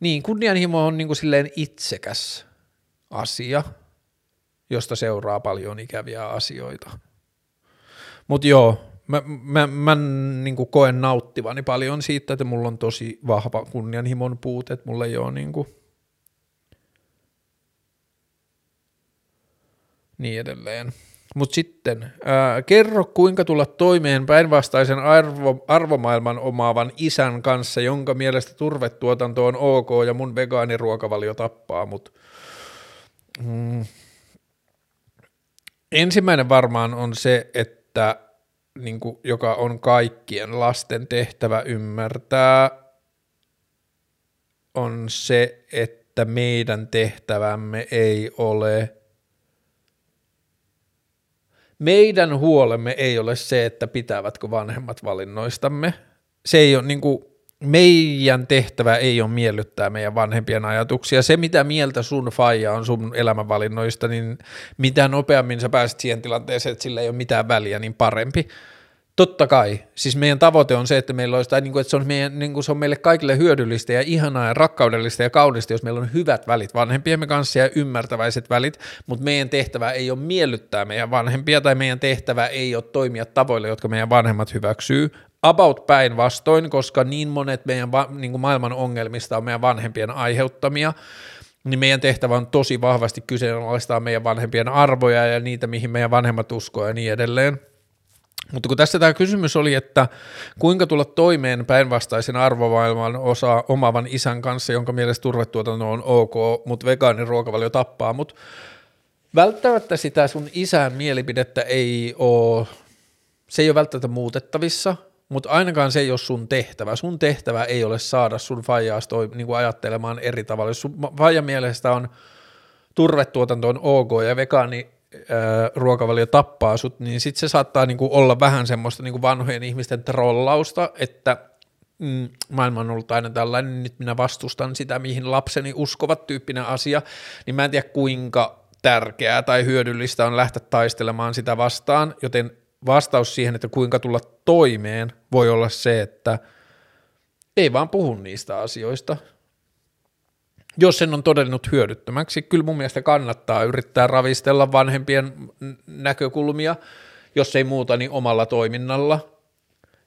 niin kunnianhimo on niin kuin silleen itsekäs asia, josta seuraa paljon ikäviä asioita. Mutta joo, mä, mä, mä niin kuin koen nauttivani paljon siitä, että mulla on tosi vahva kunnianhimon puute, että mulla ei ole niin kuin niin edelleen. Mutta sitten, ää, kerro kuinka tulla toimeen päinvastaisen arvo, arvomaailman omaavan isän kanssa, jonka mielestä turvetuotanto on ok ja mun vegaaniruokavalio tappaa mut. Mm. Ensimmäinen varmaan on se, että niin kuin, joka on kaikkien lasten tehtävä ymmärtää, on se, että meidän tehtävämme ei ole – meidän huolemme ei ole se, että pitävätkö vanhemmat valinnoistamme. Se ei ole niin kuin, meidän tehtävä ei ole miellyttää meidän vanhempien ajatuksia. Se, mitä mieltä sun faija on sun elämänvalinnoista, niin mitä nopeammin sä pääset siihen tilanteeseen, että sillä ei ole mitään väliä, niin parempi. Totta kai. Siis meidän tavoite on se, että meillä olisi, tai niin kuin, että se on, meidän, niin kuin se on meille kaikille hyödyllistä ja ihanaa ja rakkaudellista ja kaunista, jos meillä on hyvät välit vanhempiemme kanssa ja ymmärtäväiset välit, mutta meidän tehtävä ei ole miellyttää meidän vanhempia tai meidän tehtävä ei ole toimia tavoille, jotka meidän vanhemmat hyväksyy, about päinvastoin, koska niin monet meidän va- niin kuin maailman ongelmista on meidän vanhempien aiheuttamia, niin meidän tehtävä on tosi vahvasti kyseenalaistaa meidän vanhempien arvoja ja niitä, mihin meidän vanhemmat uskoo ja niin edelleen. Mutta kun tässä tämä kysymys oli, että kuinka tulla toimeen päinvastaisen arvomaailman osa omavan isän kanssa, jonka mielestä turvetuotanto on ok, mutta vegaaniruokavalio tappaa, mutta välttämättä sitä sun isän mielipidettä ei ole, se ei ole välttämättä muutettavissa, mutta ainakaan se ei ole sun tehtävä. Sun tehtävä ei ole saada sun faijaa niin ajattelemaan eri tavalla. Jos sun mielestä on turvetuotanto on ok ja vegaani ruokavalio tappaa sut, niin sitten se saattaa niinku olla vähän semmoista niinku vanhojen ihmisten trollausta, että mm, maailma on ollut aina tällainen, niin nyt minä vastustan sitä, mihin lapseni uskovat tyyppinen asia, niin mä en tiedä kuinka tärkeää tai hyödyllistä on lähteä taistelemaan sitä vastaan, joten vastaus siihen, että kuinka tulla toimeen, voi olla se, että ei vaan puhu niistä asioista, jos sen on todennut hyödyttömäksi. Kyllä mun mielestä kannattaa yrittää ravistella vanhempien näkökulmia, jos ei muuta, niin omalla toiminnalla.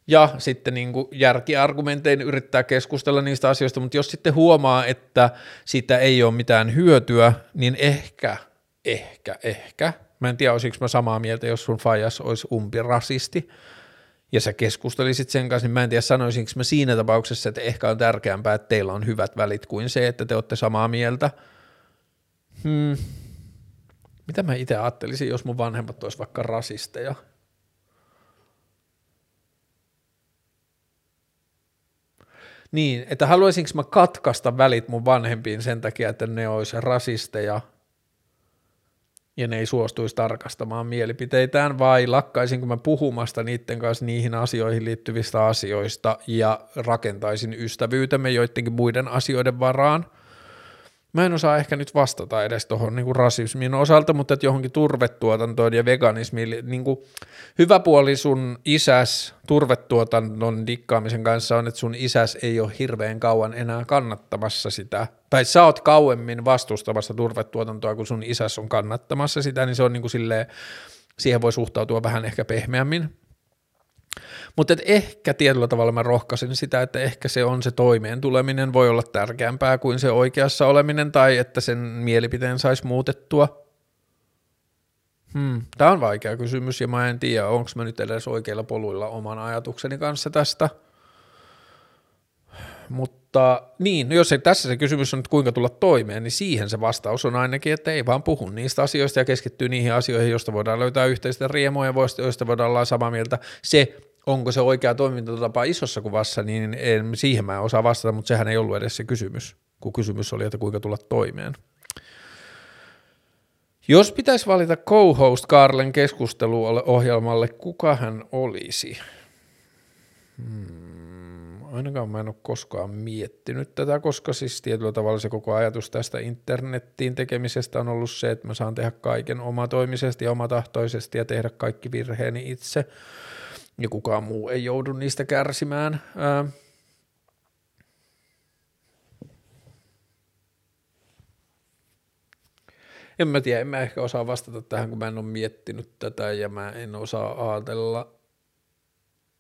Ja sitten niin kuin järkiargumentein yrittää keskustella niistä asioista, mutta jos sitten huomaa, että siitä ei ole mitään hyötyä, niin ehkä, ehkä, ehkä, mä en tiedä olisiko mä samaa mieltä, jos sun fajas olisi umpirasisti, ja sä keskustelisit sen kanssa, niin mä en tiedä sanoisinko mä siinä tapauksessa, että ehkä on tärkeämpää, että teillä on hyvät välit kuin se, että te olette samaa mieltä. Hmm. Mitä mä itse ajattelisin, jos mun vanhemmat olisi vaikka rasisteja? Niin, että haluaisinko mä katkaista välit mun vanhempiin sen takia, että ne olisi rasisteja – ja ne ei suostuisi tarkastamaan mielipiteitään, vai lakkaisinko mä puhumasta niiden kanssa niihin asioihin liittyvistä asioista ja rakentaisin ystävyytemme joidenkin muiden asioiden varaan – Mä en osaa ehkä nyt vastata edes tuohon niin rasismin osalta, mutta että johonkin turvetuotantoon ja veganismiin, niin kuin hyvä puoli sun isäs turvetuotannon dikkaamisen kanssa on, että sun isäs ei ole hirveän kauan enää kannattamassa sitä, tai sä oot kauemmin vastustamassa turvetuotantoa, kun sun isäs on kannattamassa sitä, niin se on niin kuin silleen, siihen voi suhtautua vähän ehkä pehmeämmin, mutta ehkä tietyllä tavalla mä rohkaisin sitä, että ehkä se on se toimeen tuleminen voi olla tärkeämpää kuin se oikeassa oleminen tai että sen mielipiteen saisi muutettua. Hmm. Tämä on vaikea kysymys ja mä en tiedä, onko mä nyt edes oikeilla poluilla oman ajatukseni kanssa tästä. Mutta niin, no jos ei tässä se kysymys on, että kuinka tulla toimeen, niin siihen se vastaus on ainakin, että ei vaan puhu niistä asioista ja keskittyy niihin asioihin, joista voidaan löytää yhteistä riemua ja joista voidaan olla samaa mieltä. Se, onko se oikea toimintatapa isossa kuvassa, niin en, siihen mä en osaa vastata, mutta sehän ei ollut edes se kysymys, kun kysymys oli, että kuinka tulla toimeen. Jos pitäisi valita co-host Karlen keskusteluohjelmalle, kuka hän olisi? Hmm, ainakaan mä en ole koskaan miettinyt tätä, koska siis tietyllä tavalla se koko ajatus tästä internettiin tekemisestä on ollut se, että mä saan tehdä kaiken omatoimisesti ja omatahtoisesti ja tehdä kaikki virheeni itse – ja kukaan muu ei joudu niistä kärsimään. Ää, en mä tiedä, en mä ehkä osaa vastata tähän, kun mä en ole miettinyt tätä ja mä en osaa ajatella,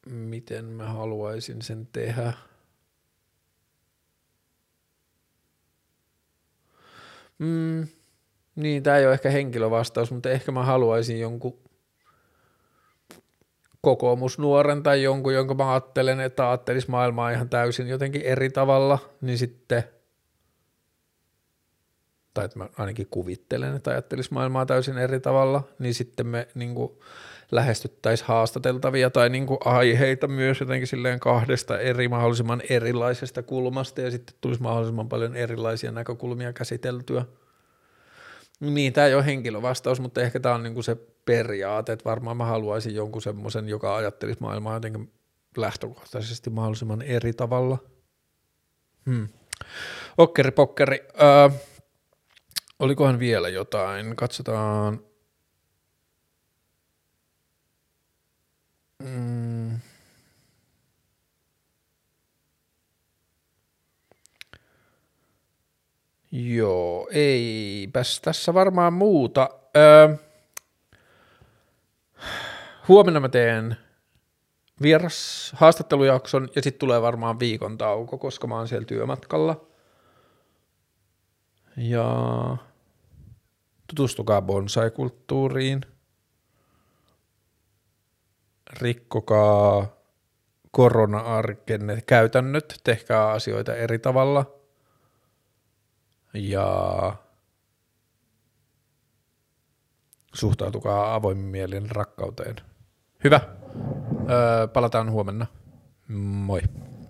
miten mä haluaisin sen tehdä. Mm, niin, tämä ei ole ehkä henkilövastaus, mutta ehkä mä haluaisin jonkun kokoomusnuoren tai jonkun, jonka mä ajattelen, että ajattelisi maailmaa ihan täysin jotenkin eri tavalla, niin sitten, tai että mä ainakin kuvittelen, että ajattelisi maailmaa täysin eri tavalla, niin sitten me niin kuin, lähestyttäisiin haastateltavia tai niin kuin, aiheita myös jotenkin silleen kahdesta eri mahdollisimman erilaisesta kulmasta ja sitten tulisi mahdollisimman paljon erilaisia näkökulmia käsiteltyä. Niin, tämä ei ole henkilövastaus, mutta ehkä tämä on niinku se periaate, että varmaan mä haluaisin jonkun semmoisen, joka ajattelisi maailmaa jotenkin lähtökohtaisesti mahdollisimman eri tavalla. Hmm. Okkeri pokkeri. Öö, olikohan vielä jotain? Katsotaan. Mm. Joo, eipäs tässä varmaan muuta. Öö, huomenna mä teen vieras haastattelujakson ja sitten tulee varmaan viikon tauko, koska mä oon siellä työmatkalla. Ja tutustukaa bonsai-kulttuuriin. Rikkokaa korona-arkenne käytännöt, tehkää asioita eri tavalla. Ja suhtautukaa avoimin mielin rakkauteen. Hyvä. Öö, palataan huomenna. Moi.